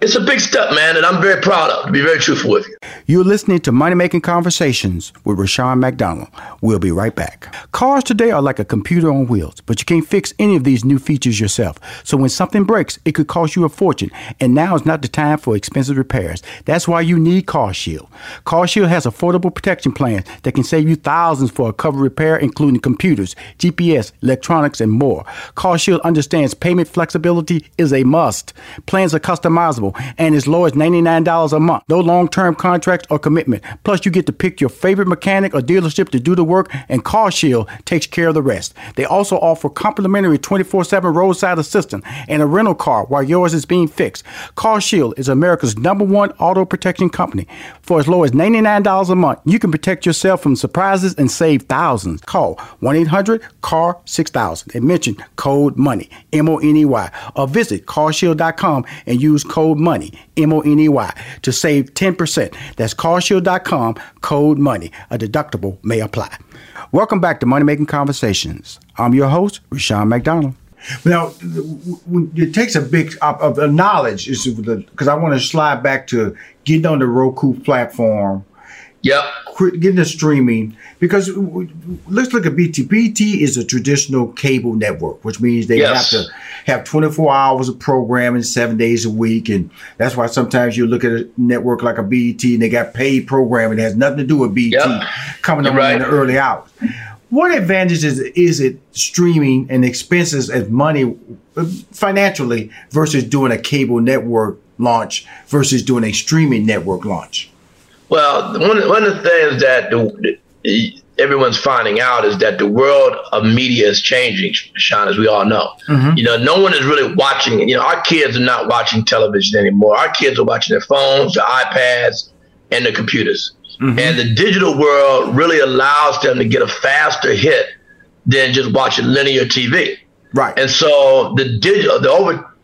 it's a big step, man, and I'm very proud of. To be very truthful with you. You're listening to Money Making Conversations with Rushion McDonald. We'll be right back. Cars today are like a computer on wheels, but you can't fix any of these new features yourself. So when something breaks, it could cost you a fortune, and now is not the time for expensive repairs. That's why you need CarShield. CarShield has affordable protection plans that can save you thousands for a covered repair, including computers, GPS, electronics, and more. CarShield understands payment flexibility is a must. Plans are customizable and as low as $99 a month. No long term contracts or commitment. Plus, you get to pick your favorite mechanic or dealership to do the work, and CarShield takes care of the rest. They also offer complimentary 24 7 roadside assistance and a rental car while yours is being fixed. CarShield is America's number one auto protection company. For as low as $99 a month, you can protect yourself from surprises and save thousands. Call 1 800 CAR 6000 and mention code MONEY, M O N E Y, or visit carshield.com and use code money, M O N E Y, to save 10%. That's carshield.com, code money. A deductible may apply. Welcome back to Money Making Conversations. I'm your host, Rushion McDonald. Now, it takes a big uh, uh, knowledge because I want to slide back to getting on the Roku platform Yep. Getting the streaming because let's look at BT. BT is a traditional cable network, which means they yes. have to have 24 hours of programming seven days a week. And that's why sometimes you look at a network like a BET and they got paid programming that has nothing to do with BT yep. coming on right. in the early hours. What advantages is it streaming and expenses as money uh, financially versus doing a cable network launch versus doing a streaming network launch? Well, one, one of the things that the, everyone's finding out is that the world of media is changing, Sean, as we all know. Mm-hmm. You know, no one is really watching. You know, our kids are not watching television anymore. Our kids are watching their phones, their iPads, and their computers. Mm-hmm. And the digital world really allows them to get a faster hit than just watching linear TV. Right. And so the digital, the over,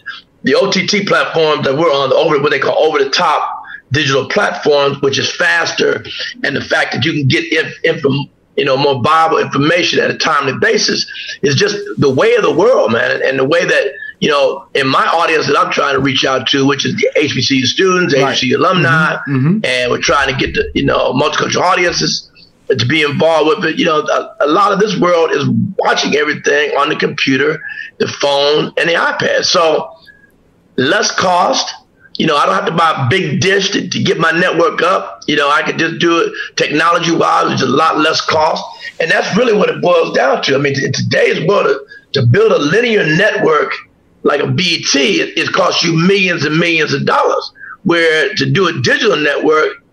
the OTT platforms that we're on, the over, what they call over the top digital platforms, which is faster, and the fact that you can get info, you know, more viable information at a timely basis is just the way of the world, man, and the way that you know, in my audience that I'm trying to reach out to, which is the HBCU students, right. HBCU alumni, mm-hmm, mm-hmm. and we're trying to get the you know multicultural audiences. to be involved with it. You know, a, a, lot of this world is watching everything on the computer, the phone, and the iPad. So less cost. You know, I don't have to buy a big dish to, to get my network up. You know, I could just do it technology wise, which is a lot less cost. And that's really what it boils down to. I mean, in today's world, to, to build a linear network like a BT, it, it costs you millions and millions of dollars. Where to do a digital network,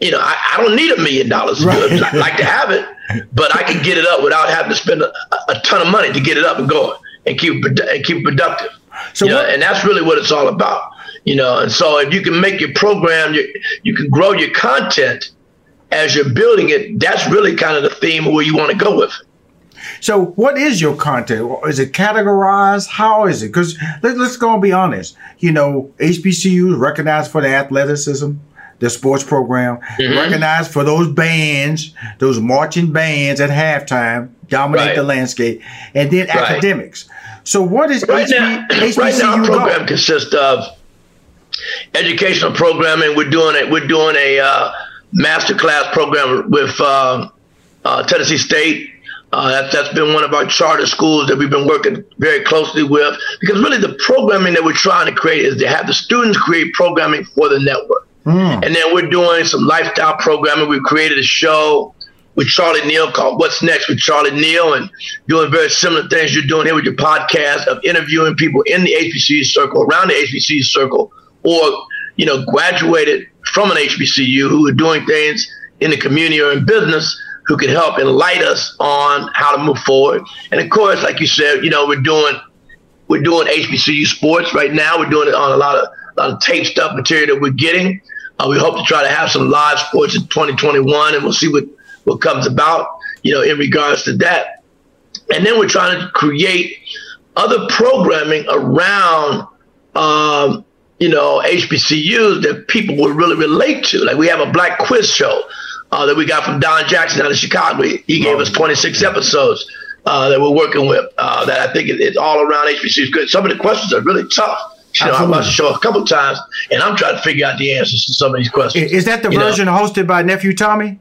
you know, I, I don't need a million dollars to do it. I like to have it, but I can get it up without having to spend a, a ton of money to get it up and going and keep and keep productive. So you know, and that's really what it's all about. You know, and so if you can make your program, you, you can grow your content as you're building it. That's really kind of the theme of where you want to go with it. So, what is your content? Is it categorized? How is it? Because let, us go and be honest. You know, HBCU is recognized for the athleticism, the sports program, mm-hmm. recognized for those bands, those marching bands at halftime, dominate right. the landscape, and then right. academics. So, what is right HB, now, HBCU? Right now, our program consists of educational programming. We're doing it. We're doing a uh, master class program with uh, uh, Tennessee State. Uh, that's, that's been one of our charter schools that we've been working very closely with because really the programming that we're trying to create is to have the students create programming for the network. Mm. And then we're doing some lifestyle programming. We've created a show with Charlie Neal called What's Next with Charlie Neal and doing very similar things you're doing here with your podcast of interviewing people in the HBCU circle, around the HBCU circle, or, you know, graduated from an HBCU who are doing things in the community or in business who can help enlighten us on how to move forward. And of course, like you said, you know, we're doing we're doing HBCU sports right now. We're doing it on a lot of a lot of tape stuff material that we're getting. Uh, we hope to try to have some live sports in 2021, and we'll see what what comes about, you know, in regards to that. And then we're trying to create other programming around, um, you know, HBCUs that people would really relate to. Like we have a black quiz show uh, that we got from Don Jackson out of Chicago. He gave us 26 episodes uh, that we're working with. Uh, that I think it, it's all around HBCUs. Good. Some of the questions are really tough. You know, I'm about to show a couple times, and I'm trying to figure out the answers to some of these questions. Is that the version know? hosted by Nephew Tommy?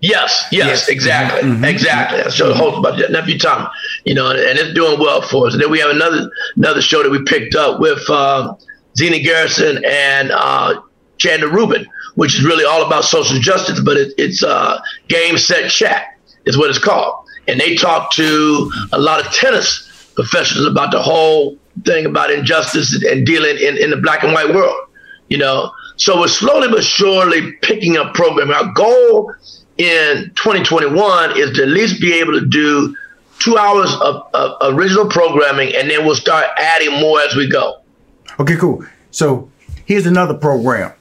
Yes, yes, yes. exactly, mm-hmm. exactly. That's the whole about nephew Tommy, you know, and, and, it's doing well for us. And then we have another another show that we picked up with uh, Zina Garrison and uh, Chanda Rubin, which is really all about social justice, but it, it's uh, game set chat is what it's called, and they talk to a lot of tennis professionals about the whole thing about injustice and dealing in, in the black and white world, you know. So we're slowly but surely picking up programming. Our goal in 2021 is to at least be able to do two hours of, of original programming, and then we'll start adding more as we go. Okay, cool. So here's another program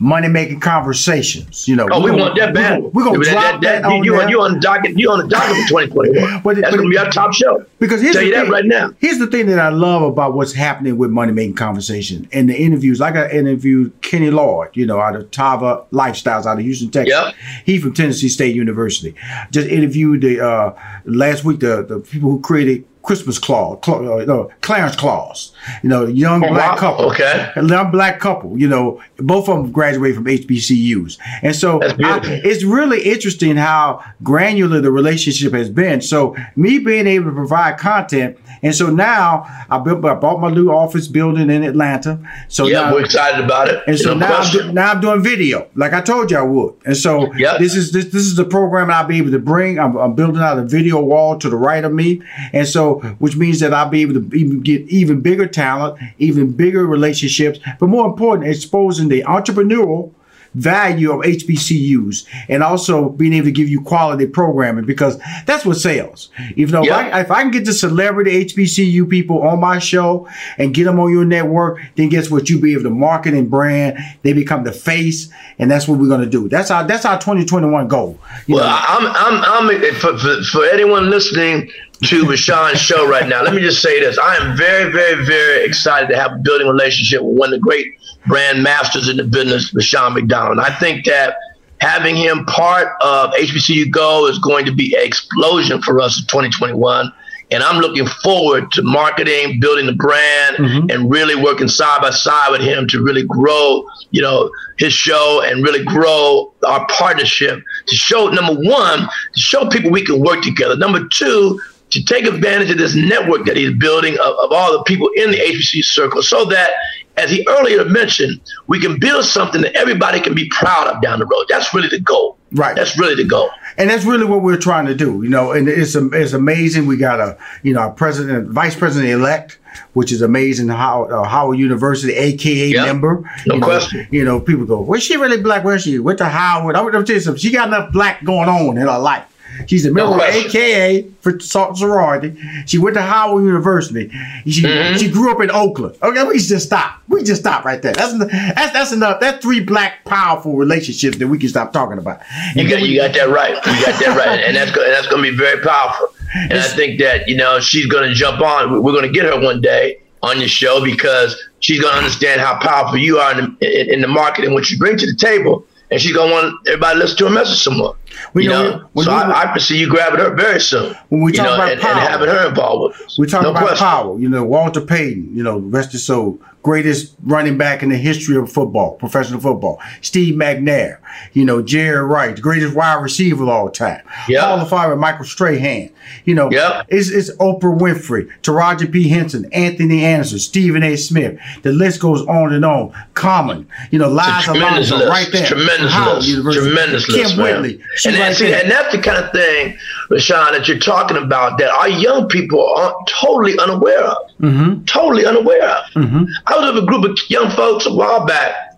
money making conversations. You know, oh, we, want that bad. We're gonna, drop that. that, that on you, you on the docket. You on the docket for 2021. but, That's but, gonna be our top show. Because here's Tell the you thing, that right now. Here's the thing that I love about what's happening with money making conversation and the interviews. Like I interviewed Kenny Lord, you know, out of Tava Lifestyles out of Houston, Texas. Yep. He from Tennessee State University. Just interviewed the uh, last week the the people who created Christmas Claus, Cla- uh, no, Clarence Claus, you know, young oh, black wow. couple, okay, young black couple, you know, both of them graduated from HBCUs, and so I, it's really interesting how granular the relationship has been. So me being able to provide content and so now I built, I bought my new office building in Atlanta. So yeah, now, we're excited about it. And so no now, I'm, do, now I'm doing video, like I told you I would. And so yep. this is this this is the program I'll be able to bring. I'm, I'm, building out a video wall to the right of me, and so which means that I'll be able to even get even bigger talent, even bigger relationships, but more important, exposing the entrepreneurial value of HBCUs and also being able to give you quality programming because that's what sells. Even though yeah. if, I, if, I, can get the celebrity HBCU people on my show and get them on your network, then guess what? You be able to market and brand. They become the face, and that's what we're going to do. That's our that's our 2021 goal. You well, know? I'm I'm I'm for, for, for anyone listening to Rushion's show right now. Let me just say this. I am very, very, very excited to have a building relationship with one of the great brand masters in the business, Rushion McDonald. I think that having him part of HBCU Go is going to be an explosion for us in 2021. And I'm looking forward to marketing, building the brand, mm-hmm. and really working side by side with him to really grow, you know, his show and really grow our partnership to show number one, to show people we can work together. Number two, to take advantage of this network that he's building of, of all the people in the HBC circle so that as he earlier mentioned, we can build something that everybody can be proud of down the road. That's really the goal. Right. That's really the goal. And that's really what we're trying to do, you know. And it's it's amazing. We got a you know a president, vice president elect, which is amazing. How uh, Howard University, aka Yep. member. No you know, question. You know, people go, "Was she really black? Where's she? Went to Howard?" I'm gonna tell you something. She got enough black going on in her life. She's a member of question. AKA for sor- sorority. She went to Howard University. She Mm-hmm. she grew up in Oakland. Okay, we just stop. We just stop right there. That's that's that's enough. That's three black powerful relationships that we can stop talking about. You got you got that right. You got that right, and that's and that's going to be very powerful. And I think that you know she's going to jump on. We're going to get her one day on your show because she's going to understand how powerful you are in the, in, in the market and what you bring to the table. And she's going to want everybody to listen to her message some more. We you know- know, so I, I foresee you grabbing her very soon. When we you talk know, about and, power, and having her involved with us. We talk No about question. power. You know, Walter Payton, you know, rest his soul, greatest running back in the history of football, professional football. Steve McNair, you know, Jerry Rice, the greatest wide receiver of all time. Yeah. Hall of Fame, Michael Strahan. You know, it's, it's Oprah Winfrey, Taraji P. Henson, Anthony Anderson, Stephen A. Smith. The list goes on and on. Common, you know, Liza Alonso, right there. Tremendous Howard list. University. Tremendous Kym list. Whitley. And, right and, see, and that's the kind of thing, Rushion, that you're talking about that our young people are totally unaware of. Mm-hmm. Totally unaware of. Mm-hmm. I was with a group of young folks a while back,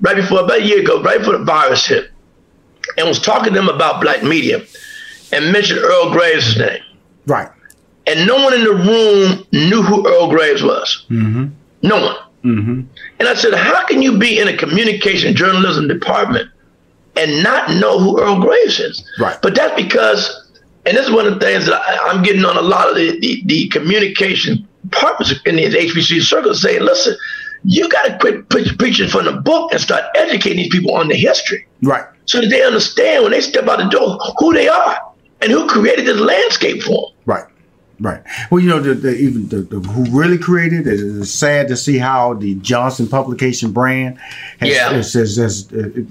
right before, about a year ago, right before the virus hit, and was talking to them about black media and mentioned Earl Graves' name. Right. And no one in the room knew who Earl Graves was. Mm-hmm. No one. Mm-hmm. And I said, how can you be in a communication journalism department and not know who Earl Graves is? Right. But that's because, and this is one of the things that I, I'm getting on a lot of the, the, the communication departments in these HBC circles saying, listen, you got to quit pre- preaching from the book and start educating these people on the history Right. so that they understand when they step out the door who they are and who created this landscape for them. Right. Right. Well, you know, the, the even the, the who really created it is sad to see how the Johnson publication brand has, Yeah. has, has, has, uh,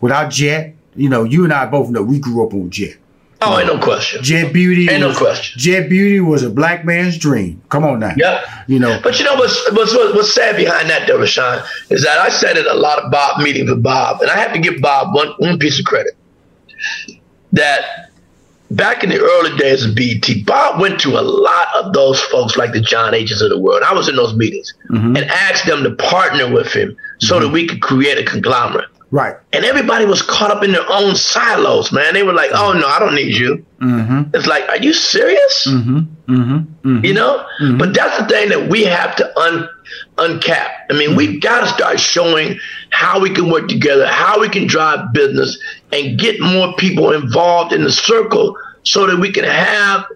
without Jet. You know, you and I both know we grew up on Jet. Oh, ain't no question. Jet Beauty. Ain't no question. Jet Beauty was a black man's dream. Come on now. Yep. You know. But you know what's, what's what's sad behind that, though, Rushion, is that I said at a lot of Bob meetings with Bob, and I have to give Bob one one piece of credit. That back in the early days of BT, Bob went to a lot of those folks like the John H's of the world. I was in those meetings Mm-hmm. and asked them to partner with him so that we could create a conglomerate. Right. And everybody was caught up in their own silos, man. They were like, "Oh no, I don't need you." Mm-hmm. It's like, "Are you serious?" Mm-hmm. Mm-hmm. you know but that's the thing that we have to un uncap i mean we've got to start showing how we can work together how we can drive business and get more people involved in the circle so that we can have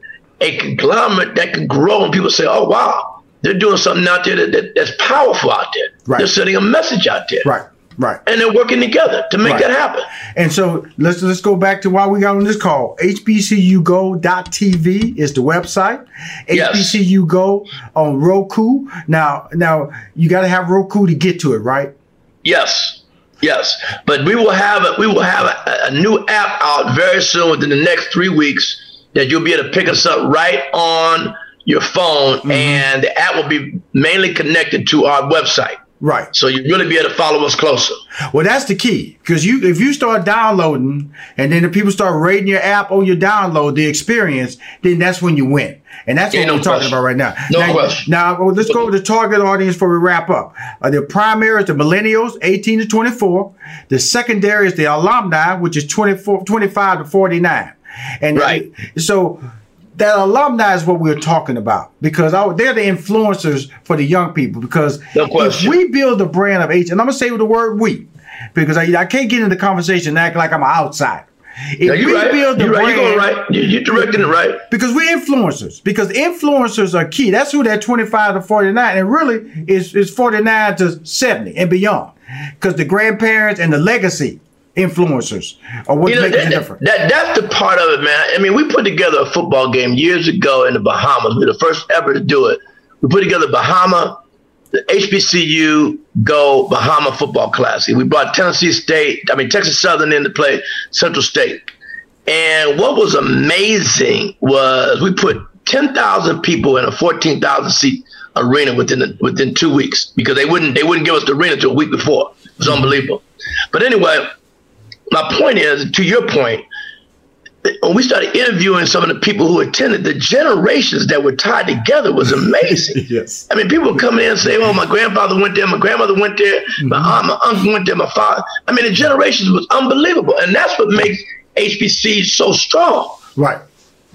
a conglomerate that can grow and people say oh wow they're doing something out there that, that, that's powerful out there Right. they're sending a message out there Right. Right. and they're working together to make Right. that happen And so let's let's go back to why we got on this call. HBCUGo.tv is the website. Yes. HBCU Go on Roku. Now now you got to have Roku to get to it, right? Yes, yes. But we will have a, we will have a, a new app out very soon within the next three weeks that you'll be able to pick us up right on your phone, mm-hmm. and the app will be mainly connected to our website. Right. So you really be able to follow us closer. Well, that's the key because you if you start downloading and then the people start rating your app on your download, the experience, then that's when you win. And that's Ain't what no we're talking about right now. No now, question. Now, well, let's go to the target audience before we wrap up. Uh, the primary is the millennials, 18 to 24. The secondary is the alumni, which is 24, 25 to 49. And right. so that alumni is what we're talking about because I, they're the influencers for the young people. Because if we build a brand of H, and I'm gonna say the word "we," because I, I can't get into the conversation and act like I'm an outsider. If you're we right. build the You're right. You're going right. You- you're directing it right. Because we're influencers. Because influencers are key. That's who that 25 to 49, and really is is 49 to 70 and beyond. Because the grandparents and the legacy influencers or what You know, makes that, it different. That, that's the part of it, man. I mean, we put together a football game years ago in the Bahamas. We were the first ever to do it. We put together Bahama, the HBCU Go Bahama Football Classic. We brought Tennessee State, I mean Texas Southern in to play Central State. And what was amazing was we put 10,000 people in a 14,000 seat arena within the, within two weeks because they wouldn't they wouldn't give us the arena until a week before. It was unbelievable. But anyway, my point is to your point. When we started interviewing some of the people who attended, the generations that were tied together was amazing. yes. I mean, people would come in and say, "Oh, my grandfather went there, my grandmother went there, mm-hmm. my aunt, my uncle went there, my father." I mean, the generations was unbelievable, and that's what makes HBC so strong. Right.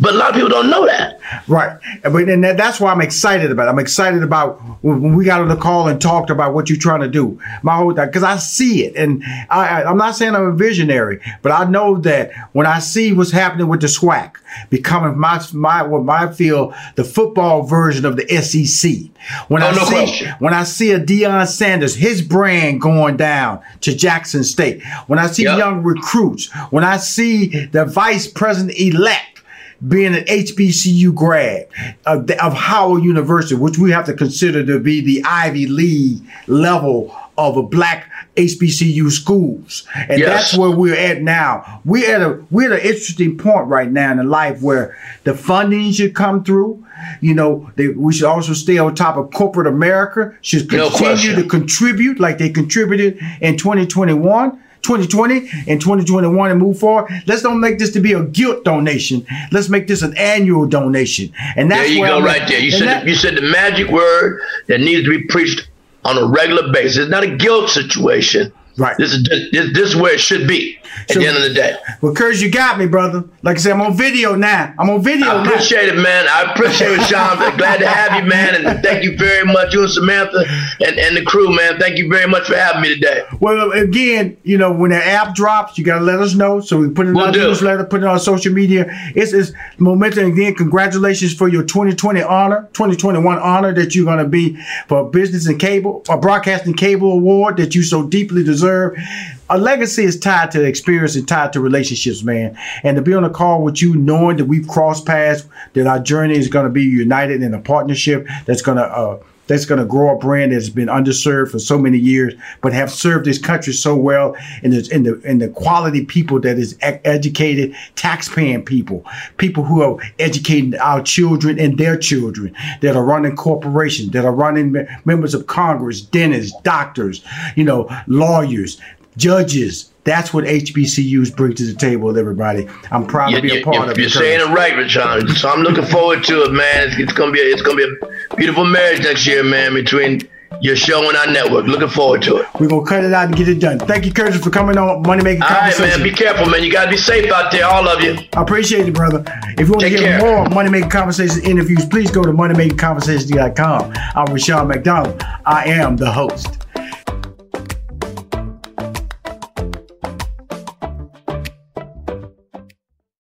But a lot of people don't know that. Right. But and that's why I'm excited about it. I'm excited about when we got on the call and talked about what you're trying to do. My whole because I see it. And I, I'm not saying I'm a visionary, but I know that when I see what's happening with the SWAC becoming my my what I feel the football version of the SEC. When oh, I no see question. when I see a Deion Sanders, his brand going down to Jackson State. When I see Yep. young recruits, when I see the vice president elect being an HBCU grad of, the- of Howard University, which we have to consider to be the Ivy League level of a black HBCU schools. And Yes. that's where we're at now. We're at a we're at an interesting point right now in life where the funding should come through. You know, they, we should also stay on top of corporate America, should continue question. to contribute like they contributed in 2021. 2020 and 2021 and move forward. Let's don't make this to be a guilt donation. Let's make this an annual donation. And that's there you where go, I'm right at. there. You And said that- the, you said the magic word that needs to be preached on a regular basis. It's not a guilt situation. Right. This is this, this is where it should be at the end of the day. Well, Curtis, you got me, brother. Like I said, I'm on video now. I'm on video I now. appreciate it, man. I appreciate it, Sean. Glad to have you, man. And thank you very much, you and Samantha and, and the crew, man. Thank you very much for having me today. Well, again, you know, when the app drops, you gotta let us know. So we put it in Will our do. newsletter, put it on social media. It's, it's momentum. Again, congratulations for your 2020 honor, 2021 honor that you're gonna be for business and cable, a broadcasting cable award that you so deeply deserve. A legacy is tied to experience and tied to relationships, man. And to be on a call with you, knowing that we've crossed paths, that our journey is going to be united in a partnership that's going to uh, that's going to grow a brand that's been underserved for so many years, but have served this country so well in the in the the quality people that is educated, tax-paying people, people who are educating our children and their children, that are running corporations, that are running members of Congress, dentists, doctors, you know, lawyers, judges. That's what HBCUs bring to the table, everybody. I'm proud to You- be a part you- of You're saying it right, Rushion. So I'm looking forward to it, man. It's, it's gonna be a, it's gonna be a beautiful marriage next year, man, between your show and our network. Looking forward to it. We're gonna cut it out and get it done. Thank you, Curtis, for coming on Money Making All right, Conversation. man. Be careful, man. You gotta be safe out there, all of you. I appreciate it, brother. If you want to Take hear care. more Money Making Conversations interviews, please go to moneymakingconversations.com. I'm Rushion McDonald. I am the host.